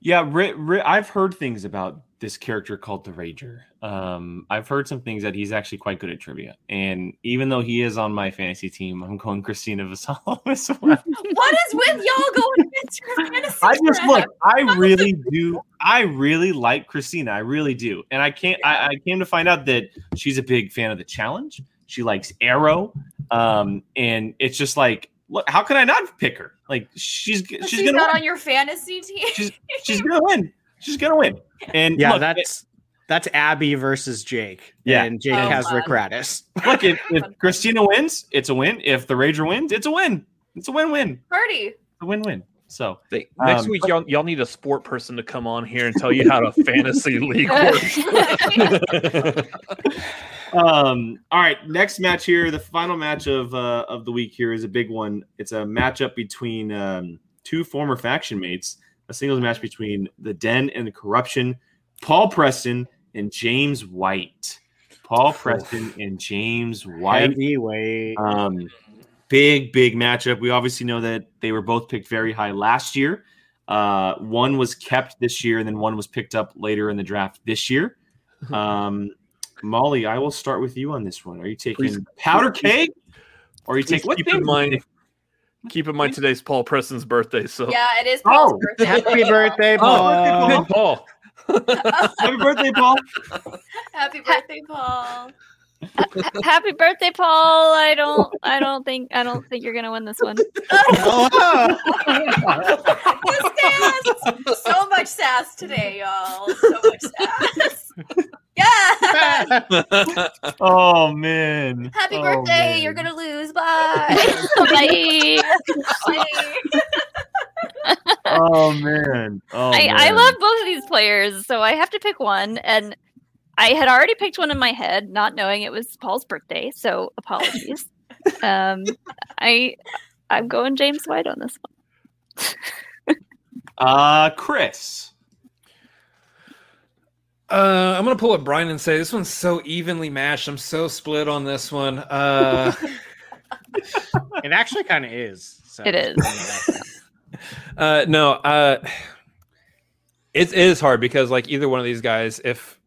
S1: Yeah, Ri- Ri- I've heard things about this character called the Rager. Um, I've heard some things that he's actually quite good at trivia, and even though he is on my fantasy team, I'm going Christina Vassallo as well.
S2: what is with y'all going against your fantasy?
S1: I just
S2: draft?
S1: look. I really do. I really like Christina. I really do, and I can't. I, I came to find out that she's a big fan of the challenge. She likes Arrow, um, and it's just like, look, how can I not pick her? Like she's she's,
S2: she's
S1: gonna
S2: not
S1: win.
S2: on your fantasy team.
S1: she's she's gonna win. She's gonna win. And
S4: Yeah,
S1: look,
S4: that's that's Abby versus Jake.
S1: Yeah.
S4: and Jake
S2: Oh,
S4: has
S2: fun.
S4: Rick Radis.
S1: look if, if Christina wins, it's a win. If the Rager wins, it's a win. It's a win-win.
S2: Party.
S1: It's a win-win. So
S3: They, next
S1: Um,
S3: week, y'all, y'all need a sport person to come on here and tell you how to fantasy league works.
S1: Um, all right, next match here, the final match of uh, of the week here is a big one. It's a matchup between um, two former faction mates, a singles match between the Den and the Corruption, Paul Preston and James White. Paul Preston and James White.
S4: Heavyweight.
S1: Um, big, big matchup. We obviously know that they were both picked very high last year. Uh, one was kept this year, and then one was picked up later in the draft this year. Um, Molly, I will start with you on this one. Are you taking
S3: Please-
S1: powder
S3: please-
S1: cake, or are you
S3: Please
S1: taking what
S3: keep in mind keep in mind today's Paul Preston's birthday. So
S2: Yeah, it is Paul's
S1: Oh.
S2: birthday.
S4: Happy birthday, Paul.
S3: Good Paul.
S1: Happy birthday, Paul!
S2: Happy birthday, Paul.
S5: Happy birthday, Paul. I don't I don't think I don't think you're gonna win this one.
S4: Oh,
S2: sass. So much sass today, y'all. So much sass. Yeah.
S1: Oh man!
S2: Happy
S1: Oh,
S2: birthday.
S1: man.
S2: You're gonna lose. Bye.
S5: Bye.
S2: Bye.
S1: Oh man! Oh,
S5: I, I love both of these players, so I have to pick one. And I had already picked one in my head, not knowing it was Paul's birthday. So apologies. um, I I'm going James White on this one.
S1: Uh, Chris.
S7: Uh, I'm gonna pull up Brian and say this one's so evenly mashed. I'm so split on this one. Uh,
S4: it actually kind of is. So.
S5: It is.
S7: uh, no, uh, it is hard because like either one of these guys, if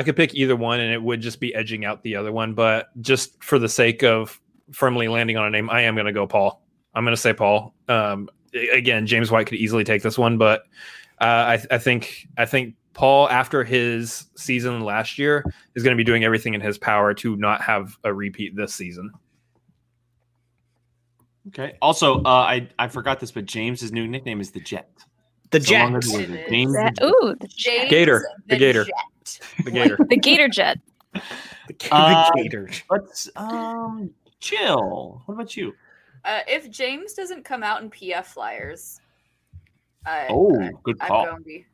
S7: I could pick either one, and it would just be edging out the other one. But just for the sake of firmly landing on a name, I am gonna go Paul. I'm gonna say Paul. Um, again, James White could easily take this one, but uh, I, I think I think Paul, after his season last year, is going to be doing everything in his power to not have a repeat this season.
S1: Okay. Also, uh, I I forgot this, but James's new nickname is the Jet.
S4: The
S1: So
S4: Jet.
S1: long as it was
S2: It
S1: James.
S5: That-
S1: the Jet.
S5: ooh, the,
S2: James
S7: Gator. The Gator.
S2: Jet.
S7: The Gator.
S5: the Gator Jet.
S4: The
S1: Uh,
S4: Gator.
S1: Let's um chill. What about you?
S2: Uh, if James doesn't come out in PF flyers, I,
S1: Oh,
S2: I,
S1: good
S2: I'm
S1: call.
S2: gonna be.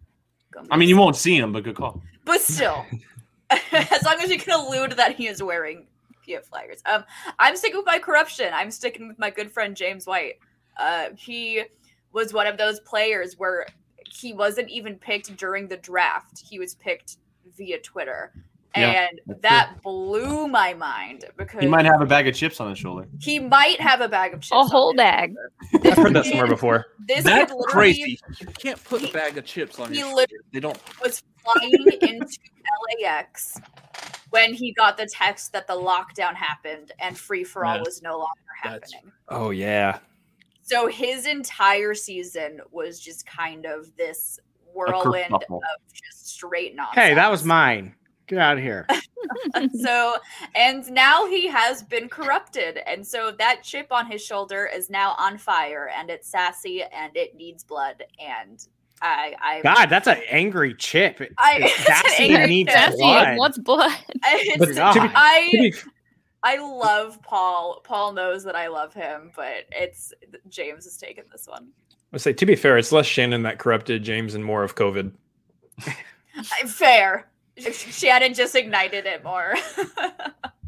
S2: Gonna be
S1: I mean, you won't see him, but good call.
S2: but still, as long as you can allude that he is wearing PF flyers. Um, I'm sticking with my corruption. I'm sticking with my good friend James White. Uh, he was one of those players where he wasn't even picked during the draft. He was picked via Twitter.
S1: Yeah,
S2: and
S1: that's
S2: that blew my mind because
S1: He might have a bag of chips on his shoulder.
S2: he might have a bag of chips.
S5: A whole
S2: his
S5: bag.
S2: shoulder.
S7: I've heard that somewhere before.
S2: This
S3: That's
S2: kid
S3: crazy. You can't put a bag of chips on
S2: he
S3: your
S2: literally
S3: They don't.
S2: was flying into LAX when he got the text that the lockdown happened and free for all
S7: Yeah.
S2: was no longer
S3: That's-
S2: happening.
S7: Oh yeah.
S2: So his entire season was just kind of this whirlwind of just straight nonsense.
S4: Hey, that was mine. Get out of here.
S2: so and now he has been corrupted and so that chip on his shoulder is now on fire and it's sassy and it needs blood and i i
S4: God, that's an angry chip. It-
S2: I-
S4: it's
S2: it's an angry
S4: needs
S2: chip.
S5: Sassy
S4: blood.
S5: wants blood.
S2: it's,
S7: But to be-
S2: I
S7: To be,
S2: I love Paul. Paul knows that I love him, but it's James has taken this one.
S7: I say to be fair, it's less Shannon that corrupted James and more of COVID.
S2: Fair. Shannon just ignited it more.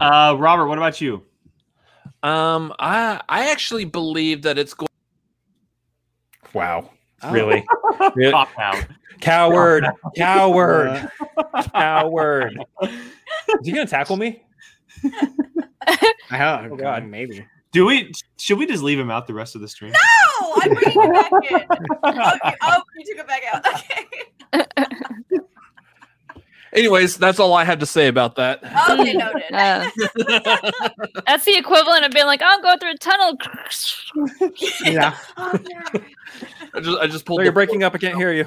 S1: Uh, Robert, what about you?
S3: Um, I I actually believe that it's going.
S7: Wow.
S4: Oh.
S7: Really? really?
S1: Cop out.
S7: Coward. Coward. Coward. Is he gonna tackle me?
S4: I hope.
S7: Oh, God.
S4: maybe.
S1: Do we? Should we just leave him out the rest of the stream?
S2: no, I'm bringing it back in. Okay. Oh, you took it back out. Okay.
S3: Anyways, that's all I have to say about that.
S2: Okay, noted.
S5: Uh, that's the equivalent of being like, I'm going through a tunnel.
S4: Yeah.
S2: Oh, yeah.
S3: I just I just pulled.
S7: Oh, you're breaking up. I can't hear you.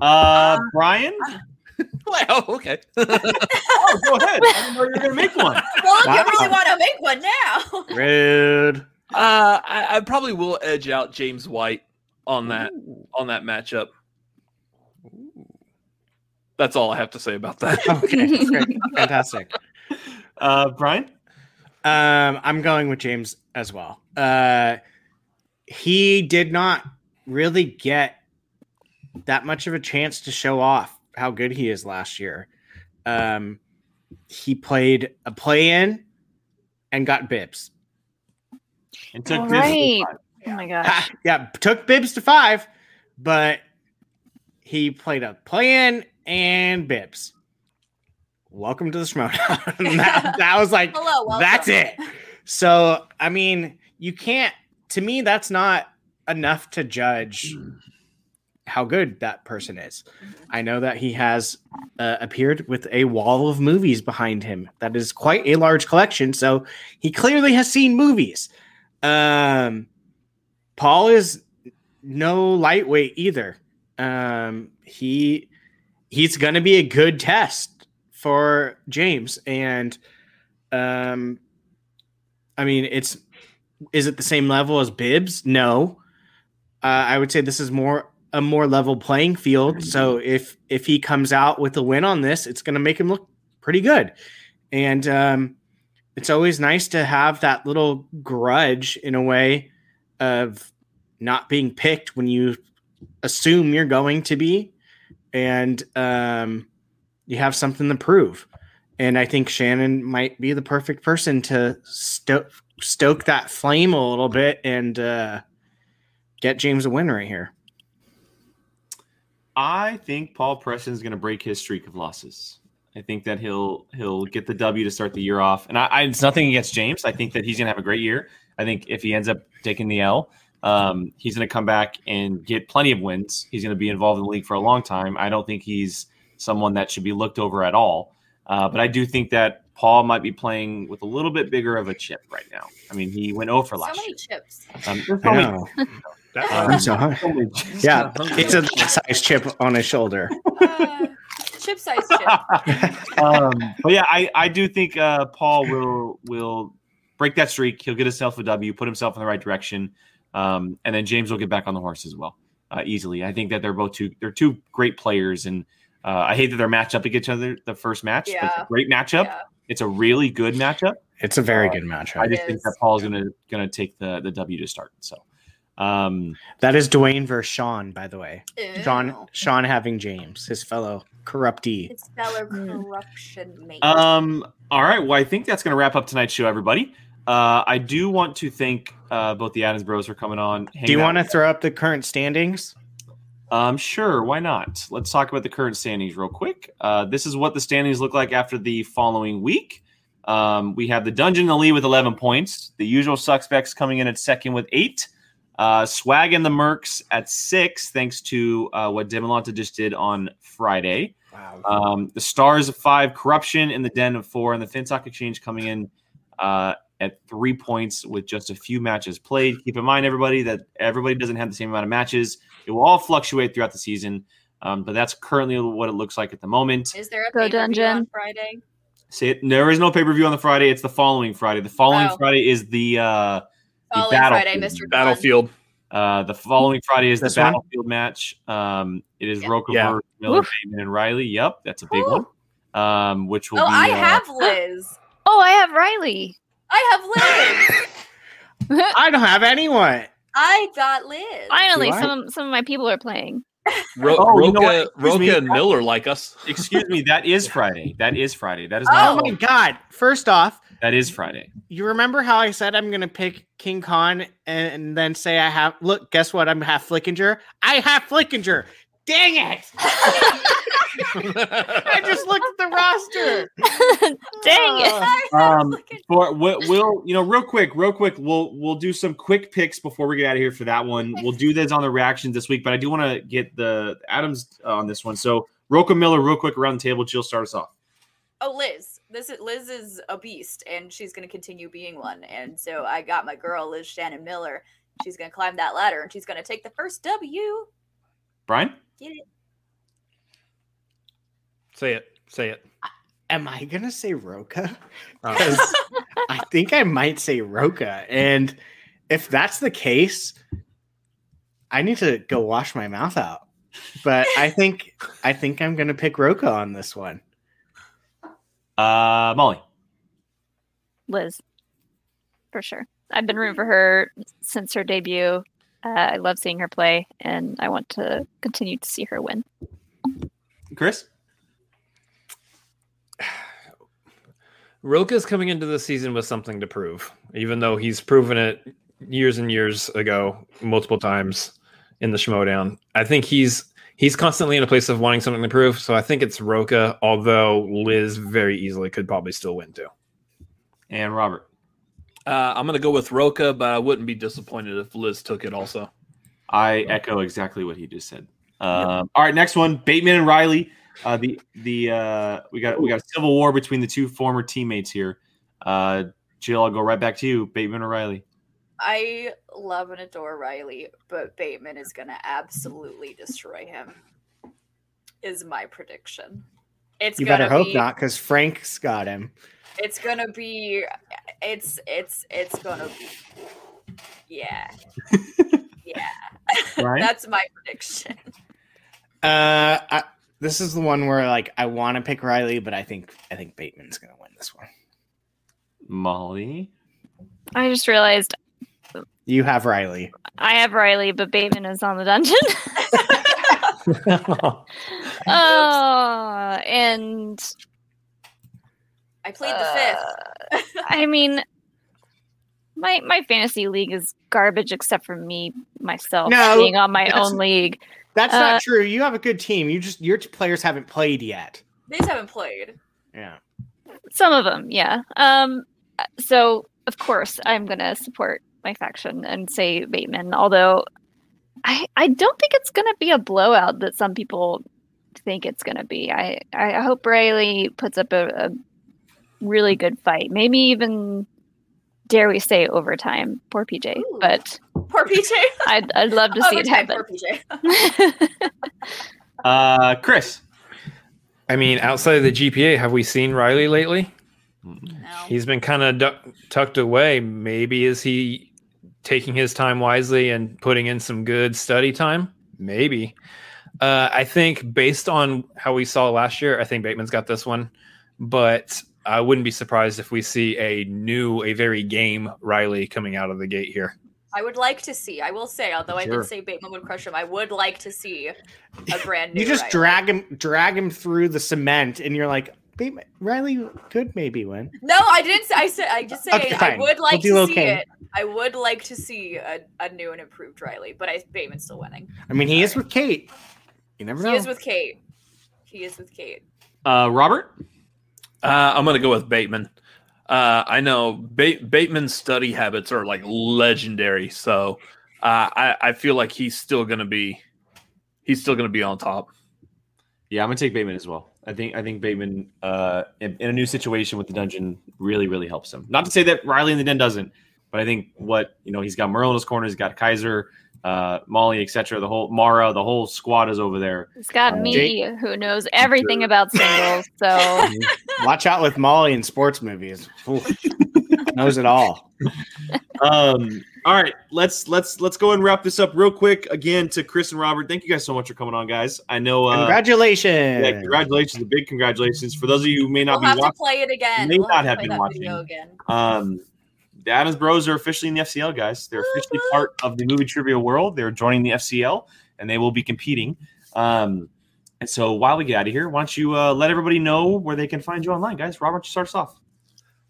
S1: Uh, Brian.
S3: Wow. Okay.
S1: Oh, go ahead. I didn't know you were gonna make one.
S2: Well, if
S4: Wow.
S2: you really want to make one now.
S4: Rude.
S3: Uh, I, I probably will edge out James White on that on that matchup. That's all I have to say about that.
S4: Okay, great. Fantastic.
S1: Uh, Brian.
S4: Um, I'm going with James as well. Uh, he did not really get that much of a chance to show off how good he is last year. Um, he played a play in and got Bibbs.
S1: And took
S5: All right. Oh my gosh.
S4: Ah, yeah, took Bibbs to five, but he played a play in and Bibbs. Welcome to the Schmoedown. that, that was like
S2: Hello,
S4: that's it. So, I mean, you can't, to me, that's not enough to judge how good that person is. I know that he has uh, appeared with a wall of movies behind him. That is quite a large collection. So he clearly has seen movies. Um, Paul is no lightweight either. Um, he he's going to be a good test for James, and um, I mean, it's is it the same level as Bibbs? No, uh, I would say this is more a more level playing field. So if if he comes out with a win on this, it's going to make him look pretty good, and um, it's always nice to have that little grudge in a way of not being picked when you assume you're going to be, and um, you have something to prove. And I think Shannon might be the perfect person to stoke stoke that flame a little bit and uh, get James a win right here.
S1: I think Paul Preston is going to break his streak of losses. I think that he'll he'll get the W to start the year off, and I, I it's nothing against James. I think that he's going to have a great year. I think if he ends up taking the L, um, he's going to come back and get plenty of wins. He's going to be involved in the league for a long time. I don't think he's someone that should be looked over at all. Uh, but I do think that Paul might be playing with a little bit bigger of a chip right now. I mean, he went over
S2: So
S1: last
S2: many
S1: year.
S2: chips.
S1: Um, there's
S4: I
S1: probably-
S4: know.
S1: Um,
S4: I'm so hungry. Yeah, it's a size chip on his shoulder.
S2: Uh, chip size chip.
S1: um, but yeah, I, I do think uh, Paul will will break that streak. He'll get himself a W, put himself in the right direction, um, and then James will get back on the horse as well uh, easily. I think that they're both two they're two great players, and uh, I hate that they're matched up against each other the first match. but it's
S2: Yeah.
S1: a great matchup. It's a really good matchup.
S4: It's a very
S1: Uh,
S4: good matchup.
S1: I just think that Paul's gonna gonna take the the W to start. So. Um,
S4: That is Dwayne versus Sean, by the way.
S2: Ew.
S4: Sean Sean having James, his fellow corruptee.
S2: It's fellow corruption mate.
S1: Um. All right. Well, I think that's going to wrap up tonight's show, everybody. Uh, I do want to thank uh, both the Adams Bros for coming on.
S4: Do you want to throw up the current standings?
S1: Um, sure. Why not? Let's talk about the current standings real quick. Uh, this is what the standings look like after the following week. Um, we have the Dungeon in the lead with 11 points. The usual suspects coming in at second with eight. Uh, Swag and the Mercs at six, thanks to uh, what Dimalanta just did on Friday.
S4: Wow.
S1: Um, the Stars of five, Corruption in the Den of four, and the FinTalk Exchange coming in uh, at three points with just a few matches played. Keep in mind, everybody, that everybody doesn't have the same amount of matches. It will all fluctuate throughout the season, um, but that's currently what it looks like at the moment.
S2: Is there a
S5: Go Dungeon.
S2: on Friday?
S1: Say it. There is no pay per view on the Friday. It's the following Friday. The following
S2: Oh.
S1: Friday is the uh, the
S2: Following Friday,
S1: battlefield.
S2: Mr.
S3: Battlefield.
S1: Uh, the following Friday is
S4: This
S1: the
S4: one?
S1: battlefield match. Um, it is Roker
S3: Yeah.
S1: Miller,
S5: Woof.
S1: Damon, and Riley. Yep, that's a big
S2: Woo.
S1: one. Um, which will
S2: Oh,
S1: be.
S2: I
S1: uh,
S2: have Liz.
S5: Oh, I have Riley.
S2: I have Liz.
S4: I don't have anyone.
S2: I got Liz.
S5: Finally,
S4: Do I?
S5: some some of my people are playing.
S3: Ro-
S1: Oh, you know what?
S3: Roca,
S1: me.
S3: And Miller like us.
S1: Excuse me. That is Friday. That is Friday. That is
S2: Oh.
S1: not.
S4: Oh my god. First off,
S1: That is Friday.
S4: you remember how I said I'm gonna pick King Khan and then say I have look, guess what? I'm half Flickinger. I have Flickinger. Dang it! I just looked at the roster.
S5: Dang it.
S1: Um, for we'll, we'll you know real quick, real quick, we'll we'll do some quick picks before we get out of here for that one. We'll do this on the reactions this week, but I do want to get the Adams uh, on this one. So Roka Miller, real quick around the table. Jill, start us off.
S2: Oh, Liz. This is Liz is a beast, and she's gonna continue being one. And so I got my girl Liz Shannon Miller. She's gonna climb that ladder, and she's gonna take the first W.
S1: Brian.
S2: Get it?
S3: Say it. Say it.
S4: Am I gonna say Roka?
S3: Oh.
S4: Because I think I might say Roca. And if that's the case, I need to go wash my mouth out. But I think I think I'm gonna pick Roca on this one.
S1: Uh, Molly.
S5: Liz, for sure. I've been rooting for her since her debut. Uh, I love seeing her play, and I want to continue to see her win.
S1: Chris.
S7: Roka's coming into the season with something to prove, even though he's proven it years and years ago, multiple times in the Schmoedown. I think he's he's constantly in a place of wanting something to prove. So I think it's Roka, although Liz very easily could probably still win too.
S1: And Robert.
S3: Uh, I'm gonna go with Roca, but I wouldn't be disappointed if Liz took it also.
S1: I echo exactly what he just said. Um, All right, next one: Bateman and Riley. Uh, the the uh, we got we got a civil war between the two former teammates here. Uh, Jill, I'll go right back to you. Bateman or Riley?
S2: I love and adore Riley, but Bateman is gonna absolutely destroy him. Is my prediction. It's
S4: You better hope
S2: be,
S4: not, because Frank's got him.
S2: It's gonna be. It's it's it's gonna be. Yeah. yeah.
S4: Ryan?
S2: That's my prediction.
S4: Uh, I, this is the one where like I want to pick Riley, but I think I think Bateman's gonna win this one.
S1: Molly.
S5: I just realized
S4: You have Riley.
S5: I have Riley, but Bateman is on the dungeon. oh, and
S2: I played the fifth.
S5: Uh, I mean, my my fantasy league is garbage except for me myself
S4: No,
S5: being on my own league.
S4: That's
S5: Uh,
S4: not true. You have a good team. You just your players haven't played yet.
S2: They just haven't played.
S4: Yeah.
S5: Some of them, yeah. Um, so of course I'm gonna support my faction and say Bateman, although I I don't think it's gonna be a blowout that some people think it's gonna be. I I hope Riley puts up a, a really good fight, maybe even dare we say overtime. Poor PJ, but
S2: Poor PJ.
S5: I'd I'd love to see it
S2: Overtime,
S5: happen.
S2: Poor PJ.
S1: Uh, Chris.
S7: I mean, outside of the GPA, have we seen Riley lately? No. He's been kind of du- tucked away. Maybe is he taking his time wisely and putting in some good study time? Maybe. Uh, I think based on how we saw last year, I think Bateman's got this one. But I wouldn't be surprised if we see a new, a very game Riley coming out of the gate here.
S2: I would like to see. I will say, although I did say Bateman would crush him, I would like to see a brand new.
S4: You just
S2: Riley.
S4: drag him drag him through the cement, and you're like, Bateman, Riley could maybe win.
S2: No, I didn't. Say, I said. I just saying.
S4: Okay,
S2: I would like
S4: We'll
S2: to see
S4: okay.
S2: it. I would like to see a, a new and improved Riley, but I Bateman's still winning.
S4: I mean, he is with Kate. You never know.
S2: He is with Kate. He is with Kate.
S1: Uh, Robert.
S3: Uh, I'm gonna go with Bateman. Uh, I know ba- Bateman's study habits are like legendary, so uh, I, I feel like he's still gonna be he's still gonna be on top.
S1: Yeah, I'm gonna take Bateman as well. I think I think Bateman uh, in, in a new situation with the dungeon really really helps him. Not to say that Riley in the den doesn't, but I think what you know he's got Murrell in his corner, he's got Kaiser, uh, Molly, etc. The whole Mara, the whole squad is over there.
S5: It's got
S1: Uh,
S5: me
S1: Jake-
S5: who knows everything about singles, so
S4: Watch out with Molly in sports movies. Oof. Knows it all.
S1: um all right let's let's let's go and wrap this up real quick. Again to chris and robert thank you guys so much for coming on guys. I know uh
S4: Congratulations.
S1: yeah, congratulations a big congratulations. For those of you who may not
S2: We'll have
S1: be
S2: to play it again.
S1: may
S2: We'll
S1: not
S2: to
S1: have been watching.
S2: again.
S1: um the adams bros are officially in the fcl guys. They're officially part of the movie trivia world. They're joining the fcl and they will be competing. Um and so while we get out of here why don't you uh, let everybody know where they can find you online guys? Robert start us off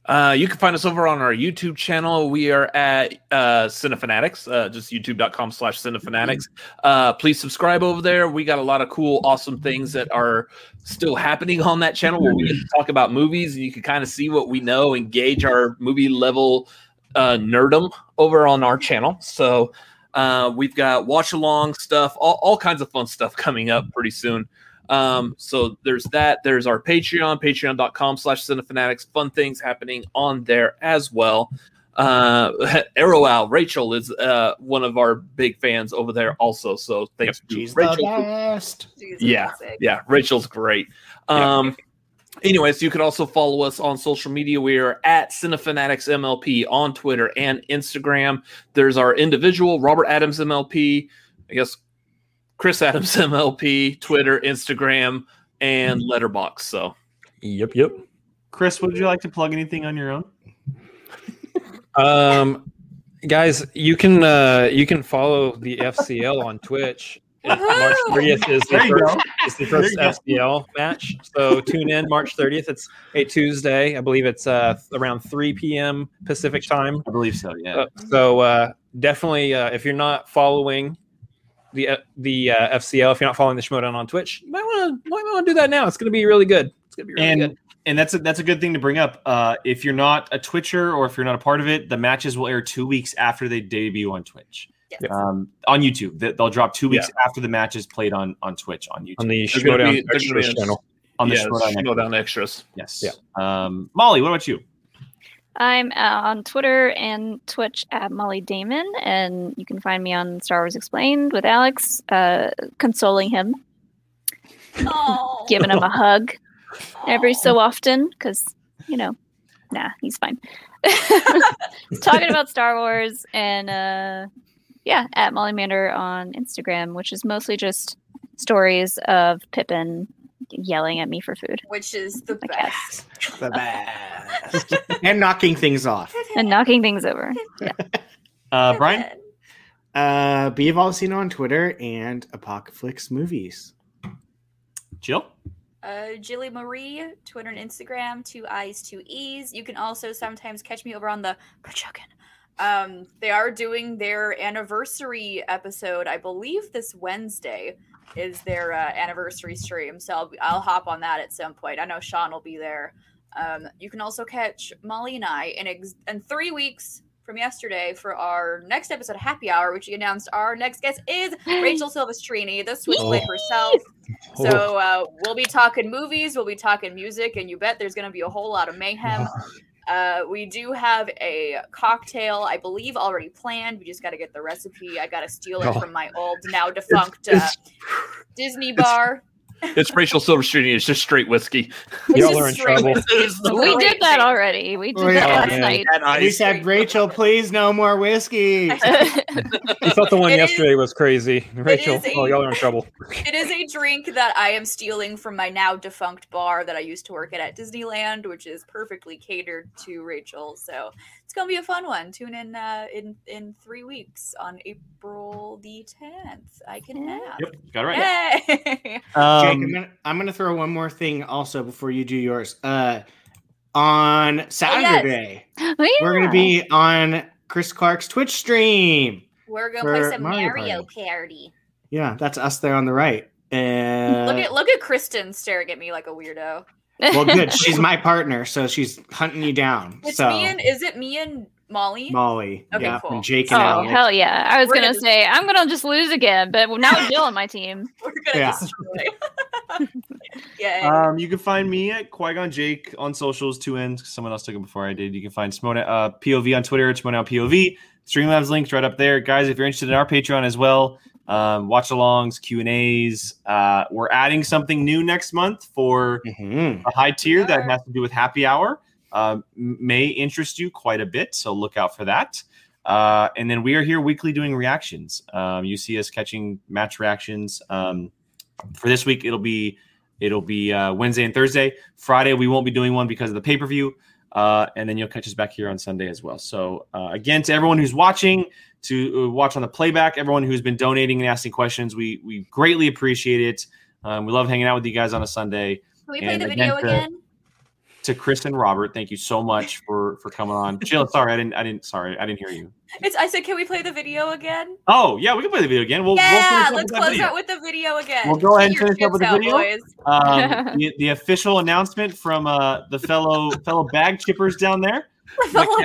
S3: Uh, you can find us over on our YouTube channel. We are at uh, Cinefanatics, uh, just youtube.com slash Cinefanatics. Uh, please subscribe over there. We got a lot of cool, awesome things that are still happening on that channel where we get to talk about movies and you can kind of see what we know and gauge our movie level uh, nerdum over on our channel. So uh, we've got watch along stuff, all, all kinds of fun stuff coming up pretty soon. Um, so there's that. There's our Patreon, patreon.com slash cinefanatics. Fun things happening on there as well. Uh Arrow Owl, Rachel is uh one of our big fans over there also. So thanks to
S4: She's the
S3: Rachel.
S4: best.
S3: Yeah, yeah, Rachel's great. Um anyways, you can also follow us on social media. We are at Cinefanatics MLP on Twitter and Instagram. There's our individual Robert Adams MLP, I guess Chris Adams MLP, Twitter, Instagram, and Letterboxd. So
S6: Yep, yep.
S1: chris would you like to plug anything on your own
S7: Um, guys, you can uh, you can follow the FCL on Twitch. March 30th is the first, is the first
S1: you go.
S7: FCL match. So tune in March 30th. It's a Tuesday. I believe it's uh, around 3 p.m. Pacific time.
S1: i believe so yeah
S7: Uh, so uh, definitely, uh, if you're not following the uh, the uh, FCL, if you're not following the Schmoedown on Twitch, you might want to might want to do that now. It's going to be really good. It's going to be really
S1: and
S7: good.
S1: and and that's a, that's a good thing to bring up. Uh, if you're not a Twitcher or if you're not a part of it, the matches will air two weeks after they debut on Twitch.
S2: Yes.
S1: Um, on YouTube, They- they'll drop two weeks after the match is played on on Twitch on YouTube
S7: On the
S3: They're
S7: Schmoedown
S3: be- they're gonna
S7: Extras channel.
S1: on the
S3: yeah,
S1: Schmoedown Extras.
S3: Schmoedown extras.
S1: Yes.
S7: Yeah.
S1: Um, Molly, what about you?
S5: I'm uh, on Twitter and Twitch at Molly Damon, and you can find me on Star Wars Explained with Alex, uh, consoling him,
S2: Oh.
S5: giving him a hug every so often, because you know, nah, he's fine. Talking about Star Wars and uh, yeah, at Molly Mander on Instagram, which is mostly just stories of Pippin yelling at me for food
S2: Which is the best.
S4: The best. and knocking things off.
S5: and knocking things over. Yeah.
S1: Uh, Brian?
S4: Uh, be Volcino on Twitter and Apocalypse Movies.
S1: Jill?
S2: Uh, Jilly Marie, Twitter and Instagram, two I's, two E's. You can also sometimes catch me over on the Pachucan. Um, they are doing their anniversary episode, I believe this Wednesday is their uh, anniversary stream. So I'll, I'll hop on that at some point. I know Sean will be there. Um, you can also catch Molly and I in, ex- in three weeks from yesterday for our next episode of Happy Hour, which we announced our next guest is Rachel Silvestrini, the Switchblade
S7: Oh.
S2: herself. So uh, we'll be talking movies, we'll be talking music, and you bet there's going to be a whole lot of mayhem. Uh, we do have a cocktail, I believe, already planned. We just got to get the recipe. I got to steal it
S3: Oh.
S2: from my old, now defunct uh, Disney bar.
S3: It's Rachel Silvestrini. It's just straight whiskey.
S7: Y'all are in trouble.
S5: We did that already. We did
S4: Oh,
S5: that last
S7: man.
S5: night.
S4: We said, Rachel, please no more whiskey.
S7: You thought the one
S2: It is-
S7: yesterday was crazy. Rachel,
S2: a-
S7: oh, y'all are in trouble.
S2: It is a drink that I am stealing from my now defunct bar that I used to work at at Disneyland, which is perfectly catered to Rachel. So it's gonna be a fun one. Tune in uh, in in three weeks on April the tenth. I can have.
S1: Yep, got it right.
S2: Yay!
S4: Jake, I'm
S1: Um,
S4: gonna, I'm gonna throw one more thing also before you do yours. Uh, on Saturday,
S5: Oh,
S4: we're gonna be on Chris Clark's Twitch stream.
S2: We're gonna play some
S4: Mario
S2: Mario,
S4: Party.
S2: Party.
S4: Yeah, that's us there on the right. And
S2: look at look at Kristen staring at me like a weirdo.
S4: Well, good. She's my partner, so she's hunting you down.
S2: It's
S4: so
S2: me and is it me and Molly?
S4: Molly,
S2: Okay,
S4: yeah,
S2: cool.
S4: and Jake and
S5: Oh
S4: Alex.
S5: hell yeah! I was gonna
S2: gonna-
S5: say I'm gonna just lose again, but now with Jill on my team.
S2: We're gonna
S4: Yeah.
S2: destroy. Yay.
S1: Um, you can find me at Qui Gon Jake on socials, two ends. 'cause Someone else took it before I did. You can find Simona, uh, POV on Twitter at Simona POV. Streamlabs links right up there, guys. If you're interested in our Patreon as well, um, watch alongs, Q and A's. Uh, we're adding something new next month for
S4: Mhm.
S1: a high tier that has to do with happy hour. Um, m- may interest you quite a bit, so look out for that. Uh, and then we are here weekly doing reactions. Um, you see us catching match reactions. Um, for this week, it'll be it'll be uh, Wednesday and Thursday. Friday, we won't be doing one because of the pay per view. Uh, and then you'll catch us back here on Sunday as well. So uh, again, to everyone who's watching, to uh, watch on the playback, everyone who's been donating and asking questions, we we greatly appreciate it. Um, we love hanging out with you guys on a Sunday
S2: Can we play
S1: and
S2: the video
S1: again, to-
S2: again?
S1: to Chris and Robert, thank you so much for for coming on. Jill, sorry, I didn't, I didn't, sorry, I didn't hear you.
S2: It's I said, can we play the video again?
S1: Oh yeah, we can play the video again. We'll,
S2: yeah,
S1: we'll
S2: let's close
S1: video.
S2: out with the video again.
S1: We'll go ahead and finish up with the video. Um, the, the official announcement from uh, the fellow fellow bag chippers down there.
S2: Fellow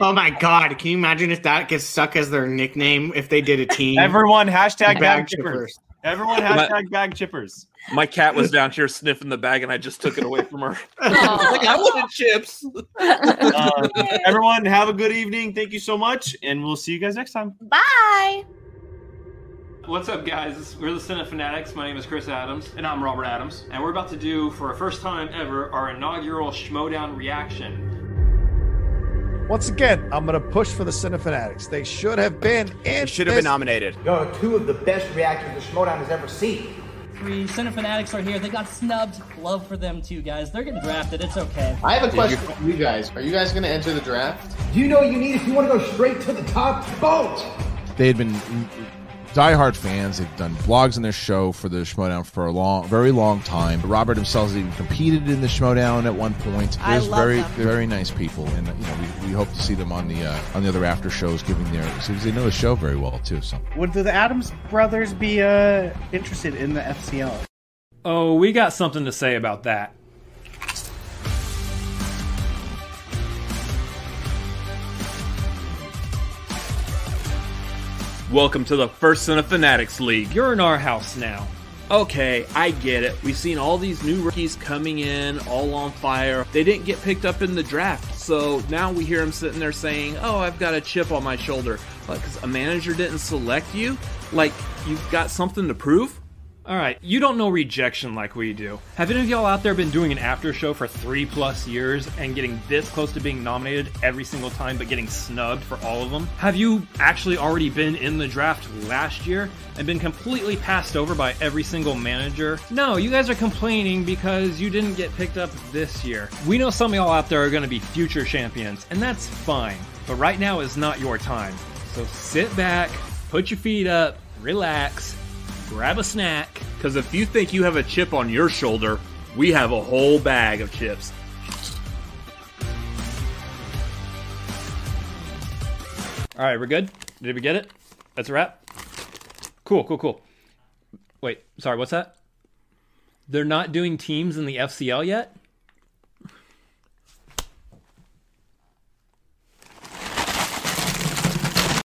S4: Oh my god! Can you imagine if that gets stuck as their nickname if they did a team?
S1: Everyone hashtag bag
S4: bag
S1: chippers.
S4: chippers.
S1: Everyone hashtag bag chippers.
S3: My cat was down here sniffing the bag, and I just took it away from her.
S5: Aw.
S3: like I wanted chips.
S1: Uh, everyone, have a good evening. Thank you so much, and we'll see you guys next time.
S2: Bye.
S8: What's up, guys? We're the Cine Fanatics. My name is Chris Adams, and I'm Robert Adams, and we're about to do, for a first time ever, our inaugural Schmoedown reaction.
S9: Once again, I'm going to push for the Cinefanatics. They should have been in.
S11: They should have been
S9: this-
S11: nominated.
S10: Yo, two of the best reactors the Schmoedown has ever seen.
S12: Three Cinefanatics are here. They got snubbed. Love for them too, guys. They're getting drafted. It's okay.
S13: I have a question for you guys. Are you guys going to enter the draft?
S11: Do you know what you need if you want to go straight to the top? Vote!
S14: They had been diehard fans. They've done blogs on their show for the Schmoedown for a long, very long time. Robert himself has even competed in the Schmoedown at one point.
S15: I
S14: There's
S15: love
S14: very,
S15: them.
S14: very nice people, and you know we, we hope to see them on the uh, on the other after shows, giving their because they know the show very well too. So
S4: Would the Adams brothers be uh, interested in the FCL?
S8: Oh, we got something to say about that.
S3: Welcome to the first Son of Fanatics League.
S7: You're in our house now.
S3: Okay, I get it. We've seen all these new rookies coming in, all on fire. They didn't get picked up in the draft, so now we hear them sitting there saying, "Oh, I've got a chip on my shoulder." Because a manager didn't select you? Like you've got something to prove?
S7: All right, you don't know rejection like we do. Have any of y'all out there been doing an after show for three plus years and getting this close to being nominated every single time, but getting snubbed for all of them? Have you actually already been in the draft last year and been completely passed over by every single manager? No, you guys are complaining because you didn't get picked up this year. We know some of y'all out there are to be future champions, and that's fine. But right now is not your time. So sit back, put your feet up, relax, grab a snack.
S3: Because if you think you have a chip on your shoulder, we have a whole bag of chips.
S7: All right, we're good. Did we get it? That's a wrap. Cool, cool, cool. Wait, sorry, what's that? They're not doing teams in the FCL yet?